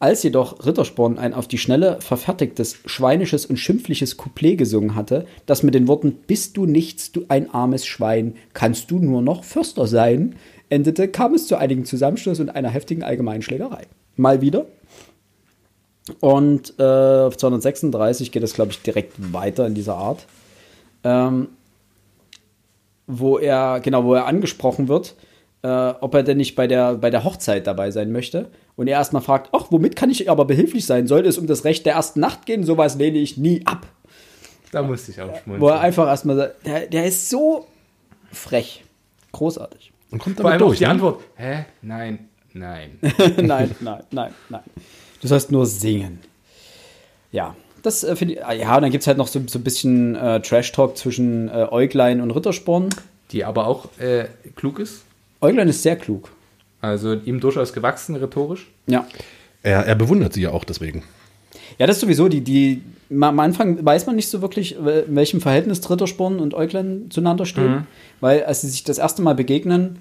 Als jedoch Rittersporn ein auf die Schnelle verfertigtes, schweinisches und schimpfliches Couplet gesungen hatte, das mit den Worten Bist du nichts, du ein armes Schwein, kannst du nur noch Fürster sein, endete, kam es zu einigen Zusammenstößen und einer heftigen allgemeinen Schlägerei. Mal wieder. Und äh, auf 236 geht es, glaube ich, direkt weiter in dieser Art ähm, wo er, genau, wo er angesprochen wird, äh, ob er denn nicht bei der, bei der Hochzeit dabei sein möchte. Und er erstmal fragt, ach, womit kann ich aber behilflich sein? Sollte es um das Recht der ersten Nacht gehen? Sowas lehne ich nie ab. Da musste ich auch schmunzeln. Wo er einfach erstmal sagt, der, der ist so frech. Großartig. Und kommt Vor allem durch, die ne? Antwort, hä? Nein, nein. *laughs* *laughs* nein, nein, nein, nein. Du sollst nur singen. Ja, das äh, finde ich. Ah, ja, und dann gibt es halt noch so, so ein bisschen äh, Trash-Talk zwischen äh, Äuglein und Rittersporn. Die aber auch äh, klug ist. Äuglein ist sehr klug. Also ihm durchaus gewachsen, rhetorisch. Ja. Er, er bewundert sie ja auch deswegen. Ja, das ist sowieso die, die. Am Anfang weiß man nicht so wirklich, in welchem Verhältnis Rittersporn und Äuglein zueinander stehen. Mhm. Weil, als sie sich das erste Mal begegnen,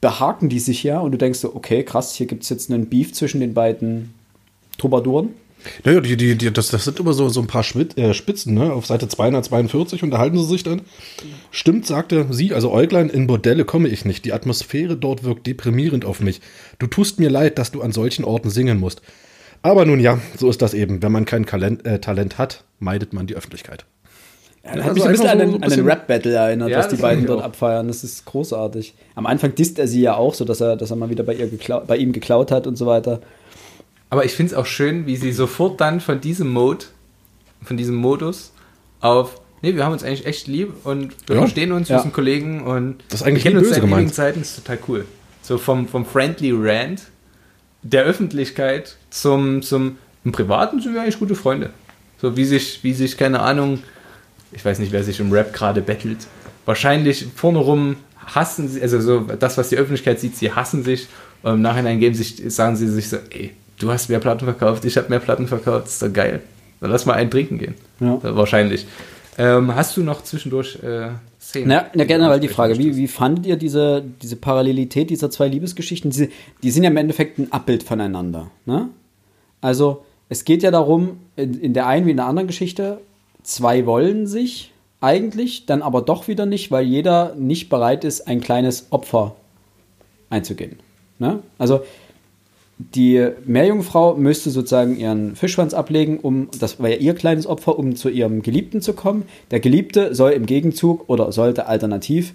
behaken die sich ja und du denkst so, okay, krass, hier gibt es jetzt einen Beef zwischen den beiden Troubadouren. Naja, die, die, die, das, das sind immer so, so ein paar äh, Spitzen, ne? Auf Seite 242 unterhalten sie sich dann. Stimmt, sagte sie, also Äuglein, in Bordelle komme ich nicht. Die Atmosphäre dort wirkt deprimierend auf mich. Du tust mir leid, dass du an solchen Orten singen musst. Aber nun ja, so ist das eben. Wenn man kein Talent, äh, Talent hat, meidet man die Öffentlichkeit. Ja, das hat mich ein bisschen, an, den, den Rap-Battle erinnert, ja, was die beiden dort auch. abfeiern. Das ist großartig. Am Anfang disst er sie ja auch, so dass er, dass er mal wieder bei, ihr bei ihm geklaut hat und so weiter. Aber ich finde es auch schön, wie sie sofort dann von diesem Mode, von diesem Modus auf, nee, wir haben uns eigentlich echt lieb und wir ja. verstehen uns, wir ja. sind Kollegen und das ist eigentlich wir kennen uns seit ewigen Zeiten, das ist total cool. So vom, vom Friendly Rant der Öffentlichkeit zum, zum im Privaten sind wir eigentlich gute Freunde. So wie sich, wie sich, keine Ahnung, ich weiß nicht, wer sich im Rap gerade bettelt. Wahrscheinlich vorne rum hassen sie, also so das, was die Öffentlichkeit sieht, sie hassen sich. Und im Nachhinein geben sich, sagen sie sich so, ey, du hast mehr Platten verkauft, ich habe mehr Platten verkauft, ist doch geil. Dann lass mal einen trinken gehen. Ja. Wahrscheinlich. Ähm, hast du noch zwischendurch äh, Szenen? Ja, ja generell die Frage, wie, wie fandet ihr diese, diese Parallelität dieser zwei Liebesgeschichten? Diese, die sind ja im Endeffekt ein Abbild voneinander. Ne? Also es geht ja darum, in, in der einen wie in der anderen Geschichte, zwei wollen sich eigentlich, dann aber doch wieder nicht, weil jeder nicht bereit ist, ein kleines Opfer einzugehen. Ne? Also die Meerjungfrau müsste sozusagen ihren Fischschwanz ablegen, um das war ja ihr kleines Opfer, um zu ihrem Geliebten zu kommen. Der Geliebte soll im Gegenzug oder sollte alternativ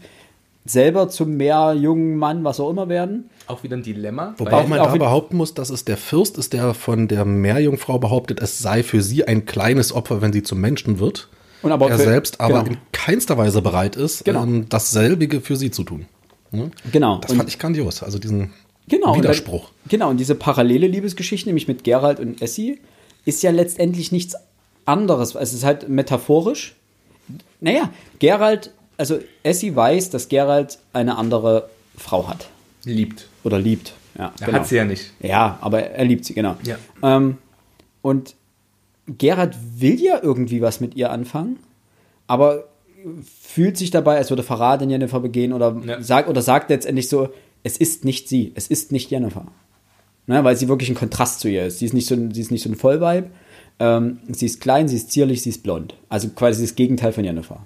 selber zum Meerjungen Mann, was auch immer werden. Auch wieder ein Dilemma. Wobei man da behaupten muss, dass es der Fürst ist, der von der Meerjungfrau behauptet, es sei für sie ein kleines Opfer, wenn sie zum Menschen wird. Und aber er für, selbst aber genau. in keinster Weise bereit ist, genau. ähm, dasselbige für sie zu tun. Hm? Genau. Das fand ich grandios. Also diesen Genau, Widerspruch. Und dann, genau, und diese parallele Liebesgeschichte, nämlich mit Gerald und Essie, ist ja letztendlich nichts anderes. Es ist halt metaphorisch. Naja, Gerald, also Essie weiß, dass Gerald eine andere Frau hat. Liebt. Oder liebt. Ja, er genau. hat sie ja nicht. Ja, aber er liebt sie, genau. Ja. Ähm, und Gerald will ja irgendwie was mit ihr anfangen, aber fühlt sich dabei, als würde Verrat in Jennifer begehen oder, ja. sagt, oder sagt letztendlich so, es ist nicht sie, es ist nicht Jennifer. Ne, weil sie wirklich ein Kontrast zu ihr ist. Sie ist nicht so, sie ist nicht so ein Vollweib. Ähm, sie ist klein, sie ist zierlich, sie ist blond. Also quasi das Gegenteil von Jennifer.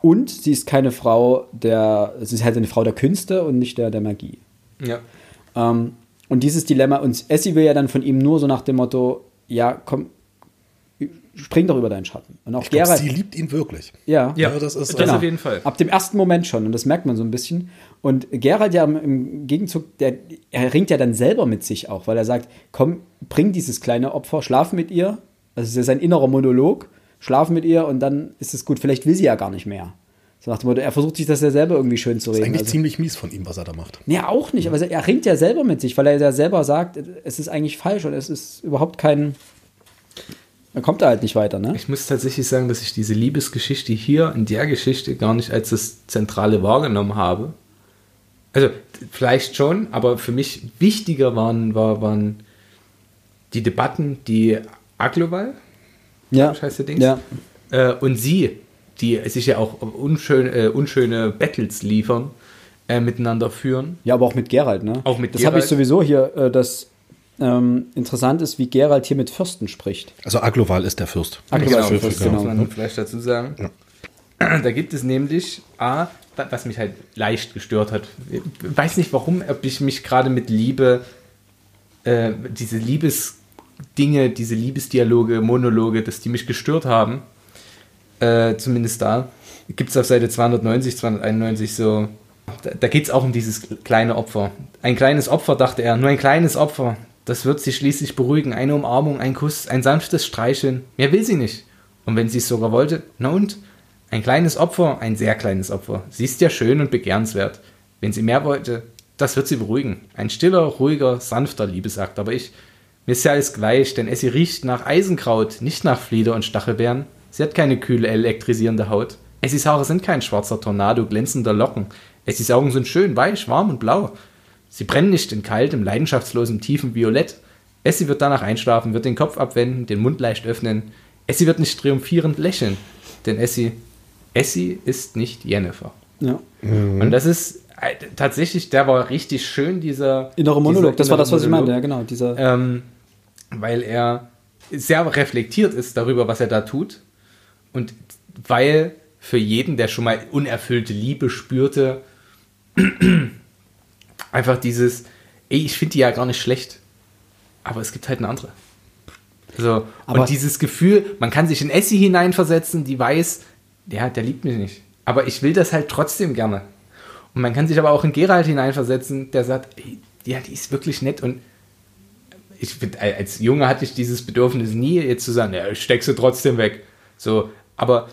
Und sie ist keine Frau der, sie ist halt eine Frau der Künste und nicht der, der Magie. Ja. Ähm, und dieses Dilemma, und Essie will ja dann von ihm nur so nach dem Motto, ja, komm, spring doch über deinen Schatten. Und auch Ich glaub, Geralt. sie liebt ihn wirklich. ja, Ja, Ja, das das, ist- Genau. auf jeden Fall. Ab dem ersten Moment schon, und das merkt man so ein bisschen. Und Geralt ja im- Gegenzug, der, er ringt ja dann selber mit sich auch, weil er sagt, komm, bring dieses kleine Opfer, schlaf mit ihr. Das ist ja sein innerer Monolog, schlaf mit ihr und dann ist es gut. Vielleicht will sie ja gar nicht mehr. So nach dem Motto, er versucht sich das ja selber irgendwie schön zu Das ist reden. eigentlich Also, ziemlich mies von ihm, was er da macht. nee, auch nicht, aber er ringt ja selber mit sich, weil er ja selber sagt, es ist eigentlich falsch und es ist überhaupt kein. Er kommt da halt nicht weiter, ne? Ich muss tatsächlich sagen, dass ich diese Liebesgeschichte hier in der Geschichte gar nicht als das Zentrale wahrgenommen habe. Also vielleicht schon, aber für mich wichtiger waren, war, waren die Debatten, die Agloval Ja. Scheiße Dings. Ja. äh, und sie, die sich ja auch unschön, äh, unschöne Battles liefern, äh, miteinander führen. Ja, aber auch mit Geralt, ne? Auch mit Das habe ich sowieso hier, äh, das ähm, interessant ist, wie Geralt hier mit Fürsten spricht. Also Agloval ist der Fürst. Agloval Genau, ist der Fürst, das muss genau. man vielleicht dazu sagen. Da gibt es nämlich A, wa- was mich halt leicht gestört hat. Ich weiß nicht warum, ob ich mich gerade mit Liebe, äh, diese Liebesdinge, diese Liebesdialoge, Monologe, dass die mich gestört haben. Äh, zumindest da. Gibt es auf Seite 290, 291 so. Da, da geht es auch um dieses kleine Opfer. Ein kleines Opfer, dachte er, nur ein kleines Opfer. Das wird sie schließlich beruhigen. Eine Umarmung, ein Kuss, ein sanftes Streicheln. Mehr will sie nicht. Und wenn sie es sogar wollte, na und? Ein kleines Opfer, ein sehr kleines Opfer. Sie ist ja schön und begehrenswert. Wenn sie mehr wollte, das wird sie beruhigen. Ein stiller, ruhiger, sanfter Liebesakt. Aber ich, mir ist ja alles gleich, denn sie riecht nach Eisenkraut, nicht nach Flieder und Stachelbeeren. Sie hat keine kühle, elektrisierende Haut. Essis Haare sind kein schwarzer Tornado glänzender Locken. Essis Augen sind schön, weich, warm und blau. Sie brennen nicht in kaltem, leidenschaftslosem, tiefem Violett. Essie wird danach einschlafen, wird den Kopf abwenden, den Mund leicht öffnen. Essie wird nicht triumphierend lächeln, denn Essie, Essie ist nicht Jennifer. Ja. Und das ist äh, tatsächlich, der war richtig schön, dieser Innere Monolog, dieser das war das, was ich meinte, Monolog. ja, genau. Dieser, Ähm, weil er sehr reflektiert ist darüber, was er da tut. Und weil für jeden, der schon mal unerfüllte Liebe spürte, einfach dieses, ey, ich finde die ja gar nicht schlecht, aber es gibt halt eine andere. So, Aber- und dieses Gefühl, man kann sich in Essie hineinversetzen, die weiß, der, der liebt mich nicht. Aber ich will das halt trotzdem gerne. Und man kann sich aber auch in Gerald hineinversetzen, der sagt, ey, ja, die ist wirklich nett und ich als Junge hatte ich dieses Bedürfnis nie, jetzt zu sagen, ja, ich steck sie trotzdem weg. So, aber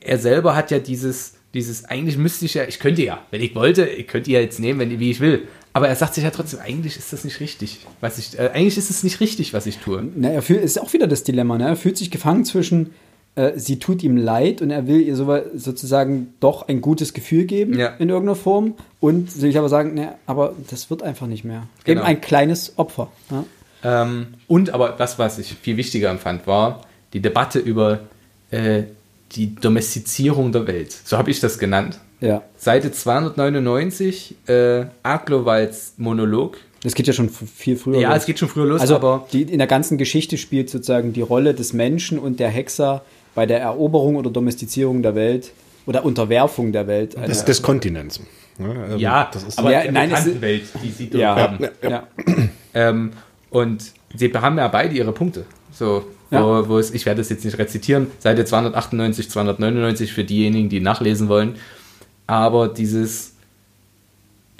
er selber hat ja dieses, dieses, eigentlich müsste ich ja, ich könnte ja, wenn ich wollte, ich könnte ja jetzt nehmen, wenn, wie ich will. Aber er sagt sich ja trotzdem, eigentlich ist das nicht richtig, was ich, äh, eigentlich ist es nicht richtig, was ich tue. na, er fühlt, ist auch wieder das Dilemma, ne? Er fühlt sich gefangen zwischen, äh, sie tut ihm leid und er will ihr so, sozusagen doch ein gutes Gefühl geben Ja. in irgendeiner Form und sich aber sagen, ne, aber das wird einfach nicht mehr. Genau. Eben ein kleines Opfer. Ja? Ähm, und aber das, was ich viel wichtiger empfand, war die Debatte über äh, die Domestizierung der Welt. So habe ich das genannt. Ja. Seite 299, äh, Aglovals Monolog. Das geht ja schon viel früher. Ja, los. es geht schon früher los, Also aber die, in der ganzen Geschichte spielt sozusagen die Rolle des Menschen und der Hexer bei der Eroberung oder Domestizierung der Welt oder Unterwerfung der Welt. eine- Des, des Kontinents. Ja, ähm, ja, das ist aber Ja, der nein, es bekannten ist- Welt, die sie dort ja, haben. ja. Ähm, und sie haben ja beide ihre Punkte. So, wo, Ja. wo es, ich werde das jetzt nicht rezitieren, Seite 298, 299 für diejenigen, die nachlesen wollen. Aber dieses,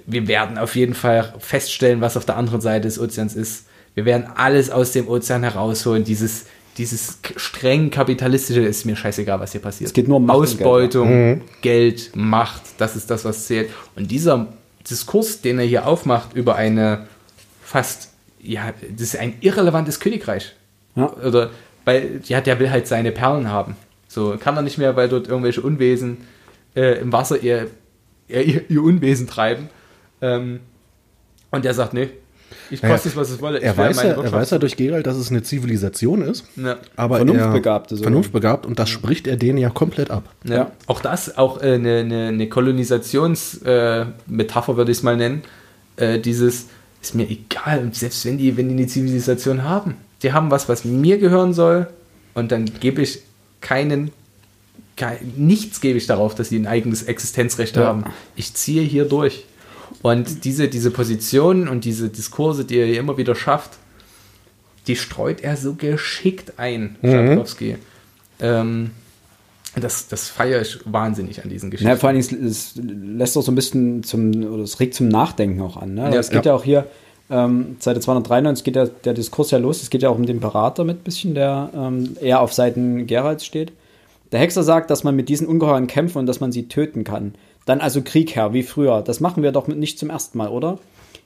wir werden auf jeden Fall feststellen, was auf der anderen Seite des Ozeans ist. Wir werden alles aus dem Ozean herausholen. Dieses, dieses streng kapitalistische ist mir scheißegal, was hier passiert. Es geht nur um Macht und Geld, Ausbeutung, Geld, Macht, das ist das, was zählt. Und dieser Diskurs, den er hier aufmacht über eine fast, ja, das ist ein irrelevantes Königreich. Ja. Oder, weil, ja, der will halt seine Perlen haben. So, kann er nicht mehr, weil dort irgendwelche Unwesen äh, im Wasser ihr, ihr, ihr Unwesen treiben. Ähm, und der sagt, nee, ich Ja, koste es, was es wolle. Ich Er weiß, meine ja, er weiß ja durch Geralt, dass es eine Zivilisation ist. Ja. Aber Vernunftbegabte er. Vernunftbegabt und das spricht er denen ja komplett ab. Ja. Ja. Auch das, auch äh, eine, eine, eine Kolonisationsmetapher, äh, würde ich es mal nennen. Äh, dieses ist mir egal, und selbst wenn die, wenn die eine Zivilisation haben. Die haben was, was mir gehören soll, und dann gebe ich keinen kein, nichts gebe ich darauf, dass sie ein eigenes Existenzrecht Ja. haben. Ich ziehe hier durch. Und diese, diese Positionen und diese Diskurse, die er hier immer wieder schafft, die streut er so geschickt ein, Schadkowski. Ähm, das, das feiere ich wahnsinnig an diesen Geschichten. Ja, vor allem, es, es lässt auch so ein bisschen zum, oder es regt zum Nachdenken auch an. Ne? Ja, es geht ja, auch hier, ähm, Seite 293 geht ja der Diskurs ja los. Es geht ja auch um den Berater mit bisschen, der ähm, eher auf Seiten Geralds steht. Der Hexer sagt, dass man mit diesen Ungeheuern kämpfen und dass man sie töten kann. Dann also Krieg her, wie früher. Das machen wir doch nicht zum ersten Mal, oder?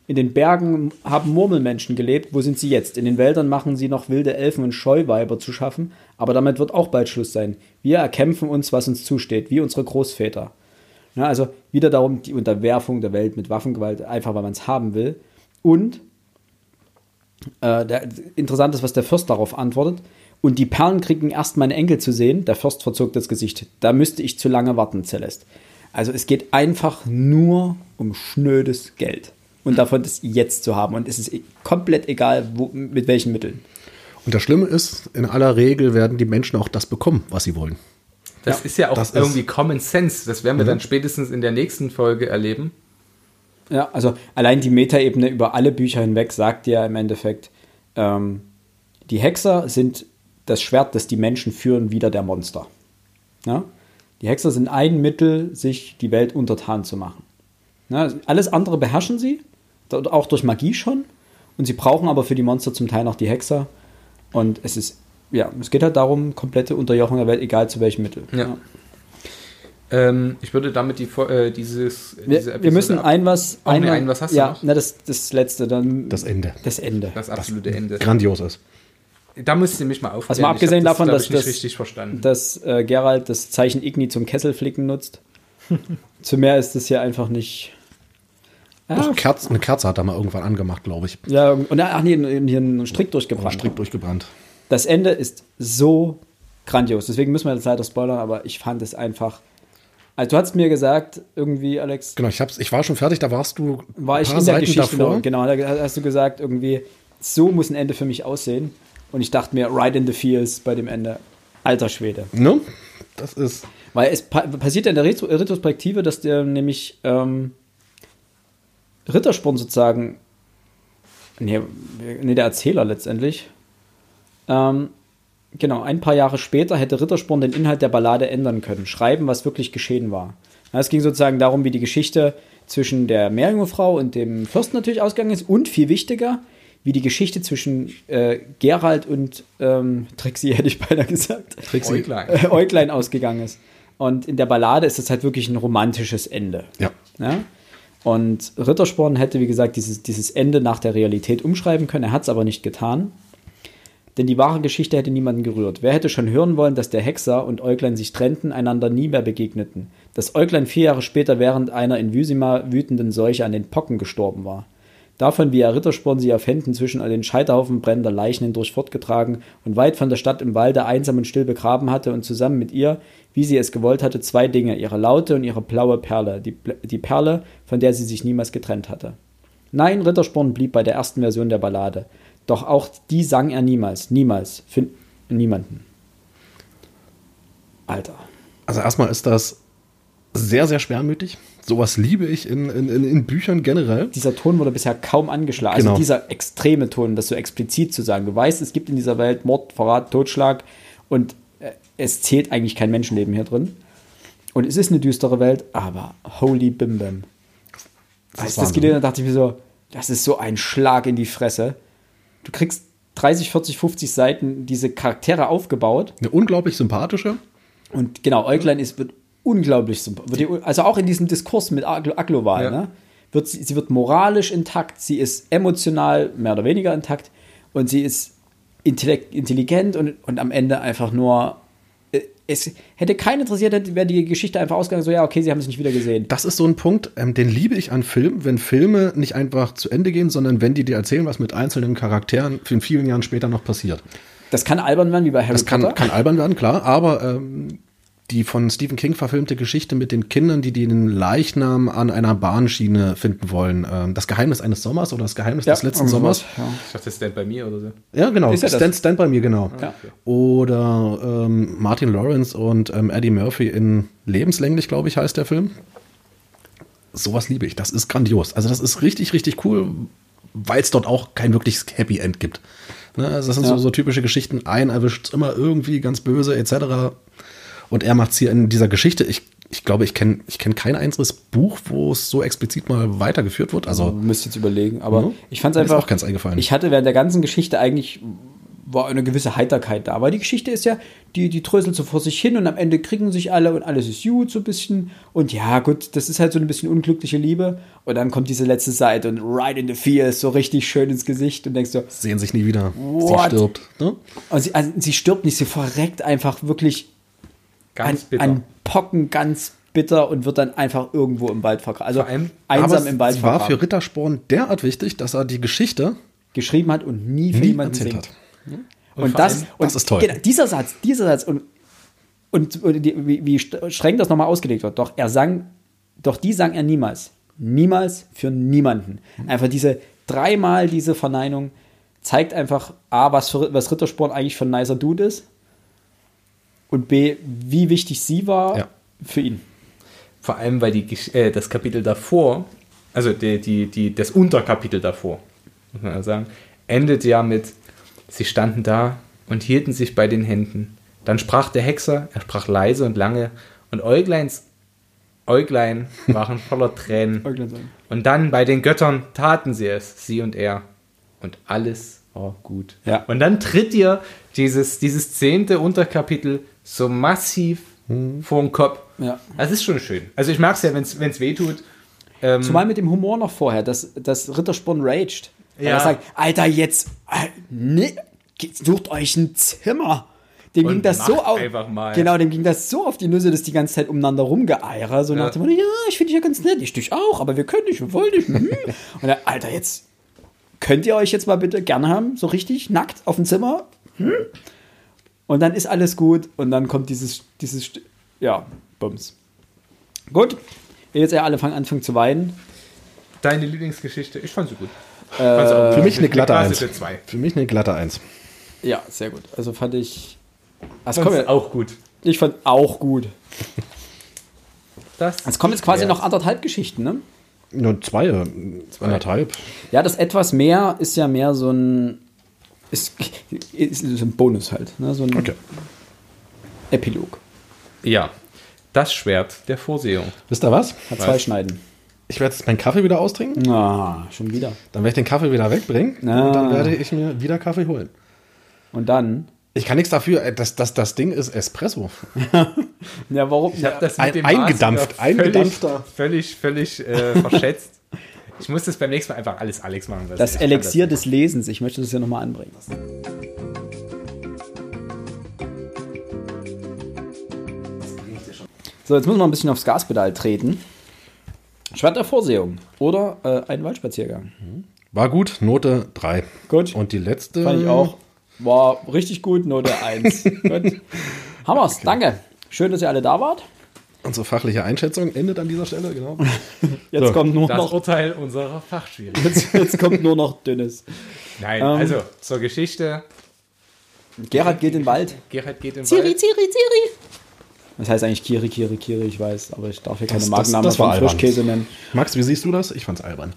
In den Bergen haben Murmelmenschen gelebt. Wo sind sie jetzt? In den Wäldern machen sie noch wilde Elfen und Scheuweiber zu schaffen. Aber damit wird auch bald Schluss sein. Wir erkämpfen uns, was uns zusteht, wie unsere Großväter. Ja, also wieder darum, die Unterwerfung der Welt mit Waffengewalt, einfach weil man es haben will. Und äh, der, interessant ist, was der Fürst darauf antwortet. Und die Perlen kriegen erst meine Enkel zu sehen. Der Fürst verzog das Gesicht. Da müsste ich zu lange warten, Celeste. Also es geht einfach nur um schnödes Geld. Und davon das jetzt zu haben. Und es ist e- komplett egal, wo, mit welchen Mitteln. Und das Schlimme ist, in aller Regel werden die Menschen auch das bekommen, was sie wollen. Das Ja, ist ja auch das ist- irgendwie Common Sense. Das werden wir dann spätestens in der nächsten Folge erleben. Ja, also allein die Metaebene über alle Bücher hinweg sagt ja im Endeffekt, ähm, die Hexer sind das Schwert, das die Menschen führen, wieder der Monster. Ja? Die Hexer sind ein Mittel, sich die Welt untertan zu machen. Ja, alles andere beherrschen sie, auch durch Magie schon. Und sie brauchen aber für die Monster zum Teil noch die Hexer. Und es ist, ja, es geht halt darum, komplette Unterjochung der Welt, egal zu welchem Mittel. Ja. Ähm, ich würde damit die, äh, dieses, diese Wir, Episode wir müssen ein was. Nee, einmal- ein was hast du ja, noch? Na, das, das letzte, dann. Das Ende. Das Ende. das absolute Ende. Grandios ist. Da müsst ihr mich mal aufklären. Also mal abgesehen davon, glaub dass das- richtig verstanden. dass äh, Gerald das Zeichen Igni zum Kesselflicken nutzt. *laughs* Zu mehr ist es hier einfach nicht. Doch, Kerz, eine Kerze hat er mal irgendwann angemacht, glaube ich. Ja, und ach nee, hier einen Strick durchgebrannt. Strick durchgebrannt. Das Ende ist so grandios. Deswegen müssen wir jetzt leider spoilern, aber ich fand es einfach. Also du hast mir gesagt, irgendwie, Alex, Genau, ich, hab's, ich war schon fertig, da warst du war ich ein paar in der Seiten Geschichte davor. noch, genau, da hast du gesagt, irgendwie, so muss ein Ende für mich aussehen. Und ich dachte mir, right in the feels bei dem Ende. Alter Schwede. Ne? Das ist. Weil es pa passiert ja in der Retro Retrospektive, dass der nämlich ähm, Rittersporn sozusagen, nee, nee, der Erzähler letztendlich, ähm, genau, ein paar Jahre später hätte Rittersporn den Inhalt der Ballade ändern können, schreiben, was wirklich geschehen war. Es ging sozusagen darum, wie die Geschichte zwischen der Meerjungfrau und dem Fürsten natürlich ausgegangen ist und viel wichtiger, wie die Geschichte zwischen äh, Gerald und ähm, Trixie, *laughs* hätte ich beinahe gesagt, Trixie. Äuglein. äh, Äuglein ausgegangen ist. Und in der Ballade ist es halt wirklich ein romantisches Ende. Ja. Ja? Und Rittersporn hätte, wie gesagt, dieses, dieses Ende nach der Realität umschreiben können. Er hat es aber nicht getan. Denn die wahre Geschichte hätte niemanden gerührt. Wer hätte schon hören wollen, dass der Hexer und Äuglein sich trennten, einander nie mehr begegneten? Dass Äuglein vier Jahre später während einer in Wysima wütenden Seuche an den Pocken gestorben war. Davon, wie er Rittersporn sie auf Händen zwischen den Scheiterhaufen brennender Leichen hindurch fortgetragen und weit von der Stadt im Walde einsam und still begraben hatte und zusammen mit ihr, wie sie es gewollt hatte, zwei Dinge, ihre Laute und ihre blaue Perle, die, die Perle, von der sie sich niemals getrennt hatte. Nein, Rittersporn blieb bei der ersten Version der Ballade. Doch auch die sang er niemals, niemals, für niemanden. Alter. Also erstmal ist das sehr, sehr schwermütig. Sowas liebe ich in, in, in, Büchern generell. Dieser Ton wurde bisher kaum angeschlagen. Genau. Also dieser extreme Ton, das so explizit zu sagen. Du weißt, es gibt in dieser Welt Mord, Verrat, Totschlag und äh, es zählt eigentlich kein Menschenleben hier drin. Und es ist eine düstere Welt, aber holy bim. Das Als ist ich das gelesen habe, dachte ich mir so, das ist so ein Schlag in die Fresse. Du kriegst 30, 40, 50 Seiten diese Charaktere aufgebaut Eine unglaublich sympathische. und genau, Äuglein ist, wird unglaublich symp- wird die, Also auch in diesem Diskurs mit Aglo- Agloval, Ja. ne? Wird sie, sie wird moralisch intakt, sie ist emotional mehr oder weniger intakt und sie ist intelligent und, und am Ende einfach nur. äh, Es hätte keinen interessiert, wäre die Geschichte einfach ausgegangen, so ja, okay, sie haben es nicht wieder gesehen. Das ist so ein Punkt, ähm, den liebe ich an Filmen, wenn Filme nicht einfach zu Ende gehen, sondern wenn die dir erzählen, was mit einzelnen Charakteren in vielen Jahren später noch passiert. Das kann albern werden, wie bei Harry Das kann, Potter. kann albern werden, klar, aber ähm, die von Stephen King verfilmte Geschichte mit den Kindern, die den Leichnam an einer Bahnschiene finden wollen. Ähm, das Geheimnis eines Sommers oder das Geheimnis des letzten Sommers. Ja. Ich dachte, Stand bei mir oder so. Ja, genau. Ist ja das. Stand, Stand bei mir, genau. Ja. Oder ähm, Martin Lawrence und ähm, Eddie Murphy in Lebenslänglich, glaube ich, heißt der Film. Sowas liebe ich. Das ist grandios. Also das ist richtig, richtig cool, weil es dort auch kein wirkliches Happy End gibt. Ne? Also das sind so, Ja. so typische Geschichten. Ein erwischt immer irgendwie ganz böse etc. Und er macht es hier in dieser Geschichte. Ich, ich glaube, ich kenne ich kenn kein einziges Buch, wo es so explizit mal weitergeführt wird. Also müsst jetzt überlegen, aber Mhm. ich fand es Mir ist einfach. auch ganz eingefallen. Ich hatte während der ganzen Geschichte eigentlich war eine gewisse Heiterkeit da. Weil die Geschichte ist ja, die, die tröselt so vor sich hin und am Ende kriegen sich alle und alles ist gut so ein bisschen. Und ja, gut, das ist halt so ein bisschen unglückliche Liebe. Und dann kommt diese letzte Seite und right in the feels, so richtig schön ins Gesicht und denkst du, sehen sich nie wieder. What? Sie stirbt. Ne? und sie, also sie stirbt nicht, sie verreckt einfach wirklich Ganz an, bitter. an Pocken ganz bitter und wird dann einfach irgendwo im Wald vergraben. Also allem- einsam im Wald es war vergraben. für Rittersporn derart wichtig, dass er die Geschichte geschrieben hat und nie für jemanden erzählt singt. hat. Und, vor das, allem- und das ist toll. Genau, dieser Satz, dieser Satz und, und, und die, wie, wie st- streng das nochmal ausgelegt wird. Doch er sang, doch die sang er niemals. Niemals für niemanden. Einfach diese dreimal diese Verneinung zeigt einfach A, was, für, was Rittersporn eigentlich für ein nicer Dude ist. Und B, wie wichtig sie war Ja. für ihn. Vor allem, weil die, äh, das Kapitel davor, also die, die, die, das Unterkapitel davor, muss man sagen, endet ja mit, sie standen da und hielten sich bei den Händen. Dann sprach der Hexer, er sprach leise und lange, und Äugleins Äuglein waren voller Tränen. *laughs* Und dann bei den Göttern taten sie es, sie und er. Und alles war gut. Ja. Und dann tritt ihr dieses, dieses zehnte Unterkapitel so massiv vor den Kopf. Ja. Das ist schon schön. Also ich mag es ja, wenn es weh tut. Ähm, Zumal mit dem Humor noch vorher, dass, dass Rittersporn raged. Weil Ja. er sagt, Alter, jetzt äh, ne, sucht euch ein Zimmer. Dem Und ging das so auf. Genau, dem ging das so auf die Nüsse, dass die ganze Zeit umeinander rumgeeier. So Ja. nach dem Motto, ja, ich finde dich ja ganz nett, ich dich auch, aber wir können nicht, wir wollen nicht. mhm. Und er, Alter, jetzt könnt ihr euch jetzt mal bitte gerne haben, so richtig nackt auf dem Zimmer. Hm? Und dann ist alles gut und dann kommt dieses, dieses, ja, Bums. Gut, jetzt ja alle fangen anfangen zu weinen. deine Lieblingsgeschichte, ich fand sie gut. Äh, Für mich eine glatte Eins. Für mich eine glatte Eins. Ja, sehr gut. Also fand ich. Das Fand's kommt, auch gut. ich fand auch gut. Das Es kommen jetzt quasi Ja. noch anderthalb Geschichten, ne? Nur zwei, äh, anderthalb. Ja, das etwas mehr ist ja mehr so ein. Ist, ist, ein Bonus halt. Ne? So ein Okay. Epilog. Ja, das Schwert der Vorsehung. Wisst ihr was? Hat Was? zwei Schneiden. Ich werde jetzt meinen Kaffee wieder austrinken. Ah, schon wieder. Dann werde ich den Kaffee wieder wegbringen. Ah. Und dann werde ich mir wieder Kaffee holen. Und dann. Ich kann nichts dafür. äh, Das, das, das Ding ist Espresso. *laughs* Ja, warum? Ich habe das mit dem eingedampft, Maß wieder eingedampfter. Völlig, völlig, völlig äh, *laughs* verschätzt. Ich muss das beim nächsten Mal einfach alles Alex machen. das Elixier das des Lesens. Ich möchte das hier nochmal anbringen. So, jetzt müssen wir ein bisschen aufs Gaspedal treten. Schwert der Vorsehung oder äh, ein Waldspaziergang. War gut, Note 3. Gut. Und die letzte. Fand ich auch. War richtig gut, Note 1. *laughs* gut. Hammers, danke. Schön, dass ihr alle da wart. Unsere fachliche Einschätzung endet an dieser Stelle, genau. *laughs* Jetzt So. kommt nur Das noch. Urteil unserer Fachschwierigkeit. Jetzt, jetzt kommt nur noch Dünnes. Nein, Ähm. also zur Geschichte. Gerhard geht in den Wald. Gerhard geht in den Ziri, Wald. Ziri, Ziri. Das heißt eigentlich Kiri, Kiri, Kiri, ich weiß, aber ich darf hier keine Das- das- Markennamen das war von albern. Frischkäse nennen. Max, wie siehst du das? Ich fand's albern.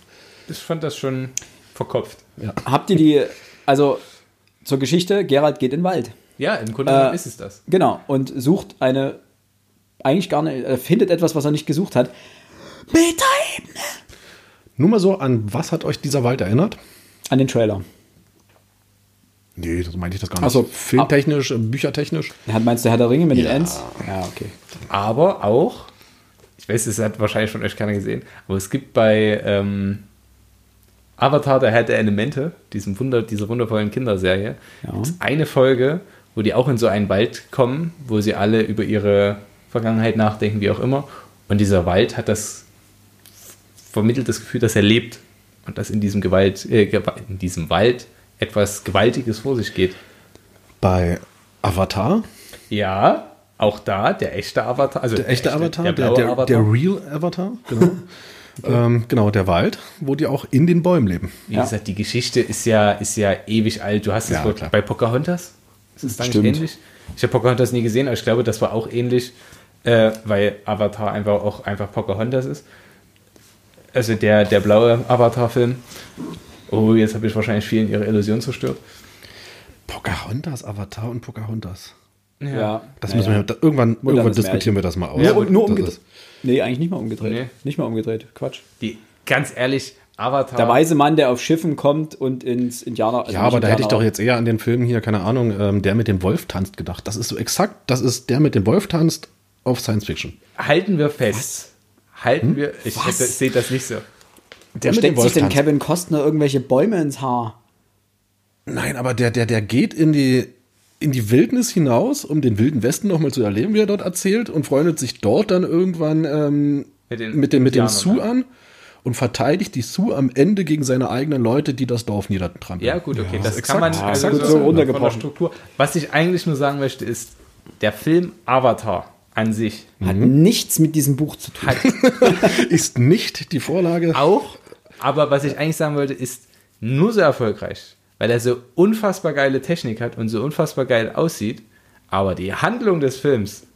Ich fand das schon verkopft. Habt ihr die, also zur Geschichte, Gerhard geht in den Wald. Ja, im Grunde Äh, ist es das. Genau, und sucht eine, eigentlich gar nicht, er findet etwas, was er nicht gesucht hat. Metaebene. Nur mal so, an was hat euch dieser Wald erinnert? An den Trailer. Nee, so meinte ich das gar nicht. Ach so. Filmtechnisch, äh, büchertechnisch. Hat, meinst du Herr der Ringe mit Ja. den Ents? Ja, okay. Aber auch, ich weiß, das hat wahrscheinlich von euch keiner gesehen, aber es gibt bei ähm, Avatar, der Herr der Elemente, diesem Wunder, dieser wundervollen Kinderserie, Ja. gibt's eine Folge, wo die auch in so einen Wald kommen, wo sie alle über ihre Vergangenheit nachdenken, wie auch immer. Und dieser Wald hat das vermittelt das Gefühl, dass er lebt und dass in diesem Gewalt, äh, in diesem Wald etwas Gewaltiges vor sich geht. Bei Avatar Ja, Auch da der echte Avatar, also Der echte Avatar, der, der, der, Avatar. der Real Avatar, genau. *laughs* ähm, genau, der Wald, wo die auch in den Bäumen leben. Wie Ja. gesagt, die Geschichte ist ja, ist ja ewig alt. Du hast es Ja, wohl bei Pocahontas. Ist es dann ähnlich? Ich habe Pocahontas nie gesehen, aber ich glaube, das war auch ähnlich, äh, weil Avatar einfach auch einfach Pocahontas ist. Also der, der blaue Avatar-Film. Oh, jetzt habe ich wahrscheinlich vielen ihre Illusion zerstört. Pocahontas, Avatar und Pocahontas. Ja. Das Ja, müssen ja. wir, irgendwann, irgendwann diskutieren Märchen. wir das mal aus. Nur, nur Das umgedreht. Nee, eigentlich nicht mal umgedreht. Nee. Nicht mal umgedreht. Quatsch. Die, ganz ehrlich, Avatar. Der weise Mann, der auf Schiffen kommt und ins Indianer. also Ja, aber da hätte ich Indianer, doch jetzt eher an den Film hier, keine Ahnung, ähm, der mit dem Wolf tanzt gedacht. Das ist so exakt, das ist der mit dem Wolf tanzt auf Science Fiction. halten wir fest. Halten wir. Ich Was? sehe das nicht so. Der dem steckt sich tanzt. Kevin Costner irgendwelche Bäume ins Haar? Nein, aber der, der, der geht in die, in die Wildnis hinaus, um den wilden Westen nochmal zu erleben, wie er dort erzählt, und freundet sich dort dann irgendwann ähm, Mit den den, mit, dem, mit dem Sioux ne? an und verteidigt die Sioux am Ende gegen seine eigenen Leute, die das Dorf niedertrampeln. Ja, gut, okay, das exakt. kann man Ja, also so so von der runtergebrochen. Struktur. Was ich eigentlich nur sagen möchte, ist, der Film Avatar an sich Hat nichts mit diesem Buch zu tun. *laughs* Ist nicht die Vorlage. auch, aber was ich eigentlich sagen wollte, ist nur so erfolgreich, weil er so unfassbar geile Technik hat und so unfassbar geil aussieht, aber die Handlung des Films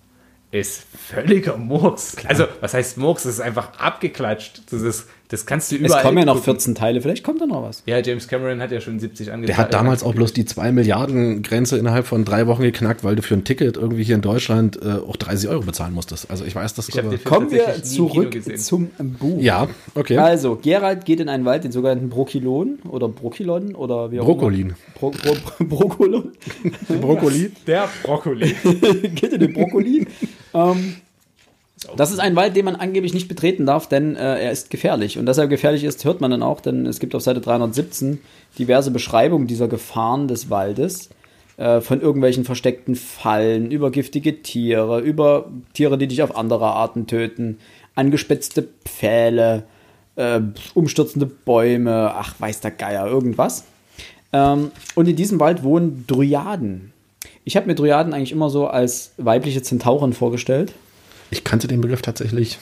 ist völliger Murks. Also, was heißt Murks? Das ist einfach abgeklatscht. Das, ist, das kannst du Es überall kommen ja noch gucken. 14 Teile, vielleicht kommt da noch was. Ja, James Cameron hat ja schon 70 angezeigt. Der hat damals auch bloß die 2 Milliarden Grenze innerhalb von drei Wochen geknackt, weil du für ein Ticket irgendwie hier in Deutschland äh, auch 30 Euro bezahlen musstest. Also ich weiß, das Ich Kommen wir zurück zum Buch. Ja, okay. Also, Gerald geht in einen Wald, den sogenannten Brokilon oder Brokilon oder wie auch Brokolin. immer. Bro Bro Brokolon. *laughs* Brokkoli. Der Brokkoli. *laughs* geht in den Brokkoli. ähm, das ist ein Wald, den man angeblich nicht betreten darf, denn äh, er ist gefährlich. Und dass er gefährlich ist, hört man dann auch, denn es gibt auf Seite 317 diverse Beschreibungen dieser Gefahren des Waldes. Äh, von irgendwelchen versteckten Fallen, über giftige Tiere, über Tiere, die dich auf andere Arten töten, angespitzte Pfähle, äh, umstürzende Bäume, ach, weiß der Geier, irgendwas. Ähm, und in diesem Wald wohnen Dryaden. Ich habe mir Dryaden eigentlich immer so als weibliche Zentauren vorgestellt. Ich kannte den Begriff tatsächlich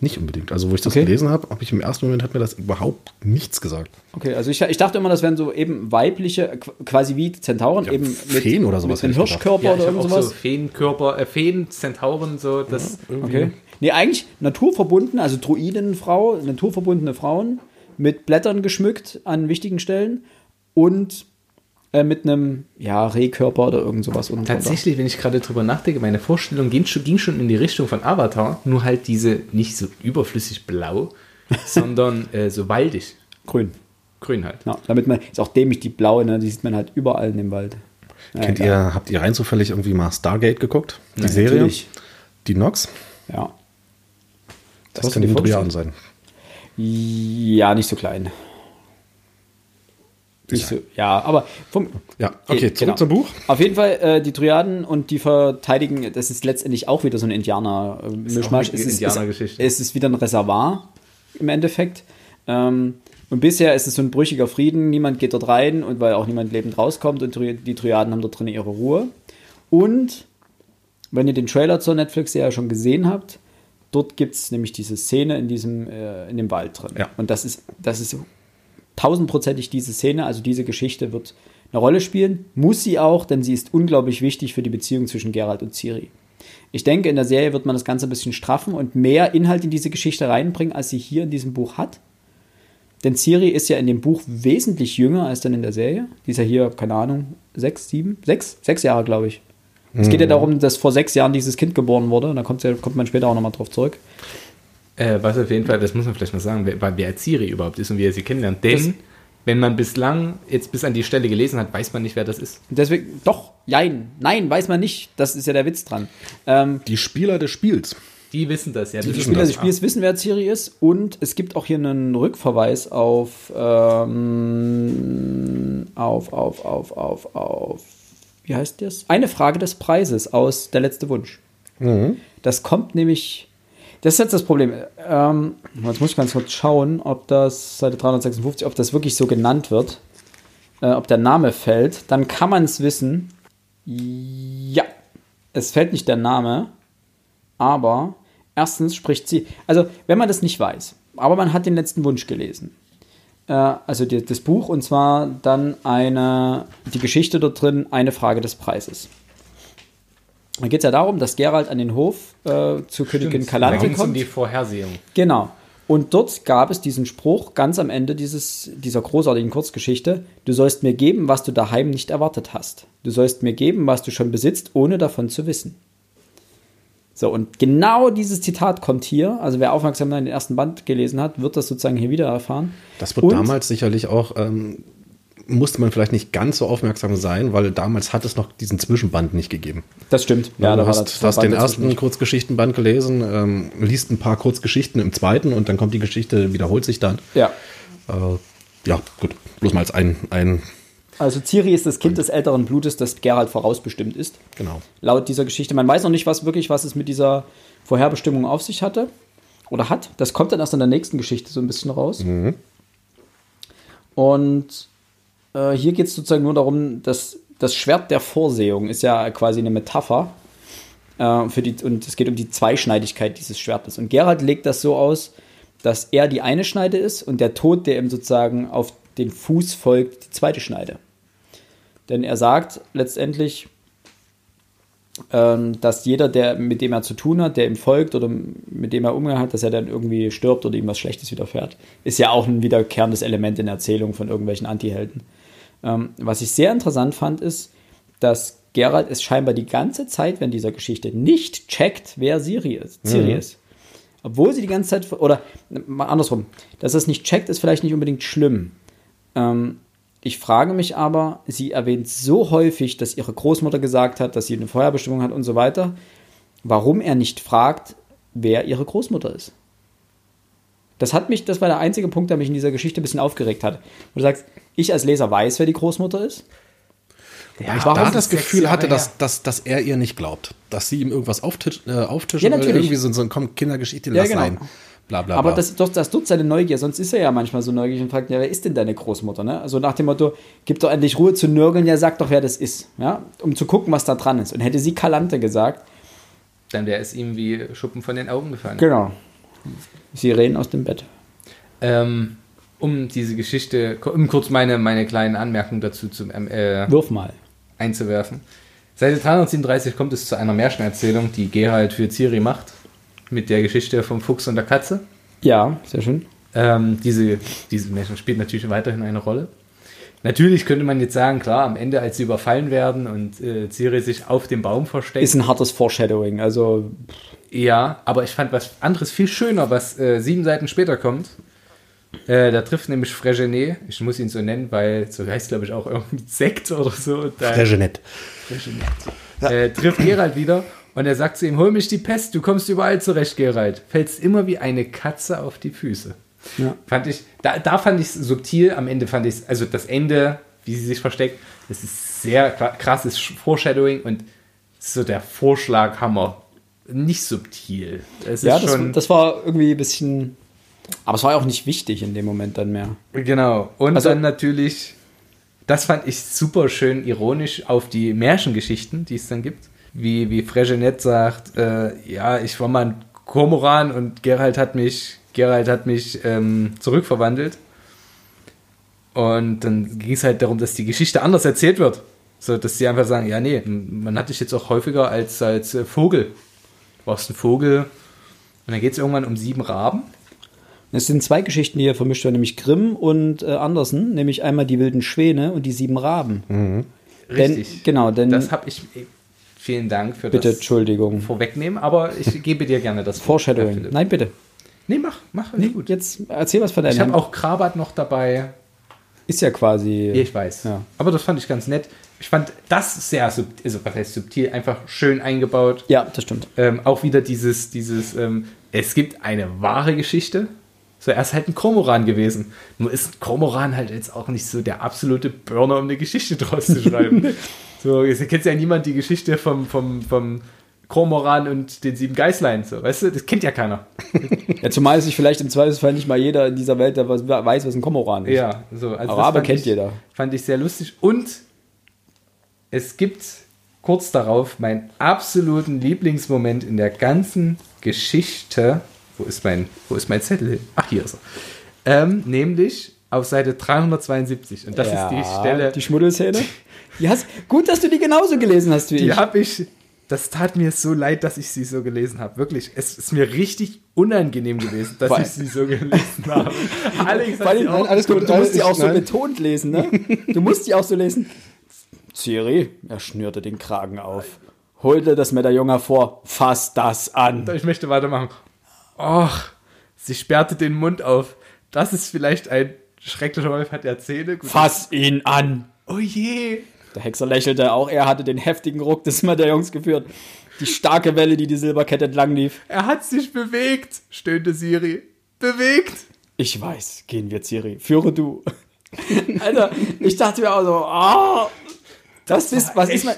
nicht unbedingt. Also wo ich das Okay. gelesen habe, habe ich im ersten Moment hat mir das überhaupt nichts gesagt. Okay, also ich, ich dachte immer, das wären so eben weibliche, qu- quasi wie Zentauren, Ja, eben Feen oder sowas mit. Hirschkörper Ja, ich oder habe irgend auch sowas. so Feenkörper, äh, Feen, Zentauren, so, das, Okay. Nee, eigentlich naturverbunden, also Druidenfrau, naturverbundene Frauen mit Blättern geschmückt an wichtigen Stellen und äh, mit einem, ja, Rehkörper oder irgend sowas unten. Tatsächlich, wenn ich gerade drüber nachdenke, meine Vorstellung ging schon, ging schon in die Richtung von Avatar, nur halt diese nicht so überflüssig blau, *laughs* sondern äh, so waldig. Grün. Grün halt. Ja, damit man, ist auch dämlich die blaue, ne, die sieht man halt überall in dem Wald. Ja, Kennt egal. ihr, habt ihr rein zufällig irgendwie mal Stargate geguckt? Die Ja, Serie? natürlich. Die Nox? Ja. Das du kann die Dryaden sein. Ja, nicht so klein. Nicht so, ja, aber vom, Ja, okay, zurück zum Buch. Auf jeden Fall, äh, die Dryaden und die verteidigen, das ist letztendlich auch wieder so ein Indianer-Mischmasch. Ist auch eine Indianergeschichte. Es ist wieder ein Reservoir im Endeffekt. Ähm, und bisher ist es so ein brüchiger Frieden, niemand geht dort rein und weil auch niemand lebend rauskommt und die Dryaden haben dort drin ihre Ruhe. Und wenn ihr den Trailer zur Netflix-Serie schon gesehen habt, dort gibt es nämlich diese Szene in diesem, äh, in dem Wald drin. Ja. Und das ist, das ist tausendprozentig diese Szene, also diese Geschichte wird eine Rolle spielen, muss sie auch, denn sie ist unglaublich wichtig für die Beziehung zwischen Geralt und Ciri. Ich denke, in der Serie wird man das Ganze ein bisschen straffen und mehr Inhalt in diese Geschichte reinbringen, als sie hier in diesem Buch hat. Denn Ciri ist ja in dem Buch wesentlich jünger als dann in der Serie. Die ist ja hier, keine Ahnung, sechs, sieben, sechs, sechs Jahre, glaube ich. Es geht ja darum, dass vor sechs Jahren dieses Kind geboren wurde. Und da kommt, ja, kommt man später auch nochmal drauf zurück. Äh, was auf jeden Fall, das muss man vielleicht mal sagen, wer, wer Ciri überhaupt ist und wie er sie kennenlernt. Denn, Das- wenn man bislang jetzt bis an die Stelle gelesen hat, weiß man nicht, wer das ist. Deswegen, doch, jein, nein, weiß man nicht. Das ist ja der Witz dran. Ähm, Die Spieler des Spiels. Die wissen das, ja. Die ist Spieler das. des Spiels wissen, wer Ciri ist. Und es gibt auch hier einen Rückverweis auf, ähm, auf, auf, auf, auf, auf, wie heißt das? Eine Frage des Preises aus Der letzte Wunsch. Das kommt nämlich, das ist jetzt das Problem. Ähm, jetzt muss ich ganz kurz schauen, ob das, Seite 356, ob das wirklich so genannt wird, äh, ob der Name fällt. Dann kann man es wissen. Ja, es fällt nicht der Name, aber erstens spricht sie, also wenn man das nicht weiß, aber man hat den letzten Wunsch gelesen, äh, also das Buch und zwar dann eine, die Geschichte dort drin, eine Frage des Preises. Da geht es ja darum, dass Gerald an den Hof äh, zur Königin Kalante es um kommt. die Vorhersehung. Genau. Und dort gab es diesen Spruch ganz am Ende dieses, dieser großartigen Kurzgeschichte: Du sollst mir geben, was du daheim nicht erwartet hast. Du sollst mir geben, was du schon besitzt, ohne davon zu wissen. So, und genau dieses Zitat kommt hier. Also, wer aufmerksam den ersten Band gelesen hat, wird das sozusagen hier wieder erfahren. Das wird Und- damals sicherlich auch, ähm, musste man vielleicht nicht ganz so aufmerksam sein, weil damals hat es noch diesen Zwischenband nicht gegeben. Das stimmt. Ja, du hast, hast den ersten. Kurzgeschichtenband gelesen, ähm, liest ein paar Kurzgeschichten im zweiten und dann kommt die Geschichte, wiederholt sich dann. Ja. Äh, ja, gut, bloß mal als ein, ein Also, Ciri ist das Kind des älteren Blutes, das Gerald vorausbestimmt ist. genau. laut dieser Geschichte. Man weiß noch nicht, was wirklich, was es mit dieser Vorherbestimmung auf sich hatte oder hat. Das kommt dann erst in der nächsten Geschichte so ein bisschen raus. Und äh, hier geht es sozusagen nur darum, dass das Schwert der Vorsehung ist ja quasi eine Metapher äh, für die und es geht um die Zweischneidigkeit dieses Schwertes. Und Gerald legt das so aus, dass er die eine Schneide ist und der Tod, der ihm sozusagen auf den Fuß folgt, die zweite Schneide. Denn er sagt letztendlich, ähm, dass jeder, der, mit dem er zu tun hat, der ihm folgt oder mit dem er Umgang hat, dass er dann irgendwie stirbt oder ihm was Schlechtes widerfährt. Ist ja auch ein wiederkehrendes Element in der Erzählung von irgendwelchen Antihelden. Ähm, was ich sehr interessant fand, ist, dass Geralt es scheinbar die ganze Zeit während dieser Geschichte nicht checkt, wer Siri ist. Ciri ist. Obwohl sie die ganze Zeit, oder mal andersrum, dass er es nicht checkt, ist vielleicht nicht unbedingt schlimm. Ähm, ich frage mich aber, sie erwähnt so häufig, dass ihre Großmutter gesagt hat, dass sie eine Vorherbestimmung hat und so weiter, warum er nicht fragt, wer ihre Großmutter ist. Das hat mich, das war der einzige Punkt, der mich in dieser Geschichte ein bisschen aufgeregt hat. Wo du sagst, ich als Leser weiß, wer die Großmutter ist. Ja, ich warum da ist das Gefühl hatte, dass, dass, dass er ihr nicht glaubt. Dass sie ihm irgendwas auftisch, äh, auftischen Ja, natürlich. Irgendwie so, so ein komm, Kindergeschichte, Ja, lass genau. sein. Bla, bla, Aber bla. das, doch, das tut seine Neugier, sonst ist er ja manchmal so neugierig und fragt, ja, wer ist denn deine Großmutter? Ne? Also nach dem Motto, gib doch endlich Ruhe zu nörgeln, ja, sag doch, wer das ist. Ja? Um zu gucken, was da dran ist. Und hätte sie Kalante gesagt, Dann wäre es ihm wie Schuppen von den Augen gefallen. genau. Sie reden aus dem Bett. Ähm, um diese Geschichte, um kurz meine, meine kleinen Anmerkungen dazu zu, ähm, äh, Wirf mal. einzuwerfen. Seite 337 kommt es zu einer Märchenerzählung, die Gerald für Ciri macht, mit der Geschichte vom Fuchs und der Katze. Ja, sehr schön. Ähm, diese, diese Märchen spielt natürlich weiterhin eine Rolle. Natürlich könnte man jetzt sagen, klar, am Ende, als sie überfallen werden und äh, Ciri sich auf dem Baum versteckt, Ist ein hartes Foreshadowing. Also, Ja, aber ich fand was anderes viel schöner, was äh, sieben Seiten später kommt. Äh, da trifft nämlich Fregenet, ich muss ihn so nennen, weil so heißt glaube ich auch irgendwie Sekt oder so. Da, Der Jeanette. äh, trifft Gerald wieder und er sagt zu ihm, hol mich die Pest, du kommst überall zurecht, Gerald. Fällst immer wie eine Katze auf die Füße. ja. Fand ich, da, da fand ich es subtil, am Ende fand ich es, also das Ende, wie sie sich versteckt, das ist sehr kra- krasses Foreshadowing und so der Vorschlaghammer. Nicht subtil. Es Ja, ist das, das war irgendwie ein bisschen. Aber es war ja auch nicht wichtig in dem Moment dann mehr. Genau. Und Also- dann natürlich, das fand ich super schön ironisch auf die Märchengeschichten, die es dann gibt. Wie, wie Fregenet sagt, äh, ja, ich war mal ein Kormoran und Gerald hat mich, Gerald hat mich ähm, zurückverwandelt. Und dann ging es halt darum, dass die Geschichte anders erzählt wird. So, dass sie einfach sagen, ja, nee, man hat dich jetzt auch häufiger als, als äh, Vogel. Du warst ein Vogel. Und dann geht es irgendwann um sieben Raben. Es sind zwei Geschichten, die hier vermischt werden, nämlich Grimm und äh, Andersen, nämlich einmal die wilden Schwäne und die sieben Raben. Denn- Richtig. genau, denn- Das habe ich. Vielen Dank für Bitte, das Entschuldigung. Vorwegnehmen, aber ich *laughs* gebe dir gerne das Foreshadowing. Nein, bitte. Nee, mach, mach. Nee, gut. Jetzt erzähl was von deinem Ich habe auch Krabat noch dabei. Ist ja quasi. Ja, ich weiß. Ja. Aber das fand ich ganz nett. Ich fand das sehr subtil, also was heißt subtil, einfach schön eingebaut. Ja, das stimmt. Ähm, auch wieder dieses, dieses, ähm, es gibt eine wahre Geschichte. So, er ist halt ein Kormoran gewesen. Nur ist ein Kormoran halt jetzt auch nicht so der absolute Burner, um eine Geschichte draus zu schreiben. *laughs* so, jetzt kennt ja niemand die Geschichte vom, vom, vom Kormoran und den sieben Geißlein. So, weißt du, das kennt ja keiner. Ja, zumal sich vielleicht im Zweifelsfall nicht mal jeder in dieser Welt der was, weiß, was ein Komoran ist. Ja, so. Also Aber kennt ich, jeder. Fand ich sehr lustig. Und es gibt kurz darauf meinen absoluten Lieblingsmoment in der ganzen Geschichte. Wo ist mein, wo ist mein Zettel hin? Ach, hier ist er. Ähm, nämlich auf Seite 372. Und das Ja, ist die Stelle. Die Schmuddelszene. Die hast, gut, dass du die genauso gelesen hast wie Die ich. habe ich. Das tat mir so leid, dass ich sie so gelesen habe. Wirklich, es ist mir richtig unangenehm gewesen, dass ich sie so gelesen habe. *laughs* Alex hat allem, sie auch. alles du, gut, du musst die alles- auch so nein. betont lesen, ne? Du musst die auch so lesen. Siri, er schnürte den Kragen auf. Holte das Medaillon hervor. Fass das an. Ich möchte weitermachen. Och, sie sperrte den Mund auf. Das ist vielleicht ein schrecklicher Wolf, hat er Zähne. Gut. Fass ihn an. Oh je. Der Hexer lächelte. Auch er hatte den heftigen Ruck des Medaillons geführt. Die starke Welle, die die Silberkette entlang lief. Er hat sich bewegt, stöhnte Siri. Bewegt. Ich weiß, gehen wir, Siri. Führe du. *laughs* Alter, ich dachte mir auch so, ah, das ist, was ist man,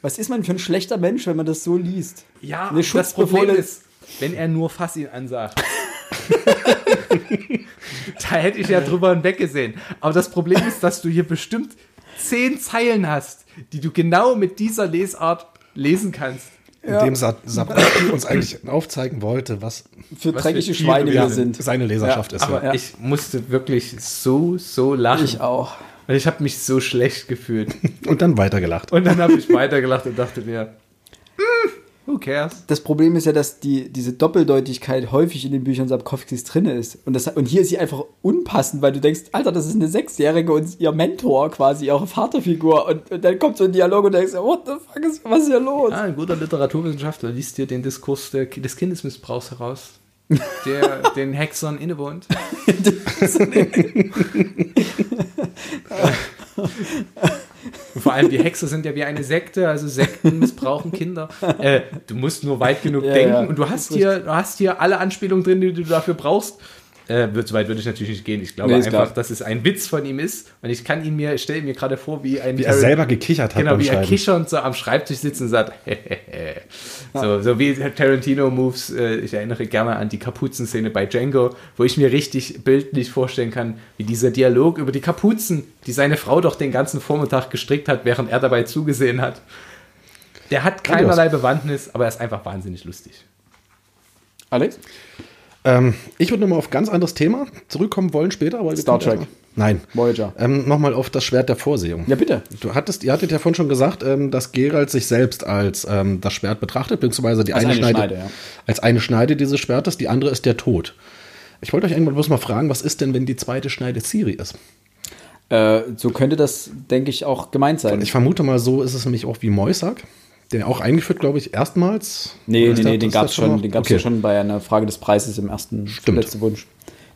was ist man für ein schlechter Mensch, wenn man das so liest? Ja, Eine das Problem ist, wenn er nur Fass ihn ansagt. *laughs* da hätte ich ja drüber hinweggesehen. Aber das Problem ist, dass du hier bestimmt zehn Zeilen hast, die du genau mit dieser Lesart lesen kannst. In dem Sa Sabrati uns eigentlich aufzeigen wollte, was Für Was dreckige für Schweine wir sind. seine Leserschaft ist. Aber ja. ich musste wirklich so, so lachen. Ich auch. Weil ich habe mich so schlecht gefühlt. Und dann weitergelacht. Und dann habe ich weitergelacht und dachte mir, "Hm, who cares? Das Problem ist ja, dass die, diese Doppeldeutigkeit häufig in den Büchern Sapkowskis drin ist. Und, das, und hier ist sie einfach unpassend, weil du denkst, Alter, das ist eine Sechsjährige und ihr Mentor quasi, ihre Vaterfigur. Und, und dann kommt so ein Dialog und du denkst, what the fuck ist, was ist hier los? Ah, ein guter Literaturwissenschaftler liest dir den Diskurs der, des Kindesmissbrauchs heraus, der *laughs* den Hexern innewohnt. *laughs* *laughs* Und Vor allem die Hexer sind ja wie eine Sekte, also Sekten missbrauchen Kinder. Äh, du musst nur weit genug Ja, denken ja. und du hast hier, du hast hier alle Anspielungen drin, die du dafür brauchst. Äh, so weit würde ich natürlich nicht gehen. Ich glaube Nee, einfach, klar. dass es ein Witz von ihm ist. Und ich kann ihn mir, stelle mir gerade vor, wie ein Wie er selber gekichert hat Genau, wie er kichernd so am Schreibtisch sitzt und sagt, *laughs* so, so wie Tarantino-Moves, äh, ich erinnere gerne an die Kapuzenszene bei Django, wo ich mir richtig bildlich vorstellen kann, wie dieser Dialog über die Kapuzen, die seine Frau doch den ganzen Vormittag gestrickt hat, während er dabei zugesehen hat. Der hat keinerlei Bewandtnis, aber er ist einfach wahnsinnig lustig. Alex? Ähm, ich würde nochmal auf ein ganz anderes Thema zurückkommen wollen später. Wir Star Trek. Nein. Voyager. Ähm, nochmal auf das Schwert der Vorsehung. Ja, bitte. Du hattest, ihr hattet ja vorhin schon gesagt, ähm, dass Geralt sich selbst als ähm, das Schwert betrachtet, beziehungsweise die Als eine, eine Schneide, Schneide, ja. als eine Schneide dieses Schwertes, die andere ist der Tod. Ich wollte euch irgendwann bloß mal fragen, was ist denn, wenn die zweite Schneide Ciri ist? Äh, so könnte das, denke ich, auch gemeint sein. Ich vermute mal, so ist es nämlich auch wie Moisak, der auch eingeführt, glaube ich, erstmals. nee, nee, nee, den gab es schon, den gab's Okay. ja schon bei einer Frage des Preises im ersten Stimmt. letzten Wunsch.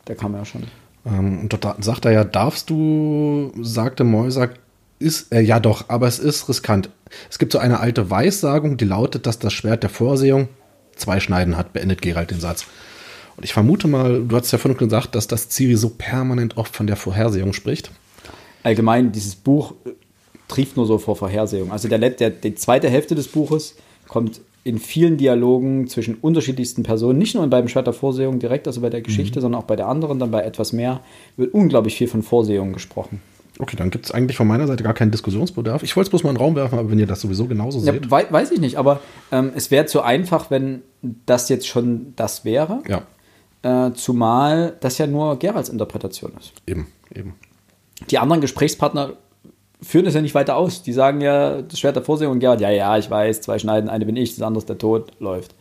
Der kam ja schon. Ähm, und dort sagt er ja, darfst du, sagte Moisak, ist, äh, ja doch, aber es ist riskant. Es gibt so eine alte Weissagung, die lautet, dass das Schwert der Vorsehung zwei Schneiden hat, beendet Geralt den Satz. Und ich vermute mal, du hast ja vorhin gesagt, dass das Ciri so permanent oft von der Vorhersehung spricht. allgemein, dieses Buch trieft nur so vor Vorhersehung. Also der, der, die zweite Hälfte des Buches kommt in vielen Dialogen zwischen unterschiedlichsten Personen, nicht nur beim Schwert der Vorsehung direkt, also bei der Geschichte, sondern auch bei der anderen, dann bei etwas mehr, wird unglaublich viel von Vorsehung gesprochen. Okay, dann gibt es eigentlich von meiner Seite gar keinen Diskussionsbedarf. Ich wollte es bloß mal in den Raum werfen, aber wenn ihr das sowieso genauso Ja, seht. wei weiß ich nicht, aber ähm, es wäre zu einfach, wenn das jetzt schon das wäre, Ja, äh, zumal das ja nur Geralds Interpretation ist. eben, eben. die anderen Gesprächspartner führen es ja nicht weiter aus. Die sagen ja, das Schwert der Vorsehung und Gerhard, ja, ja, ich weiß, zwei Schneiden, eine bin ich, das andere ist der Tod, läuft.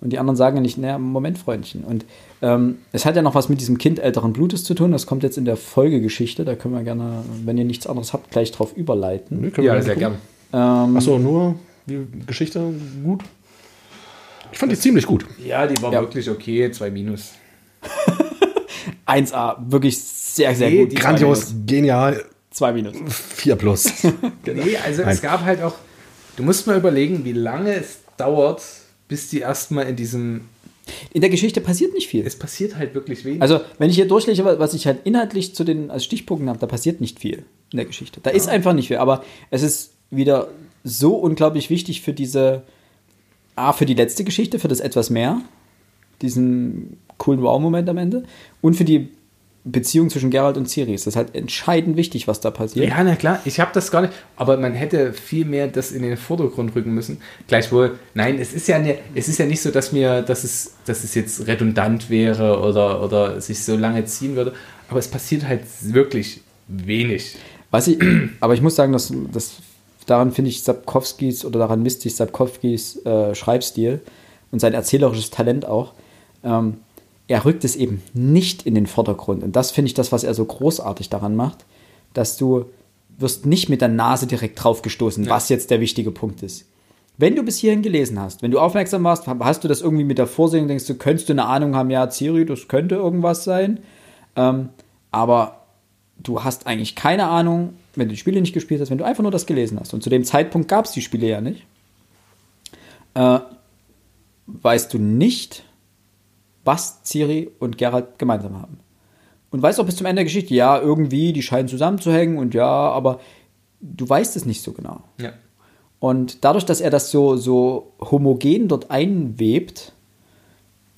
Und die anderen sagen ja nicht, naja, Moment, Freundchen. Und ähm, es hat ja noch was mit diesem Kind älteren Blutes zu tun. Das kommt jetzt in der Folgegeschichte. Da können wir gerne, wenn ihr nichts anderes habt, gleich drauf überleiten. Nee, können wir Ja, gerne sehr gucken. gern. Ähm, Achso, nur die Geschichte gut? Ich fand die ziemlich gut. Ja, die war Ja. wirklich okay, zwei Minus. *laughs* 1A, wirklich sehr, sehr Nee, gut. die- Grandios, genial, Zwei Minus. *laughs* 4 plus. *laughs* Nee, also Nein. es gab halt auch, du musst mal überlegen, wie lange es dauert, bis die erstmal in diesem, In der Geschichte passiert nicht viel. es passiert halt wirklich wenig. Also, wenn ich hier durchlese, was ich halt inhaltlich zu den als Stichpunkten habe, da passiert nicht viel in der Geschichte. Da ist einfach nicht viel, aber es ist wieder so unglaublich wichtig für diese, A, für die letzte Geschichte, für das etwas mehr, diesen coolen Wow-Moment am Ende und für die Beziehung zwischen Geralt und Ciri ist. Das ist halt entscheidend wichtig, was da passiert. Ja, na klar, ich habe das gar nicht, aber man hätte viel mehr das in den Vordergrund rücken müssen. Gleichwohl, nein, es ist ja, ne, es ist ja nicht so, dass mir, dass es, dass es jetzt redundant wäre oder, oder sich so lange ziehen würde, aber es passiert halt wirklich wenig. Was ich, *clears throat* aber ich muss sagen, dass, dass daran finde ich Sapkowskis oder daran misst sich Sapkowskis äh, Schreibstil und sein erzählerisches Talent auch. Ähm, er rückt es eben nicht in den Vordergrund. Und das finde ich das, was er so großartig daran macht, dass du wirst nicht mit der Nase direkt draufgestoßen, ja. was jetzt der wichtige Punkt ist. Wenn du bis hierhin gelesen hast, wenn du aufmerksam warst, hast du das irgendwie mit der Vorsehung, denkst du, könntest du eine Ahnung haben, ja, Ciri, das könnte irgendwas sein. Ähm, aber du hast eigentlich keine Ahnung, wenn du die Spiele nicht gespielt hast, wenn du einfach nur das gelesen hast. Und zu dem Zeitpunkt gab es die Spiele ja nicht. Äh, weißt du nicht, was Ciri und Geralt gemeinsam haben. Und weißt auch bis zum Ende der Geschichte, ja, irgendwie, die scheinen zusammenzuhängen und ja, aber du weißt es nicht so genau. Ja. Und dadurch, dass er das so, so homogen dort einwebt,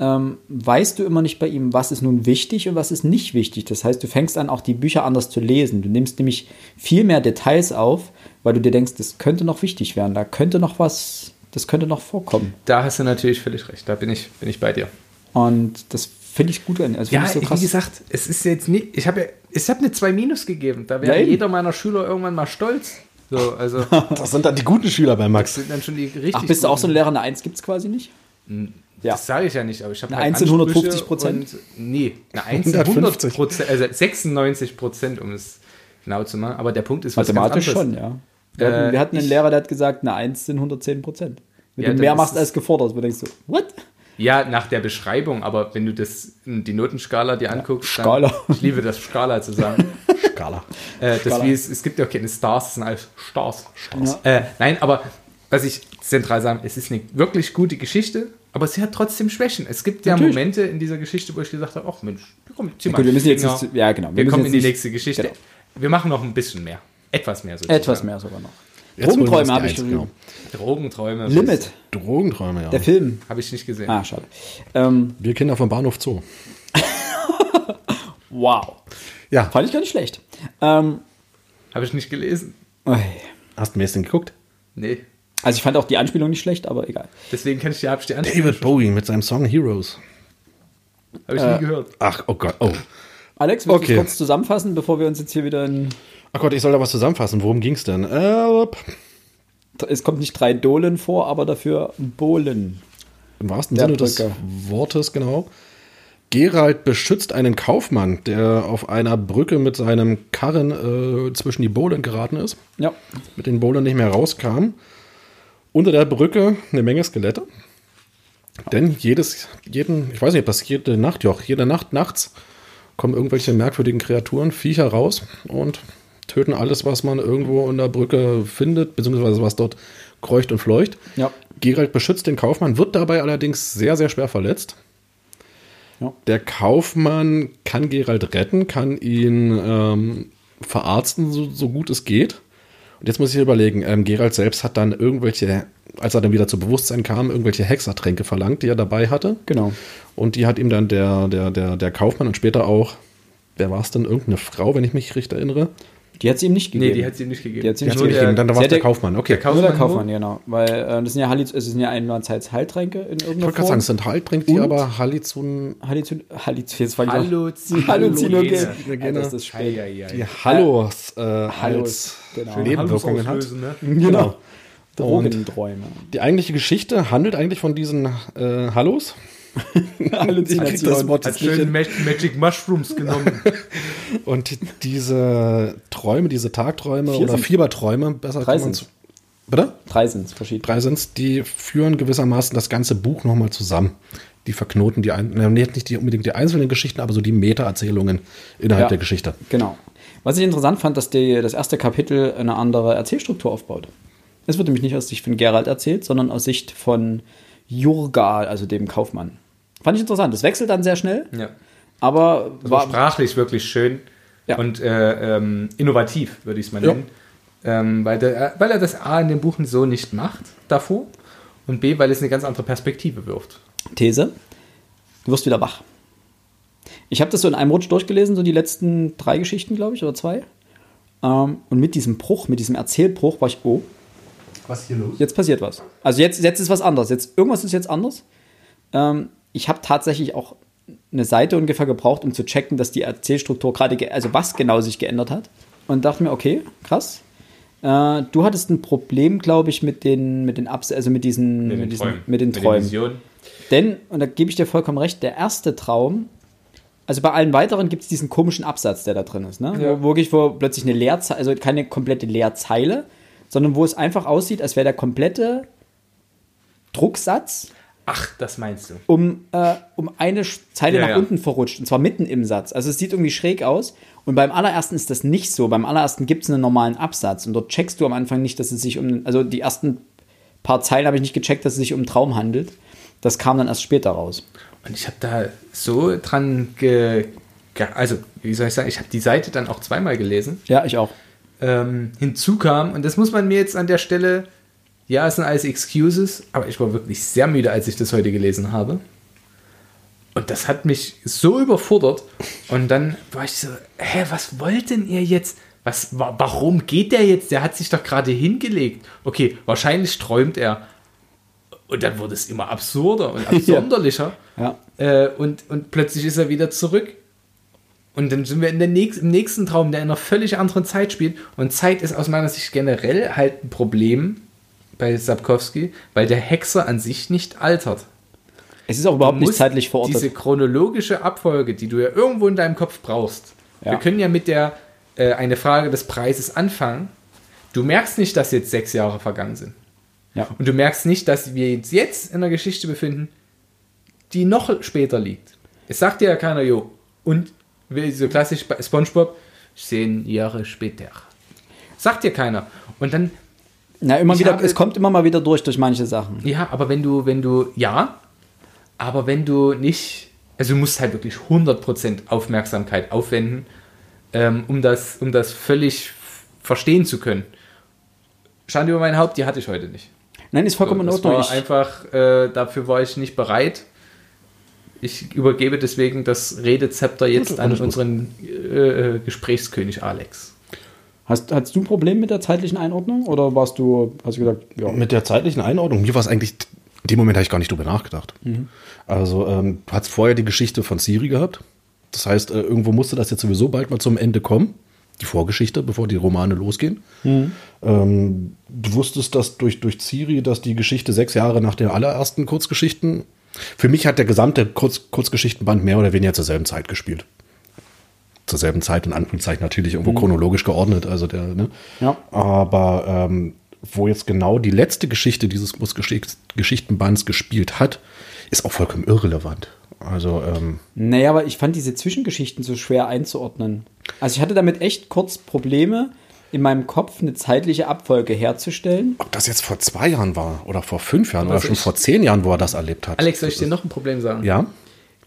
ähm, weißt du immer nicht bei ihm, was ist nun wichtig und was ist nicht wichtig. Das heißt, du fängst an, auch die Bücher anders zu lesen. Du nimmst nämlich viel mehr Details auf, weil du dir denkst, das könnte noch wichtig werden, da könnte noch was, das könnte noch vorkommen. Da hast du natürlich völlig recht, da bin ich, bin ich bei dir. Und das finde ich gut. Also ja, so wie gesagt, es ist jetzt nicht, ich habe ja, ich habe eine 2 Minus gegeben. Da wäre ja, jeder meiner Schüler irgendwann mal stolz. So, also, *laughs* das sind dann die guten Schüler bei Max. Das sind dann schon die richtig Ach, bist du auch so ein Lehrer? Eine 1 gibt es quasi nicht? Ja. Das sage ich ja nicht, aber ich habe eine halt 1 in 150 Prozent. Nee, eine 1 in 100 Prozent, also 96 Prozent, um es genau zu machen. Aber der Punkt ist was Mathematisch schon, ja. Wir, äh, hatten, wir hatten einen Lehrer, der hat gesagt, eine 1 sind 110 Prozent. Wenn ja, du mehr machst als gefordert, wo du denkst so, what? Ja, nach der Beschreibung, aber wenn du das die Notenskala dir anguckst, ja, Skala. Dann, ich liebe das Skala zu sagen. *laughs* Skala. Äh, das Skala. Wie es, es gibt ja auch keine Stars, es sind alles Stars. Stars. Ja. Äh, nein, aber was ich zentral sagen, es ist eine wirklich gute Geschichte, aber sie hat trotzdem Schwächen. Es gibt ja Natürlich. Momente in dieser Geschichte, wo ich gesagt habe, ach Mensch, komm, zieh mal. Gut, wir müssen jetzt ja, genau. Wir, wir kommen in die nächste Geschichte. Genau. Wir machen noch ein bisschen mehr. Etwas mehr sozusagen. Etwas mehr sogar noch. Drogenträume habe ich schon. Genau. Drogenträume. Limit. Drogenträume, ja. Der Film. Habe ich nicht gesehen. Ah, schade. Ähm, Wir Kinder vom Bahnhof Zoo. *laughs* wow. Ja. Fand ich gar nicht schlecht. Ähm, habe ich nicht gelesen. Oi. Hast du mir das denn geguckt? Nee. Also ich fand auch die Anspielung nicht schlecht, aber egal. Deswegen kann ich die, die Anspielung. David Bowie mit seinem Song Heroes. Habe ich äh, nie gehört. Ach, oh Gott, oh. Alex, willst okay. du kurz zusammenfassen, bevor wir uns jetzt hier wieder in Ach Gott, ich soll da was zusammenfassen. Worum ging es denn? Äh, es kommt nicht drei Dolen vor, aber dafür Bohlen. Im wahrsten der Sinne Brücke. des Wortes, genau. Gerald beschützt einen Kaufmann, der auf einer Brücke mit seinem Karren äh, zwischen die Bohlen geraten ist. Ja. Mit den Bohlen nicht mehr rauskam. Unter der Brücke eine Menge Skelette. Denn jedes, jeden, ich weiß nicht, das jede Nacht, ja, jede Nacht nachts kommen irgendwelche merkwürdigen Kreaturen, Viecher raus und töten alles, was man irgendwo in der Brücke findet, beziehungsweise was dort kreucht und fleucht. Ja. Gerald beschützt den Kaufmann, wird dabei allerdings sehr, sehr schwer verletzt. Ja. Der Kaufmann kann Gerald retten, kann ihn ähm, verarzten, so, so, gut es geht. Und jetzt muss ich überlegen, ähm, Gerald selbst hat dann irgendwelche, als er dann wieder zu Bewusstsein kam, irgendwelche Hexertränke verlangt, die er dabei hatte. Genau. Und die hat ihm dann der, der, der, der Kaufmann und später auch, wer war es denn, irgendeine Frau, wenn ich mich richtig erinnere, die hat sie ihm nicht gegeben. Nee, die hat sie ihm nicht gegeben. Die hat sie ihm nicht gegeben. Dann war es der Kaufmann. Okay. Der Kaufmann nur der Kaufmann, genau. Weil äh, das sind ja, Halli das sind ja einerseits Heiltränke in irgendeiner Ich wollte gerade sagen, es sind Heiltränke, die aber Halluzin... Halluzin... Halluzin... Jetzt Halluzin... Halluzinogen. Das ist spät. Die Hallos äh, als genau. Nebenwirkungen hat. Ne? Genau. Drogenträume. Die eigentliche Geschichte handelt eigentlich von diesen äh, Hallos. *laughs* Halluzination. Das Wort Hat schön Magic Mushrooms genommen. *laughs* Und diese Träume, diese Tagträume Vier oder Fieberträume, besser Drei kann. Bitte? Drei sind es, verschiedene. Drei sind es, die führen gewissermaßen das ganze Buch nochmal zusammen. Die verknoten die, nicht die, unbedingt die einzelnen Geschichten, aber so die Meta-Erzählungen innerhalb ja, der Geschichte. Genau. Was ich interessant fand, dass die, das erste Kapitel eine andere Erzählstruktur aufbaut. Es wird nämlich nicht aus Sicht von Gerald erzählt, sondern aus Sicht von Jurga, also dem Kaufmann. Fand ich interessant. Das wechselt dann sehr schnell. Ja. Aber also war sprachlich wirklich schön ja. und äh, ähm, innovativ, würde ich es mal nennen. Ja. Ähm, weil, der, weil er das A in dem Buch so nicht macht davor und B, weil es eine ganz andere Perspektive wirft. These: Du wirst wieder wach. Ich habe das so in einem Rutsch durchgelesen, so die letzten drei Geschichten, glaube ich, oder zwei. Ähm, und mit diesem Bruch, mit diesem Erzählbruch war ich, oh, Was ist hier los? jetzt passiert was. Also jetzt, jetzt ist was anderes. Jetzt, irgendwas ist jetzt anders. Ähm, ich habe tatsächlich auch eine Seite ungefähr gebraucht, um zu checken, dass die Erzählstruktur gerade, ge- also was genau sich geändert hat. Und dachte mir, okay, krass. Äh, du hattest ein Problem, glaube ich, mit den, mit den Abs also mit diesen, mit, diesen, mit den Träumen. Visionen. Denn, und da gebe ich dir vollkommen recht, der erste Traum, also bei allen weiteren gibt es diesen komischen Absatz, der da drin ist, ne? Ja. Wo wirklich, wo plötzlich eine Leerzeile, also keine komplette Leerzeile, sondern wo es einfach aussieht, als wäre der komplette Drucksatz Ach, das meinst du. um, äh, um eine Zeile Ja, nach ja. unten verrutscht. Und zwar mitten im Satz. Also es sieht irgendwie schräg aus. Und beim allerersten ist das nicht so. Beim allerersten gibt es einen normalen Absatz. Und dort checkst du am Anfang nicht, dass es sich um. Also die ersten paar Zeilen habe ich nicht gecheckt, dass es sich um einen Traum handelt. Das kam dann erst später raus. Und ich habe da so dran ge also wie soll ich sagen, ich habe die Seite dann auch zweimal gelesen. Ja, ich auch. Ähm, hinzu kam, und das muss man mir jetzt an der Stelle, ja, es sind alles Excuses, aber ich war wirklich sehr müde, als ich das heute gelesen habe. Und das hat mich so überfordert. Und dann war ich so, hä, was wollten ihr jetzt? Was, wa warum geht der jetzt? Der hat sich doch gerade hingelegt. Okay, wahrscheinlich träumt er. Und dann wurde es immer absurder und *laughs* absonderlicher. Ja. Äh, und, und plötzlich ist er wieder zurück. Und dann sind wir in der nächst, im nächsten Traum, der in einer völlig anderen Zeit spielt. Und Zeit ist aus meiner Sicht generell halt ein Problem bei Sapkowski, weil der Hexer an sich nicht altert. Es ist auch überhaupt nicht zeitlich verortet. Diese chronologische Abfolge, die du ja irgendwo in deinem Kopf brauchst. Ja. Wir können ja mit der äh, eine Frage des Preises anfangen. Du merkst nicht, dass jetzt sechs Jahre vergangen sind. Ja. Und du merkst nicht, dass wir uns jetzt in einer Geschichte befinden, die noch später liegt. Es sagt dir ja keiner, jo, und so klassisch bei SpongeBob, zehn Jahre später. Sagt dir keiner. Und dann, Na, immer Ich wieder, habe- es kommt immer mal wieder durch, durch manche Sachen. ja, aber wenn du, wenn du, ja, aber wenn du nicht, also du musst halt wirklich 100% Aufmerksamkeit aufwenden, ähm, um, das, um das völlig verstehen zu können. Schande über mein Haupt, die hatte ich heute nicht. Nein, ist vollkommen in das Ordnung. war einfach, äh, dafür war ich nicht bereit. Ich übergebe deswegen das Redezepter jetzt Gut, an unseren äh, Gesprächskönig Alex. Hast, hast du ein Problem mit der zeitlichen Einordnung? Oder warst du, hast du gesagt, ja. Mit der zeitlichen Einordnung, mir war es eigentlich, in dem Moment habe ich gar nicht drüber nachgedacht. Also, ähm, du hast vorher die Geschichte von Siri gehabt. Das heißt, äh, irgendwo musste das jetzt sowieso bald mal zum Ende kommen. Die Vorgeschichte, bevor die Romane losgehen. Ähm, du wusstest, dass durch, durch Siri, dass die Geschichte sechs Jahre nach der allerersten Kurzgeschichten. Für mich hat der gesamte Kurz, Kurzgeschichtenband mehr oder weniger zur selben Zeit gespielt. Zur selben Zeit, in Anführungszeichen natürlich irgendwo chronologisch geordnet. Also der, ne? Ja. Aber ähm, wo jetzt genau die letzte Geschichte dieses Kurzgeschichtenbands gespielt hat, ist auch vollkommen irrelevant. Also, ähm, Naja, aber ich fand diese Zwischengeschichten so schwer einzuordnen. Also ich hatte damit echt kurz Probleme, in meinem Kopf eine zeitliche Abfolge herzustellen. ob das jetzt vor zwei Jahren war oder vor fünf Jahren oder schon vor zehn Jahren, wo er das erlebt hat. Alex, soll ich dir noch ein Problem sagen? Ja?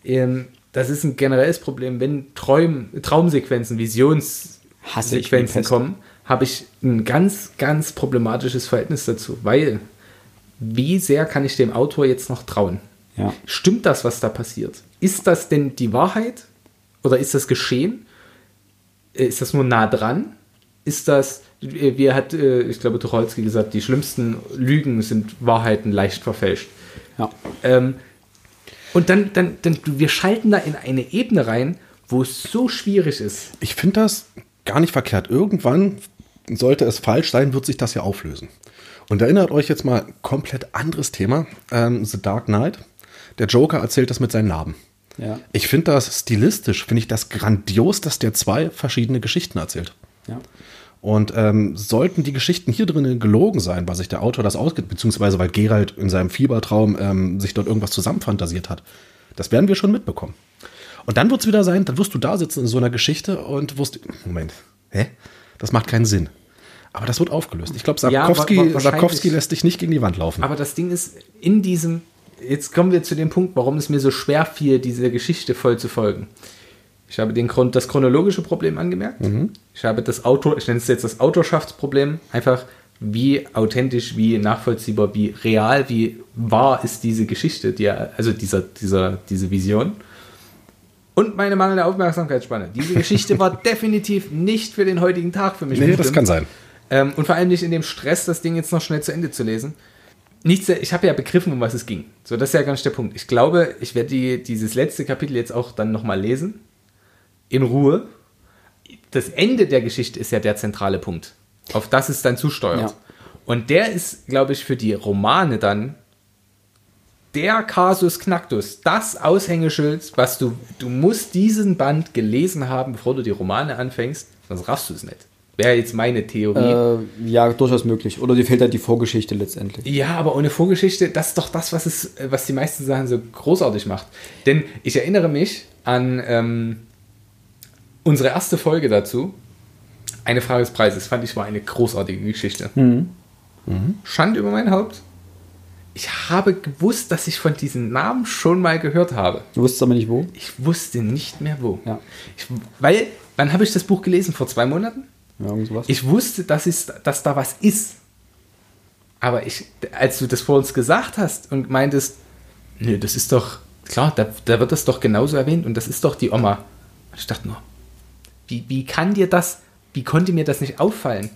Ähm, das ist ein generelles Problem. Wenn Träum, Traumsequenzen, Visionssequenzen kommen, habe ich ein ganz, ganz problematisches Verhältnis dazu. Weil, wie sehr kann ich dem Autor jetzt noch trauen? Ja. Stimmt das, was da passiert? Ist das denn die Wahrheit? Oder ist das geschehen? Äh, Ist das nur nah dran? Ist das, äh, wie hat, äh, ich glaube, Tucholsky gesagt, die schlimmsten Lügen sind Wahrheiten leicht verfälscht. Ja. Ähm, und dann, dann, dann, wir schalten da in eine Ebene rein, wo es so schwierig ist. Ich finde das gar nicht verkehrt. Irgendwann, sollte es falsch sein, wird sich das ja auflösen. Und erinnert euch jetzt mal komplett anderes Thema. Ähm, The Dark Knight. Der Joker erzählt das mit seinen Narben. Ja. Ich finde das stilistisch, finde ich das grandios, dass der zwei verschiedene Geschichten erzählt. Ja. Und ähm, sollten die Geschichten hier drinnen gelogen sein, weil sich der Autor das ausgeht, beziehungsweise weil Gerald in seinem Fiebertraum ähm, sich dort irgendwas zusammenfantasiert hat, das werden wir schon mitbekommen. Und dann wird es wieder sein, dann wirst du da sitzen in so einer Geschichte und wirst, Moment, hä? Das macht keinen Sinn. Aber das wird aufgelöst. Ich glaube, Ja, Sapkowski, wahrscheinlich- Sapkowski lässt dich nicht gegen die Wand laufen. Aber das Ding ist, in diesem, jetzt kommen wir zu dem Punkt, warum es mir so schwer fiel, diese Geschichte voll zu folgen. Ich habe den Grund, das chronologische Problem angemerkt. Ich habe das Autor, ich nenne es jetzt das Autorschaftsproblem, einfach wie authentisch, wie nachvollziehbar, wie real, wie wahr ist diese Geschichte, die, also dieser, dieser, diese Vision. Und meine mangelnde Aufmerksamkeitsspanne. Diese Geschichte war *laughs* definitiv nicht für den heutigen Tag für mich. Nee, das bestimmt. kann sein. Ähm, und vor allem nicht in dem Stress, das Ding jetzt noch schnell zu Ende zu lesen. Nichts, ich habe ja begriffen, um was es ging. So, das ist ja gar nicht der Punkt. Ich glaube, ich werde die, dieses letzte Kapitel jetzt auch dann nochmal lesen. In Ruhe. Das Ende der Geschichte ist ja der zentrale Punkt. Auf das es dann zusteuert. Ja. Und der ist, glaube ich, für die Romane dann der Kasus Knacktus, das Aushängeschild, was du, du musst diesen Band gelesen haben, bevor du die Romane anfängst, sonst raffst du es nicht. Wäre jetzt meine Theorie. Äh, ja, durchaus möglich. Oder dir fehlt halt die Vorgeschichte letztendlich. Ja, aber ohne Vorgeschichte, das ist doch das, was, es, was die meisten Sachen so großartig macht. Denn ich erinnere mich an ähm, unsere erste Folge dazu. Eine Frage des Preises, fand ich war eine großartige Geschichte. Schand über mein Haupt. Ich habe gewusst, dass ich von diesen Namen schon mal gehört habe. Du wusstest aber nicht wo? Ich wusste nicht mehr wo. Ja. Ich, weil, wann habe ich das Buch gelesen? Vor zwei Monaten? Ja, irgend sowas. Ich wusste, dass, es, dass da was ist. Aber ich, als du das vor uns gesagt hast und meintest, nö, das ist doch, klar, da, da wird das doch genauso erwähnt und das ist doch die Oma. Und ich dachte nur, wie, wie kann dir das, wie konnte mir das nicht auffallen?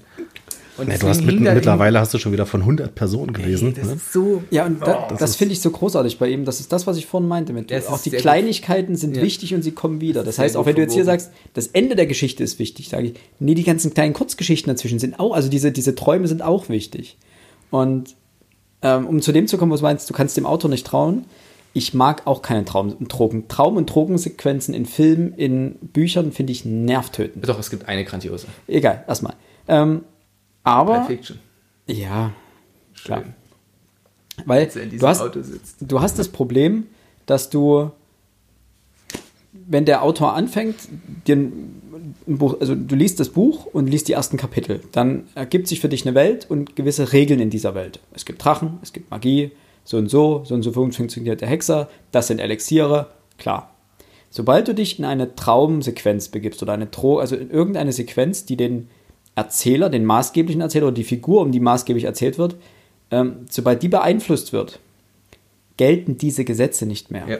Und Nee, du hast mit, mittlerweile hast du schon wieder von 100 Personen gelesen. Ey, das ne? ist so. Ja, und da, Oh, das, finde ich so großartig bei ihm. Das ist das, was ich vorhin meinte. Mit, Das auch die sehr gut. Kleinigkeiten sind Ja. wichtig und sie kommen wieder. Das sehr heißt, auch wenn du jetzt hier sagst, das Ende der Geschichte ist wichtig, sage ich, nee, die ganzen kleinen Kurzgeschichten dazwischen sind auch, also diese, diese Träume sind auch wichtig. Und ähm, um zu dem zu kommen, was du meinst, du kannst dem Autor nicht trauen. Ich mag auch keine Traum und Drogen. Traum- und Drogensequenzen in Filmen, in Büchern finde ich nervtötend. Doch, es gibt eine grandiose. Egal, erstmal. Ähm, aber, Pulp Fiction. ja, klar. Schön. Weil in diesem du hast, Auto sitzt. du hast das Problem, dass du, wenn der Autor anfängt, dir ein Buch, also du liest das Buch und liest die ersten Kapitel, dann ergibt sich für dich eine Welt und gewisse Regeln in dieser Welt. Es gibt Drachen, es gibt Magie, so und so, so und so funktioniert der Hexer, das sind Elixiere, klar. Sobald du dich in eine Traumsequenz begibst oder eine Tro, also in irgendeine Sequenz, die den Erzähler, den maßgeblichen Erzähler oder die Figur, um die maßgeblich erzählt wird, ähm, sobald die beeinflusst wird, gelten diese Gesetze nicht mehr. Ja.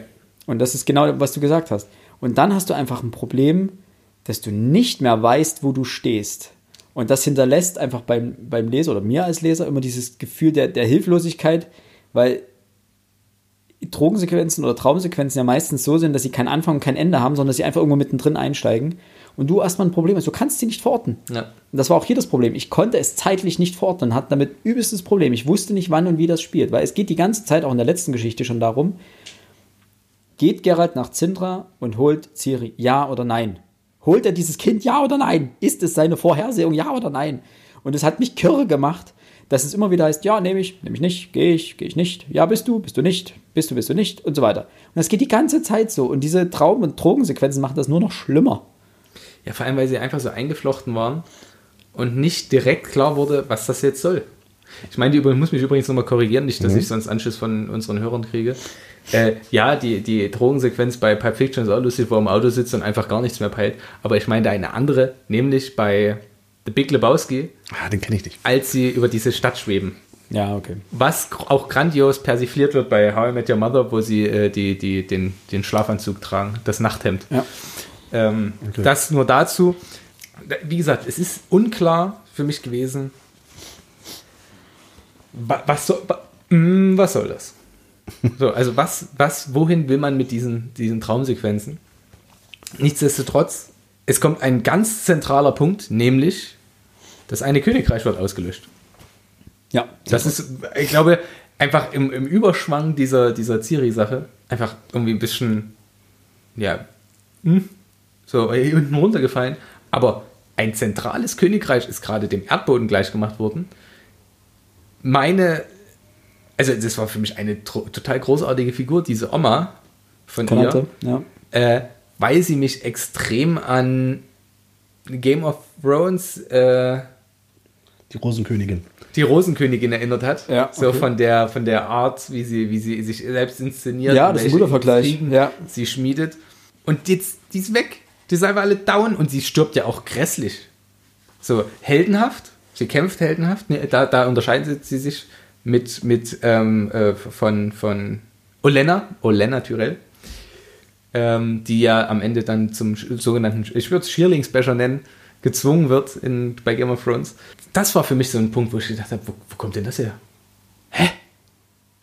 Und das ist genau, was du gesagt hast. Und dann hast du einfach ein Problem, dass du nicht mehr weißt, wo du stehst. Und das hinterlässt einfach beim, beim Leser oder mir als Leser immer dieses Gefühl der, der Hilflosigkeit, weil Drogensequenzen oder Traumsequenzen ja meistens so sind, dass sie keinen Anfang und kein Ende haben, sondern dass sie einfach irgendwo mittendrin einsteigen. Und du erstmal ein Problem hast, du kannst sie nicht verorten. Ja. Und das war auch hier das Problem. Ich konnte es zeitlich nicht verorten, hatte damit übelstes Problem. Ich wusste nicht, wann und wie das spielt, weil es geht die ganze Zeit, auch in der letzten Geschichte schon darum, geht Geralt nach Zindra und holt Ciri, ja oder nein? Holt er dieses Kind, ja oder nein? Ist es seine Vorhersehung, ja oder nein? Und es hat mich kirre gemacht, dass es immer wieder heißt, ja, nehme ich, nehme ich nicht, gehe ich, gehe ich nicht, ja, bist du, bist du nicht, bist du, bist du nicht und so weiter. Und das geht die ganze Zeit so. Und diese Traum- und Drogensequenzen machen das nur noch schlimmer. Ja, vor allem, weil sie einfach so eingeflochten waren und nicht direkt klar wurde, was das jetzt soll. Ich meine, ich muss mich übrigens nochmal korrigieren, nicht, dass ich sonst Anschluss von unseren Hörern kriege. Äh, ja, die, die Drogensequenz bei Pulp Fiction ist auch lustig, wo er im Auto sitzt und einfach gar nichts mehr peilt. Aber ich meine eine andere, nämlich bei The Big Lebowski, Ah, den kenne ich nicht. als sie über diese Stadt schweben. Ja, okay. Was auch grandios persifliert wird bei How I Met Your Mother, wo sie äh, die, die, den, den Schlafanzug tragen, das Nachthemd. Ja. Ähm, Okay. Das nur dazu. Wie gesagt, es ist unklar für mich gewesen, wa- was soll, wa- mm, was soll das? *laughs* So, also was, was, wohin will man mit diesen, diesen Traumsequenzen? Nichtsdestotrotz, es kommt ein ganz zentraler Punkt, nämlich das eine Königreich wird ausgelöscht. Ja. Das ist, ich glaube, einfach im, im Überschwang dieser, dieser Ciri-Sache einfach irgendwie ein bisschen, ja, hm, so hier unten runtergefallen. Aber ein zentrales Königreich ist gerade dem Erdboden gleichgemacht worden. Meine, also das war für mich eine total großartige Figur, diese Oma von Konate, ihr, ja. äh, weil sie mich extrem an Game of Thrones äh, Die Rosenkönigin. die Rosenkönigin erinnert hat. Ja, So okay. von der, von der Art, wie sie, wie sie sich selbst inszeniert. Ja, das ist ein guter Vergleich. Ja. Sie schmiedet. Und jetzt, die ist weg. Die sind einfach alle down und sie stirbt ja auch grässlich. So, heldenhaft. Sie kämpft heldenhaft. Ne, Da, da unterscheidet sie sich mit, mit ähm, äh, von, von Olenna, Olenna Tyrell. Ähm, die ja am Ende dann zum sogenannten, ich würde es Schierlingsbecher nennen, gezwungen wird in, bei Game of Thrones. Das war für mich so ein Punkt, wo ich gedacht habe, wo, wo kommt denn das her? Hä?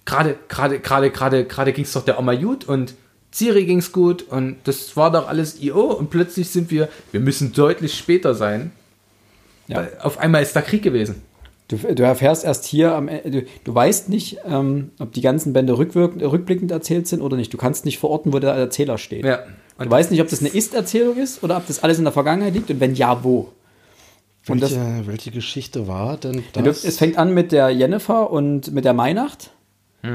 Gerade, gerade, gerade, gerade, gerade ging es doch der Oma gut und Ciri ging es gut und das war doch alles IO und plötzlich sind wir, wir müssen deutlich später sein. Ja. Auf einmal ist da Krieg gewesen. Du, du erfährst erst hier am Ende, du, du weißt nicht, ähm, ob die ganzen Bände rückwirkend, rückblickend erzählt sind oder nicht. Du kannst nicht verorten, wo der Erzähler steht. Ja. Du weißt nicht, ob das eine Ist-Erzählung ist oder ob das alles in der Vergangenheit liegt und wenn ja, wo. Und das, welche, welche Geschichte war denn das? es fängt an mit der Jennifer und mit der Mainacht.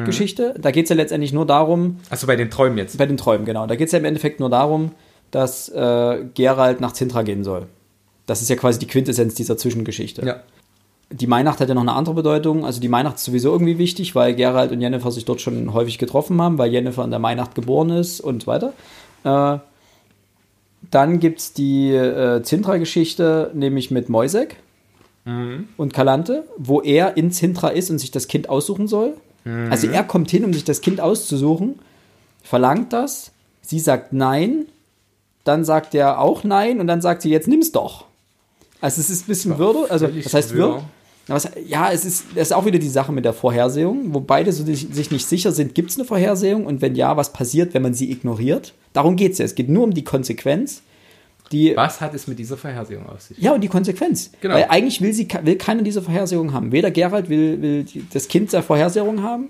Geschichte. Da geht es ja letztendlich nur darum, Achso, bei den Träumen jetzt. bei den Träumen, genau. Da geht es ja im Endeffekt nur darum, dass äh, Geralt nach Zintra gehen soll. Das ist ja quasi die Quintessenz dieser Zwischengeschichte. Ja. Die Mainacht hat ja noch eine andere Bedeutung. Also die Mainacht ist sowieso irgendwie wichtig, weil Geralt und Jennifer sich dort schon häufig getroffen haben, weil Jennifer in der Mainacht geboren ist und so weiter. Äh, dann gibt es die äh, Zintra-Geschichte, nämlich mit Moisek und Kalante, wo er in Zintra ist und sich das Kind aussuchen soll. Also er kommt hin, um sich das Kind auszusuchen, verlangt das, sie sagt nein, dann sagt er auch nein und dann sagt sie, jetzt nimm's doch. Also es ist ein bisschen Würde, also was heißt. Würde? Was- Ja, es ist, es ist auch wieder die Sache mit der Vorhersehung, wo beide so sich, sich nicht sicher sind, gibt es eine Vorhersehung und wenn ja, was passiert, wenn man sie ignoriert? Darum geht es ja. Es geht nur um die Konsequenz, die Was hat es mit dieser Vorhersehung auf sich? ja, und die Konsequenz. Genau. Weil eigentlich will, sie, will keiner diese Vorhersehung haben. Weder Gerald will, will das Kind der Vorhersehung haben,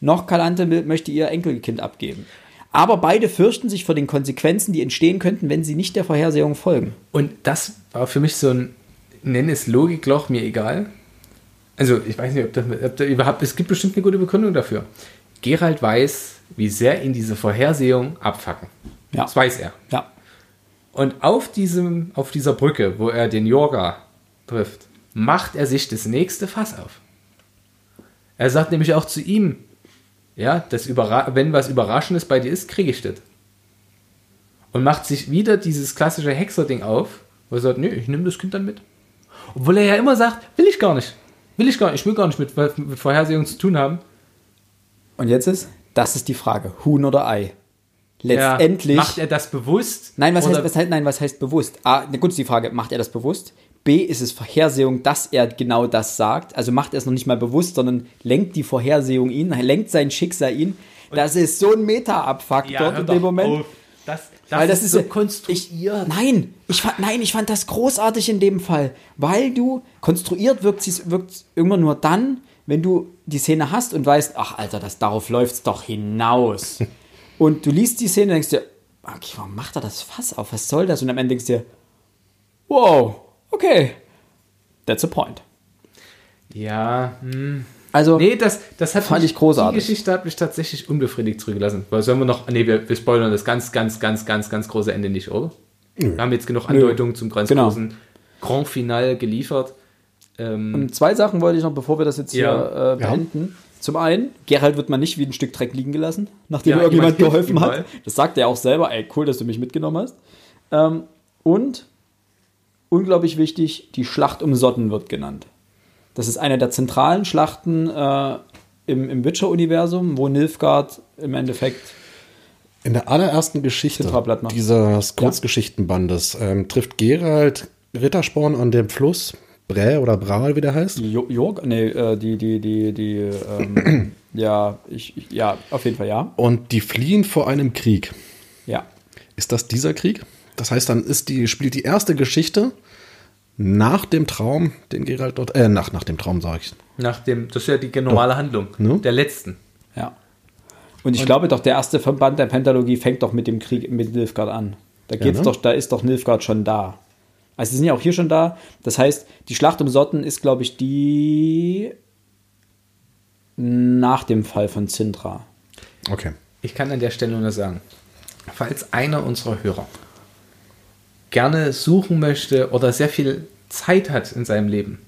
noch Kalante will, möchte ihr Enkelkind abgeben. Aber beide fürchten sich vor den Konsequenzen, die entstehen könnten, wenn sie nicht der Vorhersehung folgen. Und das war für mich so ein, nenne es Logikloch, mir egal. Also, ich weiß nicht, ob, das, ob da überhaupt, es gibt bestimmt eine gute Begründung dafür. Gerald weiß, wie sehr ihn diese Vorhersehung abfacken. Ja. Das weiß er. Ja. Und auf, diesem, auf dieser Brücke, wo er den Yorga trifft, macht er sich das nächste Fass auf. Er sagt nämlich auch zu ihm, ja, das Überra wenn was Überraschendes bei dir ist, kriege ich das. Und macht sich wieder dieses klassische Hexer-Ding auf, wo er sagt, nee, ich nehme das Kind dann mit. Obwohl er ja immer sagt, will ich gar nicht. Will ich gar nicht, ich will gar nicht mit, mit Vorhersehung zu tun haben. Und jetzt ist, das ist die Frage, Huhn oder Ei. Ja, Letztendlich. macht er das bewusst? Nein, was heißt, was heißt, nein, was heißt bewusst? A, na gut, ist die Frage, macht er das bewusst? B, ist es Vorhersehung, dass er genau das sagt? Also macht er es noch nicht mal bewusst, sondern lenkt die Vorhersehung ihn, lenkt sein Schicksal ihn. Das ist so ein Meta-Abfuck Ja, dort in dem Moment. auf. Das, das, Weil das ist, so konstruiert. Ich, nein, ich fand, nein, ich fand das großartig in dem Fall, weil du konstruiert wirkt es wirkt immer nur dann, wenn du die Szene hast und weißt, ach Alter, das darauf läuft's doch hinaus. *laughs* und du liest die Szene und denkst dir, okay, warum macht er das Fass auf? Was soll das? Und am Ende denkst du dir, wow, okay, that's a point. Ja, hm. Also Nee, das, das hat Fand mich, ich großartig. Die Geschichte hat mich tatsächlich unbefriedigt zurückgelassen. Weil sollen wir noch, nee, wir, wir spoilern das ganz, ganz, ganz, ganz, ganz große Ende nicht, oder? Wir haben jetzt genug Andeutungen zum ganz Genau. großen Grand Finale geliefert. Ähm, Und zwei Sachen wollte ich noch, bevor wir das jetzt Ja. hier äh, beenden. Zum einen, Gerald wird man nicht wie ein Stück Dreck liegen gelassen, nachdem Ja, mir irgendjemand geholfen hat. mal. Das sagt er auch selber, ey, cool, dass du mich mitgenommen hast. Ähm, und, unglaublich wichtig, die Schlacht um Sotten wird genannt. Das ist eine der zentralen Schlachten äh, im, im Witcher-Universum, wo Nilfgaard im Endeffekt In der allerersten Geschichte dieses Kurzgeschichtenbandes ähm, trifft Gerald Rittersporn an dem Fluss Brä oder Braal, wie der heißt. Jo Jorg, nee, äh, die, die, die, die, ähm, *clears throat* ja, ich, ich- ja, auf jeden Fall ja. Und die fliehen vor einem Krieg. Ja. Ist das dieser Krieg? Das heißt, dann ist die, spielt die erste Geschichte nach dem Traum, den Gerald dort, äh, nach, nach dem Traum, sage ich. nach dem, das ist ja die normale Handlung Ne? der letzten. Ja. Und ich glaube doch, der erste Verband der Pentalogie fängt doch mit dem Krieg mit Nilfgaard an. Da geht's ne? doch, da ist doch Nilfgaard schon da. Also sie sind ja auch hier schon da. Das heißt, die Schlacht um Sotten ist, glaube ich, die nach dem Fall von Sintra. Okay. Ich kann an der Stelle nur sagen, falls einer unserer Hörer gerne suchen möchte oder sehr viel Zeit hat in seinem Leben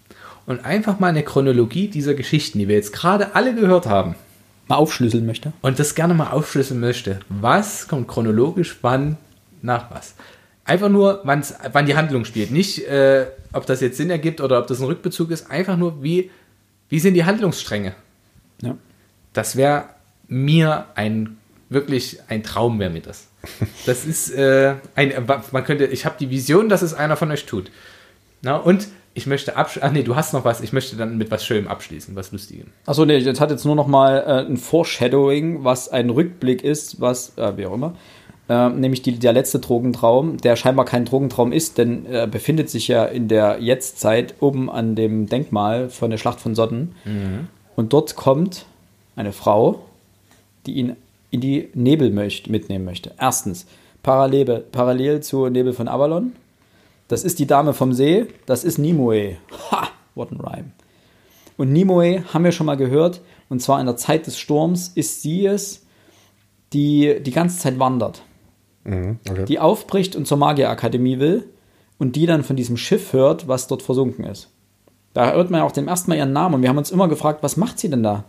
und einfach mal eine Chronologie dieser Geschichten, die wir jetzt gerade alle gehört haben, Mal aufschlüsseln möchte. und das gerne mal aufschlüsseln möchte, was kommt chronologisch wann nach was. Einfach nur, wann die Handlung spielt. Nicht, äh, ob das jetzt Sinn ergibt oder ob das ein Rückbezug ist. Einfach nur, wie, wie sind die Handlungsstränge. Ja. Das wäre mir ein wirklich ein Traum, wäre mir das. *laughs* Das ist äh, ein, man könnte, ich habe die Vision, dass es einer von euch tut. Na, und ich möchte abschließen. Ach nee, du hast noch was. Ich möchte dann mit was Schönem abschließen, was Lustigem. Achso, nee, jetzt hat jetzt nur noch mal äh, ein Foreshadowing, was ein Rückblick ist, was, äh, wie auch immer. Äh, nämlich die, der letzte Drogentraum, der scheinbar kein Drogentraum ist, denn er befindet sich ja in der Jetztzeit oben an dem Denkmal von der Schlacht von Sodden. Mhm. Und dort kommt eine Frau, die ihn in die Nebel möcht, mitnehmen möchte. Erstens, parallel, parallel zu Nebel von Avalon. Das ist die Dame vom See, das ist Nimue. Ha, what a rhyme. Und Nimue haben wir schon mal gehört, und zwar in der Zeit des Sturms ist sie es, die die ganze Zeit wandert. Mhm, okay. Die aufbricht und zur Magierakademie will und die dann von diesem Schiff hört, was dort versunken ist. Da hört man ja auch zum ersten Mal ihren Namen und wir haben uns immer gefragt, was macht sie denn da?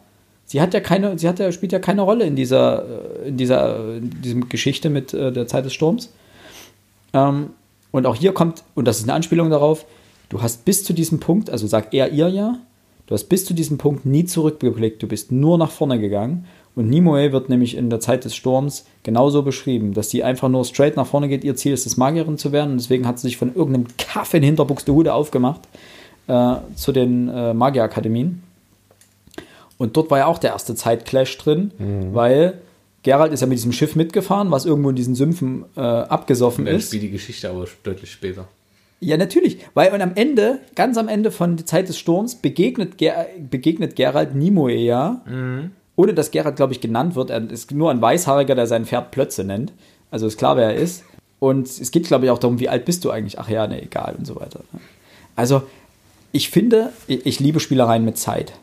Sie hat ja keine, sie hat ja, spielt ja keine Rolle in dieser, äh, in dieser, in diesem Geschichte mit äh, der Zeit des Sturms. Ähm, und auch hier kommt, und das ist eine Anspielung darauf, du hast bis zu diesem Punkt, also sagt er ihr ja, du hast bis zu diesem Punkt nie zurückgeblickt, du bist nur nach vorne gegangen. Und Nimue wird nämlich in der Zeit des Sturms genauso beschrieben, dass sie einfach nur straight nach vorne geht. Ihr Ziel ist es, Magierin zu werden. Und deswegen hat sie sich von irgendeinem Kaff in Hinterbuxtehude aufgemacht äh, zu den äh, Magierakademien. Und dort war ja auch der erste Zeitclash drin, weil Gerald ist ja mit diesem Schiff mitgefahren, was irgendwo in diesen Sümpfen äh, abgesoffen Dann ist. spielt die Geschichte aber deutlich später. Ja, natürlich. Weil und am Ende, ganz am Ende von der Zeit des Sturms, begegnet, Ger begegnet Gerald Nimue ja, ohne dass Gerald, glaube ich, genannt wird. Er ist nur ein Weißhaariger, der sein Pferd Plötze nennt. Also ist klar, wer er ist. Und es geht, glaube ich, auch darum, wie alt bist du eigentlich? Ach ja, ne, egal und so weiter. Also, ich finde, ich liebe Spielereien mit Zeit.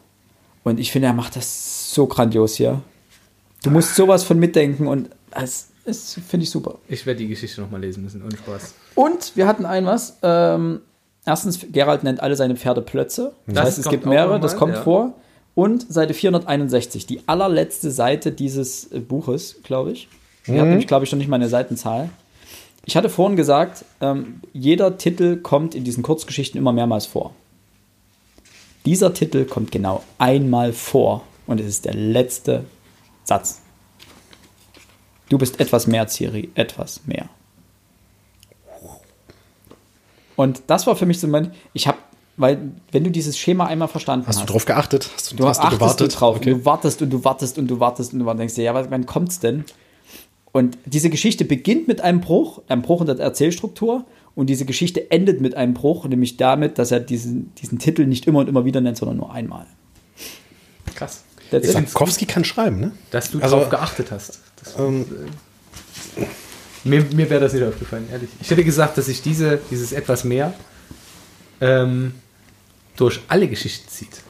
Und ich finde, er macht das so grandios hier. Du musst sowas von mitdenken und das, das finde ich super. Ich werde die Geschichte nochmal lesen müssen. Ohne Spaß. Und wir hatten ein was. Ähm, erstens, Gerald nennt alle seine Pferde Plötze. Das, Das heißt, es kommt gibt auch mehrere, noch das mal, kommt ja. vor. Und Seite 461, die allerletzte Seite dieses äh, Buches, glaube ich. Die hat nämlich, glaube ich, schon nicht mal eine Seitenzahl. Ich hatte vorhin gesagt, ähm, jeder Titel kommt in diesen Kurzgeschichten immer mehrmals vor. Dieser Titel kommt genau einmal vor und es ist der letzte Satz. Du bist etwas mehr, Ciri, etwas mehr. Und das war für mich so mein, ich habe, weil wenn du dieses Schema einmal verstanden hast, Hast du drauf geachtet? Hast du, du hast du gewartet? du drauf Okay. und du wartest und du wartest und du wartest und du denkst dir, ja, wann kommt's denn? Und diese Geschichte beginnt mit einem Bruch, einem Bruch in der Erzählstruktur und diese Geschichte endet mit einem Bruch, nämlich damit, dass er diesen, diesen Titel nicht immer und immer wieder nennt, sondern nur einmal. Krass. That's Sapkowski kann schreiben, ne? Dass du Also- drauf geachtet hast. Das, Ähm, mir mir wäre das nicht aufgefallen, ehrlich. Ich hätte gesagt, dass sich diese, dieses etwas mehr ähm, durch alle Geschichten zieht.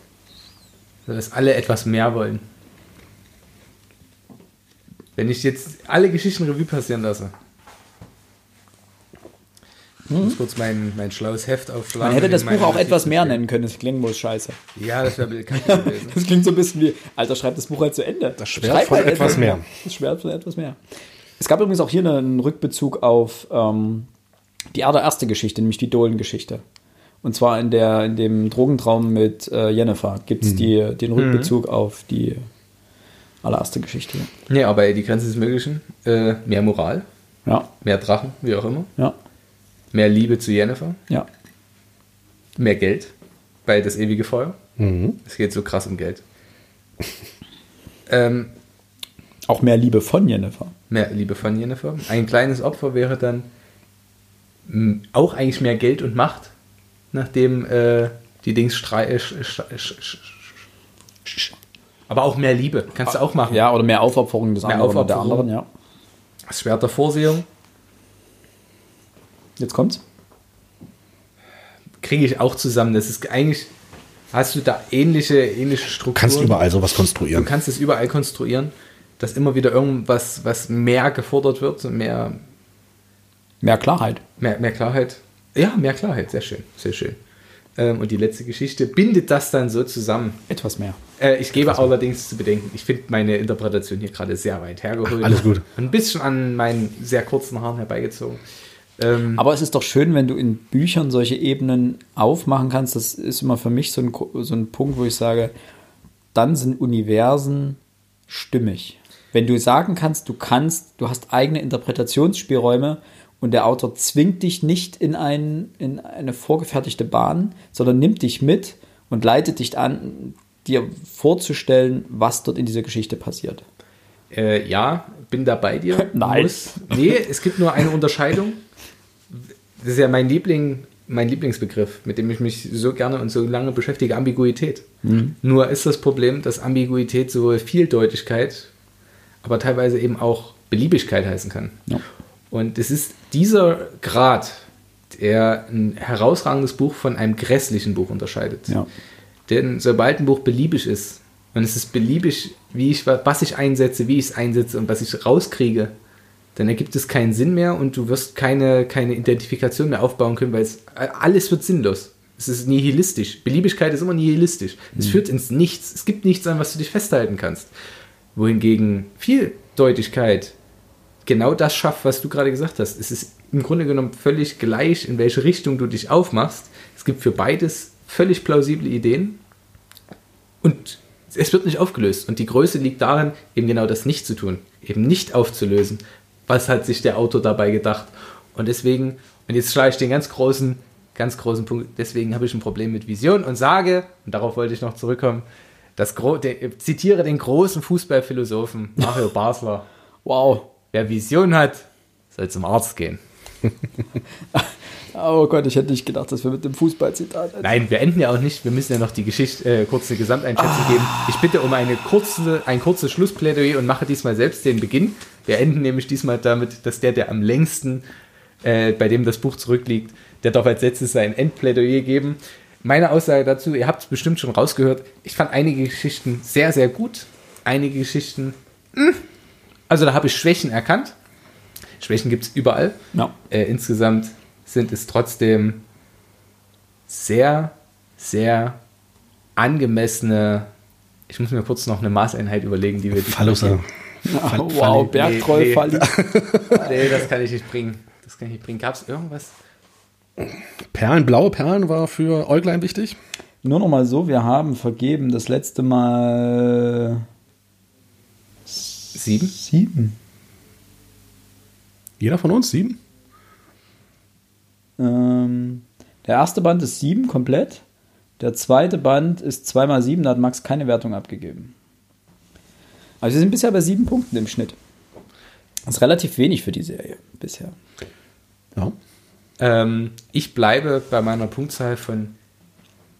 Also, dass alle etwas mehr wollen. Wenn ich jetzt alle Geschichten Revue passieren lasse. Ich muss kurz mein, mein schlaues Heft aufschlagen. Man hätte das Buch auch etwas mehr nennen können, das klingt bloß scheiße. Ja, das wäre bekannt gewesen. *laughs* Das klingt so ein bisschen wie, Alter, schreib das Buch halt zu Ende. Das Schwert Schreib von halt etwas mehr. Das Schwert von etwas mehr. Es gab übrigens auch hier einen Rückbezug auf ähm, die allererste Geschichte, nämlich die Dolan-Geschichte. Und zwar in, der, in dem Drogentraum mit äh, Jennifer gibt es die, den Rückbezug auf die allererste Geschichte. Nee, aber die Grenze des Möglichen. Äh, mehr Moral, Ja, mehr Drachen, wie auch immer. ja, Mehr Liebe zu Jennifer. ja. Mehr Geld bei das ewige Feuer. Mhm. Es geht so krass um Geld. *laughs* ähm, Auch mehr Liebe von Jennifer. mehr Liebe von Jennifer. Ein kleines Opfer wäre dann auch eigentlich mehr Geld und Macht, nachdem äh, die Dings strei äh, aber auch mehr Liebe. Kannst du auch machen. Ja, oder mehr Aufopferung des Mehr anderen oder der Aufopferung. anderen, ja. Das Schwert der Vorsehung Jetzt kommt's. kriege ich auch zusammen. Das ist eigentlich, hast du da ähnliche, ähnliche Du Strukturen. kannst überall sowas Du konstruieren. kannst es überall konstruieren, dass immer wieder irgendwas, was mehr gefordert wird, mehr, Mehr Klarheit. mehr, mehr Klarheit. Ja, mehr Klarheit, sehr schön, sehr schön. Ähm, und die letzte Geschichte bindet das dann so zusammen. Etwas mehr. Äh, ich gebe allerdings zu bedenken, ich finde meine Interpretation hier gerade sehr weit hergeholt. Alles gut. Ein bisschen an meinen sehr kurzen Haaren herbeigezogen. Ähm, Aber es ist doch schön, wenn du in Büchern solche Ebenen aufmachen kannst. Das ist immer für mich so ein, so ein Punkt, wo ich sage, dann sind Universen stimmig. Wenn du sagen kannst, du kannst, du hast eigene Interpretationsspielräume und der Autor zwingt dich nicht in, ein, in eine vorgefertigte Bahn, sondern nimmt dich mit und leitet dich an, dir vorzustellen, was dort in dieser Geschichte passiert. Äh, ja, bin da bei dir. *laughs* Nein. Muss, nee, es gibt nur eine Unterscheidung. Das ist ja mein Liebling, mein Lieblingsbegriff, mit dem ich mich so gerne und so lange beschäftige, Ambiguität. Nur ist das Problem, dass Ambiguität sowohl Vieldeutigkeit, aber teilweise eben auch Beliebigkeit heißen kann. Ja. Und es ist dieser Grad, der ein herausragendes Buch von einem grässlichen Buch unterscheidet. Ja. Denn sobald ein Buch beliebig ist, und es ist beliebig, wie ich, was ich einsetze, wie ich es einsetze und was ich rauskriege, dann ergibt es keinen Sinn mehr und du wirst keine, keine Identifikation mehr aufbauen können, weil es, alles wird sinnlos. Es ist nihilistisch. Beliebigkeit ist immer nihilistisch. Es führt ins Nichts. Es gibt nichts, an was du dich festhalten kannst. Wohingegen Vieldeutigkeit genau das schafft, was du gerade gesagt hast. Es ist im Grunde genommen völlig gleich, in welche Richtung du dich aufmachst. Es gibt für beides völlig plausible Ideen und es wird nicht aufgelöst. Und die Größe liegt darin, eben genau das nicht zu tun, eben nicht aufzulösen. Was hat sich der Autor dabei gedacht? Und deswegen, und jetzt schlage ich den ganz großen, ganz großen Punkt, deswegen habe ich ein Problem mit Vision und sage, und darauf wollte ich noch zurückkommen, das Gro der, zitiere den großen Fußballphilosophen Mario *laughs* Basler. Wow. Wer Vision hat, soll zum Arzt gehen. *laughs* Oh Gott, ich hätte nicht gedacht, dass wir mit dem Fußballzitat enden. Nein, wir enden ja auch nicht. Wir müssen ja noch die Geschichte, äh, kurze Gesamteinschätzung geben. Ich bitte um eine kurze, ein kurzes Schlussplädoyer und mache diesmal selbst den Beginn. Wir enden nämlich diesmal damit, dass der, der am längsten, äh, bei dem das Buch zurückliegt, der darf als letztes sein Endplädoyer geben. Meine Aussage dazu, ihr habt es bestimmt schon rausgehört, ich fand einige Geschichten sehr, sehr gut. Einige Geschichten, mh. also da habe ich Schwächen erkannt. Schwächen gibt es überall. Ja. Äh, insgesamt sind es trotzdem sehr, sehr angemessene. Ich muss mir kurz noch eine Maßeinheit überlegen, die wir. Fallusser. *laughs* Oh, wow, Bergtroll, nee. Falli. *laughs* Nee, das kann ich nicht bringen. Das kann ich nicht bringen. Gab es irgendwas? Perlen, blaue Perlen war für Äuglein wichtig. Nur noch mal so, wir haben vergeben das letzte Mal Sieben? sieben. Jeder von uns sieben? Ähm, der erste Band ist sieben komplett. Der zweite Band ist zweimal sieben, da hat Max keine Wertung abgegeben. Also wir sind bisher bei sieben Punkten im Schnitt. Das ist relativ wenig für die Serie bisher. Ja. Ähm, ich bleibe bei meiner Punktzahl von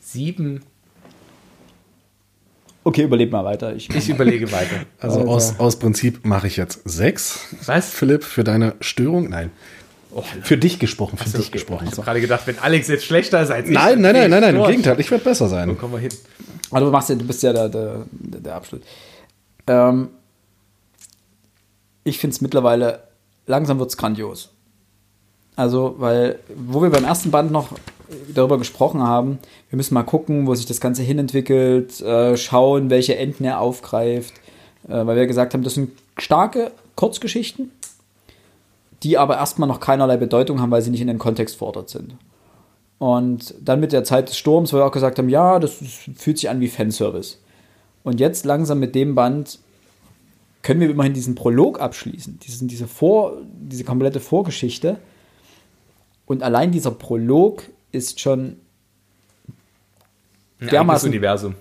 sieben. Okay, überlebt mal weiter. Ich, Ich überlege weiter. Also Alter. aus, aus Prinzip mache ich jetzt sechs. Was? Philipp, für deine Störung? Nein. Für dich gesprochen, für Achso, dich okay. gesprochen. Ich habe gerade gedacht, wenn Alex jetzt schlechter ist als ich. Nein, dann nein, nein, nein, nein, im. Gegenteil, ich werde besser Wo sein. kommen wir hin? Also du machst ja, du bist ja der, der, der Abschluss. Ähm, ich finde es mittlerweile, langsam wird es grandios. Also, weil, wo wir beim ersten Band noch darüber gesprochen haben, wir müssen mal gucken, wo sich das Ganze hinentwickelt, äh, schauen, welche Enden er aufgreift, äh, weil wir gesagt haben, das sind starke Kurzgeschichten, die aber erstmal noch keinerlei Bedeutung haben, weil sie nicht in den Kontext verordert sind. Und dann mit der Zeit des Sturms, wo wir auch gesagt haben, ja, das fühlt sich an wie Fanservice. Und jetzt langsam mit dem Band können wir immerhin diesen Prolog abschließen, diesen, diese, Vor, diese komplette Vorgeschichte. Und allein dieser Prolog ist schon Ein eigenes Dermaßen- Universum.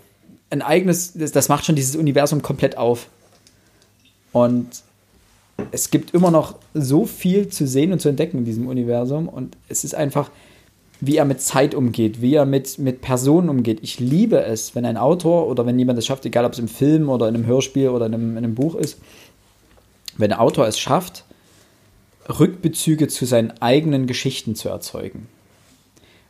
ein eigenes, das, das macht schon dieses Universum komplett auf. Und es gibt immer noch so viel zu sehen und zu entdecken in diesem Universum. Und es ist einfach, wie er mit Zeit umgeht, wie er mit, mit Personen umgeht. Ich liebe es, wenn ein Autor oder wenn jemand es schafft, egal ob es im Film oder in einem Hörspiel oder in einem, in einem Buch ist, wenn ein Autor es schafft, Rückbezüge zu seinen eigenen Geschichten zu erzeugen.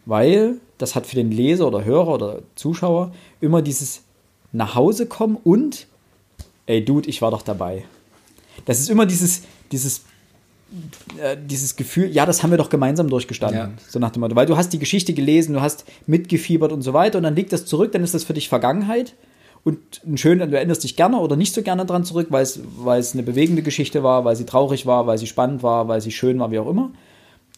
Weil das hat für den Leser oder Hörer oder Zuschauer immer dieses nach Hause kommen und ey Dude, ich war doch dabei. Das ist immer dieses, dieses, äh, dieses Gefühl, ja, das haben wir doch gemeinsam durchgestanden. Ja. So nach dem Motto. Weil du hast die Geschichte gelesen, du hast mitgefiebert und so weiter und dann liegt das zurück, dann ist das für dich Vergangenheit. Und ein schön, du erinnerst dich gerne oder nicht so gerne dran zurück, weil es, weil es eine bewegende Geschichte war, weil sie traurig war, weil sie spannend war, weil sie schön war, wie auch immer.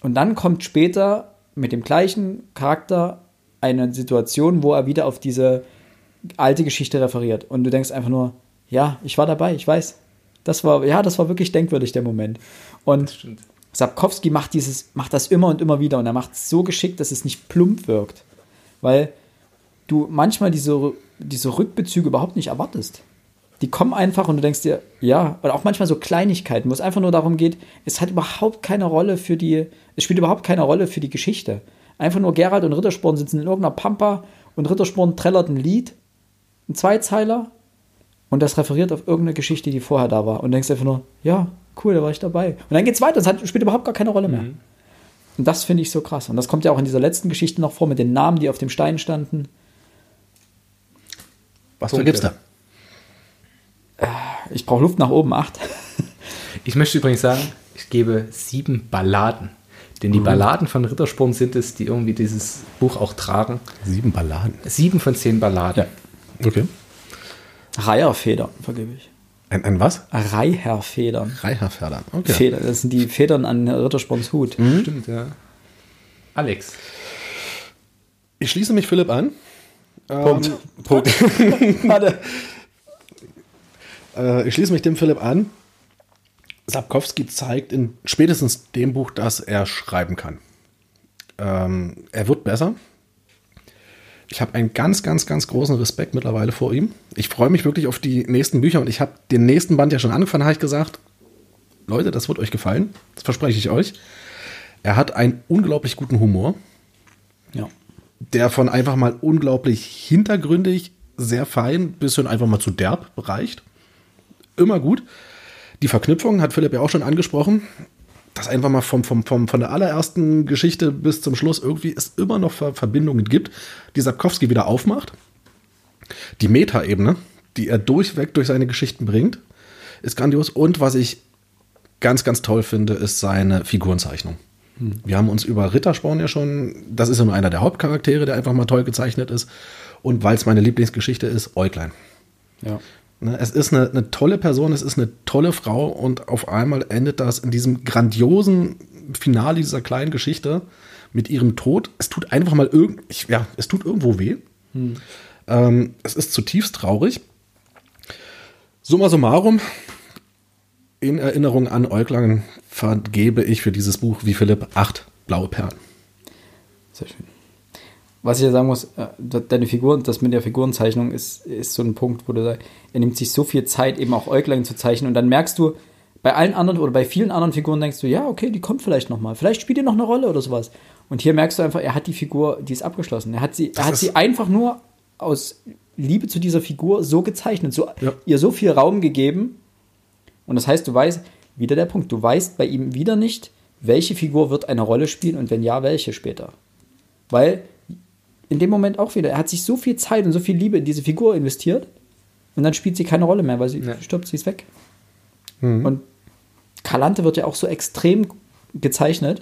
Und dann kommt später mit dem gleichen Charakter eine Situation, wo er wieder auf diese alte Geschichte referiert. Und du denkst einfach nur, ja, ich war dabei, ich weiß. Das war, ja, das war wirklich denkwürdig, der Moment. Und Sapkowski macht dieses, macht das immer und immer wieder und er macht es so geschickt, dass es nicht plump wirkt. Weil du manchmal diese, diese Rückbezüge überhaupt nicht erwartest. Die kommen einfach und du denkst dir, ja, oder auch manchmal so Kleinigkeiten, wo es einfach nur darum geht, es hat überhaupt keine Rolle für die, es spielt überhaupt keine Rolle für die Geschichte. Einfach nur Gerald und Rittersporn sitzen in irgendeiner Pampa und Rittersporn trällert ein Lied, ein Zweizeiler und das referiert auf irgendeine Geschichte, die vorher da war. Und denkst einfach nur, ja, cool, da war ich dabei. Und dann geht's weiter, es hat, spielt überhaupt gar keine Rolle mehr. Mhm. Und das finde ich so krass. Und das kommt ja auch in dieser letzten Geschichte noch vor mit den Namen, die auf dem Stein standen. Was Punkte. gibt's da? Äh, ich brauche Luft nach oben, acht. *laughs* Ich möchte übrigens sagen, ich gebe sieben Balladen. Denn die mhm. Balladen von Rittersporn sind es, die irgendwie dieses Buch auch tragen. Sieben Balladen? Sieben von zehn Balladen. Ja. Okay. Reiherfedern, vergebe ich. Ein, ein was? Reiherfedern. Reiherfedern, okay. Federn, das sind die Federn an Rittersporns Hut. Mhm. Stimmt, ja. Alex. Ich schließe mich Philipp an. Punkt. Ähm, *laughs* Punkt. Warte. Äh, ich schließe mich dem Philipp an. Sapkowski zeigt in spätestens dem Buch, dass er schreiben kann. Ähm, er wird besser. Ich habe einen ganz, ganz, ganz großen Respekt mittlerweile vor ihm. Ich freue mich wirklich auf die nächsten Bücher und ich habe den nächsten Band ja schon angefangen, habe ich gesagt, Leute, das wird euch gefallen. Das verspreche ich euch. Er hat einen unglaublich guten Humor. Ja. Der von einfach mal unglaublich hintergründig, sehr fein, bis hin einfach mal zu derb reicht. Immer gut. Die Verknüpfung hat Philipp ja auch schon angesprochen dass einfach mal vom, vom, vom, von der allerersten Geschichte bis zum Schluss irgendwie es immer noch Verbindungen gibt, die Sapkowski wieder aufmacht. Die Metaebene, die er durchweg durch seine Geschichten bringt, ist grandios. Und was ich ganz, ganz toll finde, ist seine Figurenzeichnung. Hm. Wir haben uns über Rittersporn ja schon, das ist nur einer der Hauptcharaktere, der einfach mal toll gezeichnet ist. Und weil es meine Lieblingsgeschichte ist, Äuglein. Ja. Ne, es ist eine, eine, tolle Person, es ist eine tolle Frau und auf einmal endet das in diesem grandiosen Finale dieser kleinen Geschichte mit ihrem Tod. Es tut einfach mal irgend, ja, es tut irgendwo weh. Hm. Ähm, es ist zutiefst traurig. Summa summarum, in Erinnerung an Äuglangen vergebe ich für dieses Buch wie Philipp acht blaue Perlen. Sehr schön was ich ja sagen muss, äh, deine Figur, das mit der Figurenzeichnung ist, ist so ein Punkt, wo du sagst, er nimmt sich so viel Zeit, eben auch Äuglein zu zeichnen und dann merkst du, bei allen anderen oder bei vielen anderen Figuren denkst du, ja, okay, die kommt vielleicht nochmal, vielleicht spielt die noch eine Rolle oder sowas. Und hier merkst du einfach, er hat die Figur, die ist abgeschlossen. Er hat sie, er hat sie einfach nur aus Liebe zu dieser Figur so gezeichnet, so, ja. ihr so viel Raum gegeben. Und das heißt, du weißt, wieder der Punkt, du weißt bei ihm wieder nicht, welche Figur wird eine Rolle spielen und wenn ja, welche später. Weil in dem Moment auch wieder. Er hat sich so viel Zeit und so viel Liebe in diese Figur investiert und dann spielt sie keine Rolle mehr, weil sie ja. stirbt, sie ist weg. Mhm. Und Kalante wird ja auch so extrem gezeichnet.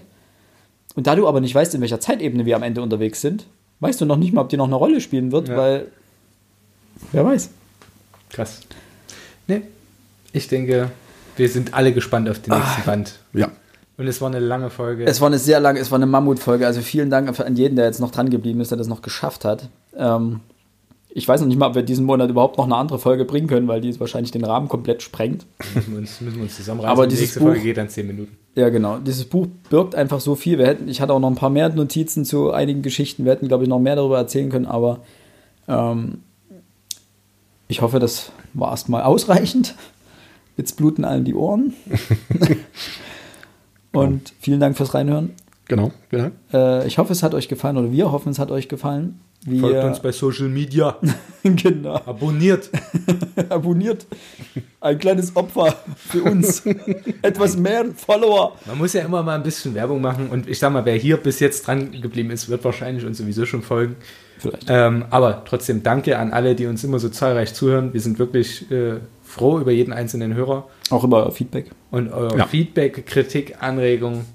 Und da du aber nicht weißt, in welcher Zeitebene wir am Ende unterwegs sind, weißt du noch nicht mal, ob die noch eine Rolle spielen wird, ja. weil wer weiß. Krass. Nee, ich denke, wir sind alle gespannt auf den nächsten ah, Band. Ja. Und es war eine lange Folge. Es war eine sehr lange, es war eine Mammutfolge. Also vielen Dank an jeden, der jetzt noch dran geblieben ist, der das noch geschafft hat. Ähm, ich weiß noch nicht mal, ob wir diesen Monat überhaupt noch eine andere Folge bringen können, weil die wahrscheinlich den Rahmen komplett sprengt. Müssen wir uns, müssen wir uns zusammenreißen. Aber die nächste Buch, Folge geht dann zehn Minuten. Ja, genau. Dieses Buch birgt einfach so viel. Wir hätten, ich hatte auch noch ein paar mehr Notizen zu einigen Geschichten. Wir hätten, glaube ich, noch mehr darüber erzählen können, aber ähm, ich hoffe, das war erstmal ausreichend. Jetzt bluten allen die Ohren. *laughs* Und vielen Dank fürs Reinhören. Genau, genau. Äh, ich hoffe, es hat euch gefallen oder wir hoffen, es hat euch gefallen. Wir Folgt uns bei Social Media. *laughs* genau. Abonniert. *laughs* Abonniert. Ein kleines Opfer für uns. *laughs* Etwas mehr Follower. Man muss ja immer mal ein bisschen Werbung machen und ich sag mal, wer hier bis jetzt dran geblieben ist, wird wahrscheinlich uns sowieso schon folgen. Vielleicht. Ähm, aber trotzdem danke an alle, die uns immer so zahlreich zuhören. Wir sind wirklich äh, froh über jeden einzelnen Hörer. Auch über euer Feedback. Und euer ja. Feedback, Kritik, Anregungen,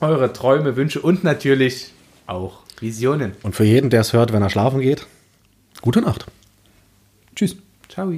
eure Träume, Wünsche und natürlich auch Visionen. Und für jeden, der es hört, wenn er schlafen geht, gute Nacht. Tschüss. Ciao.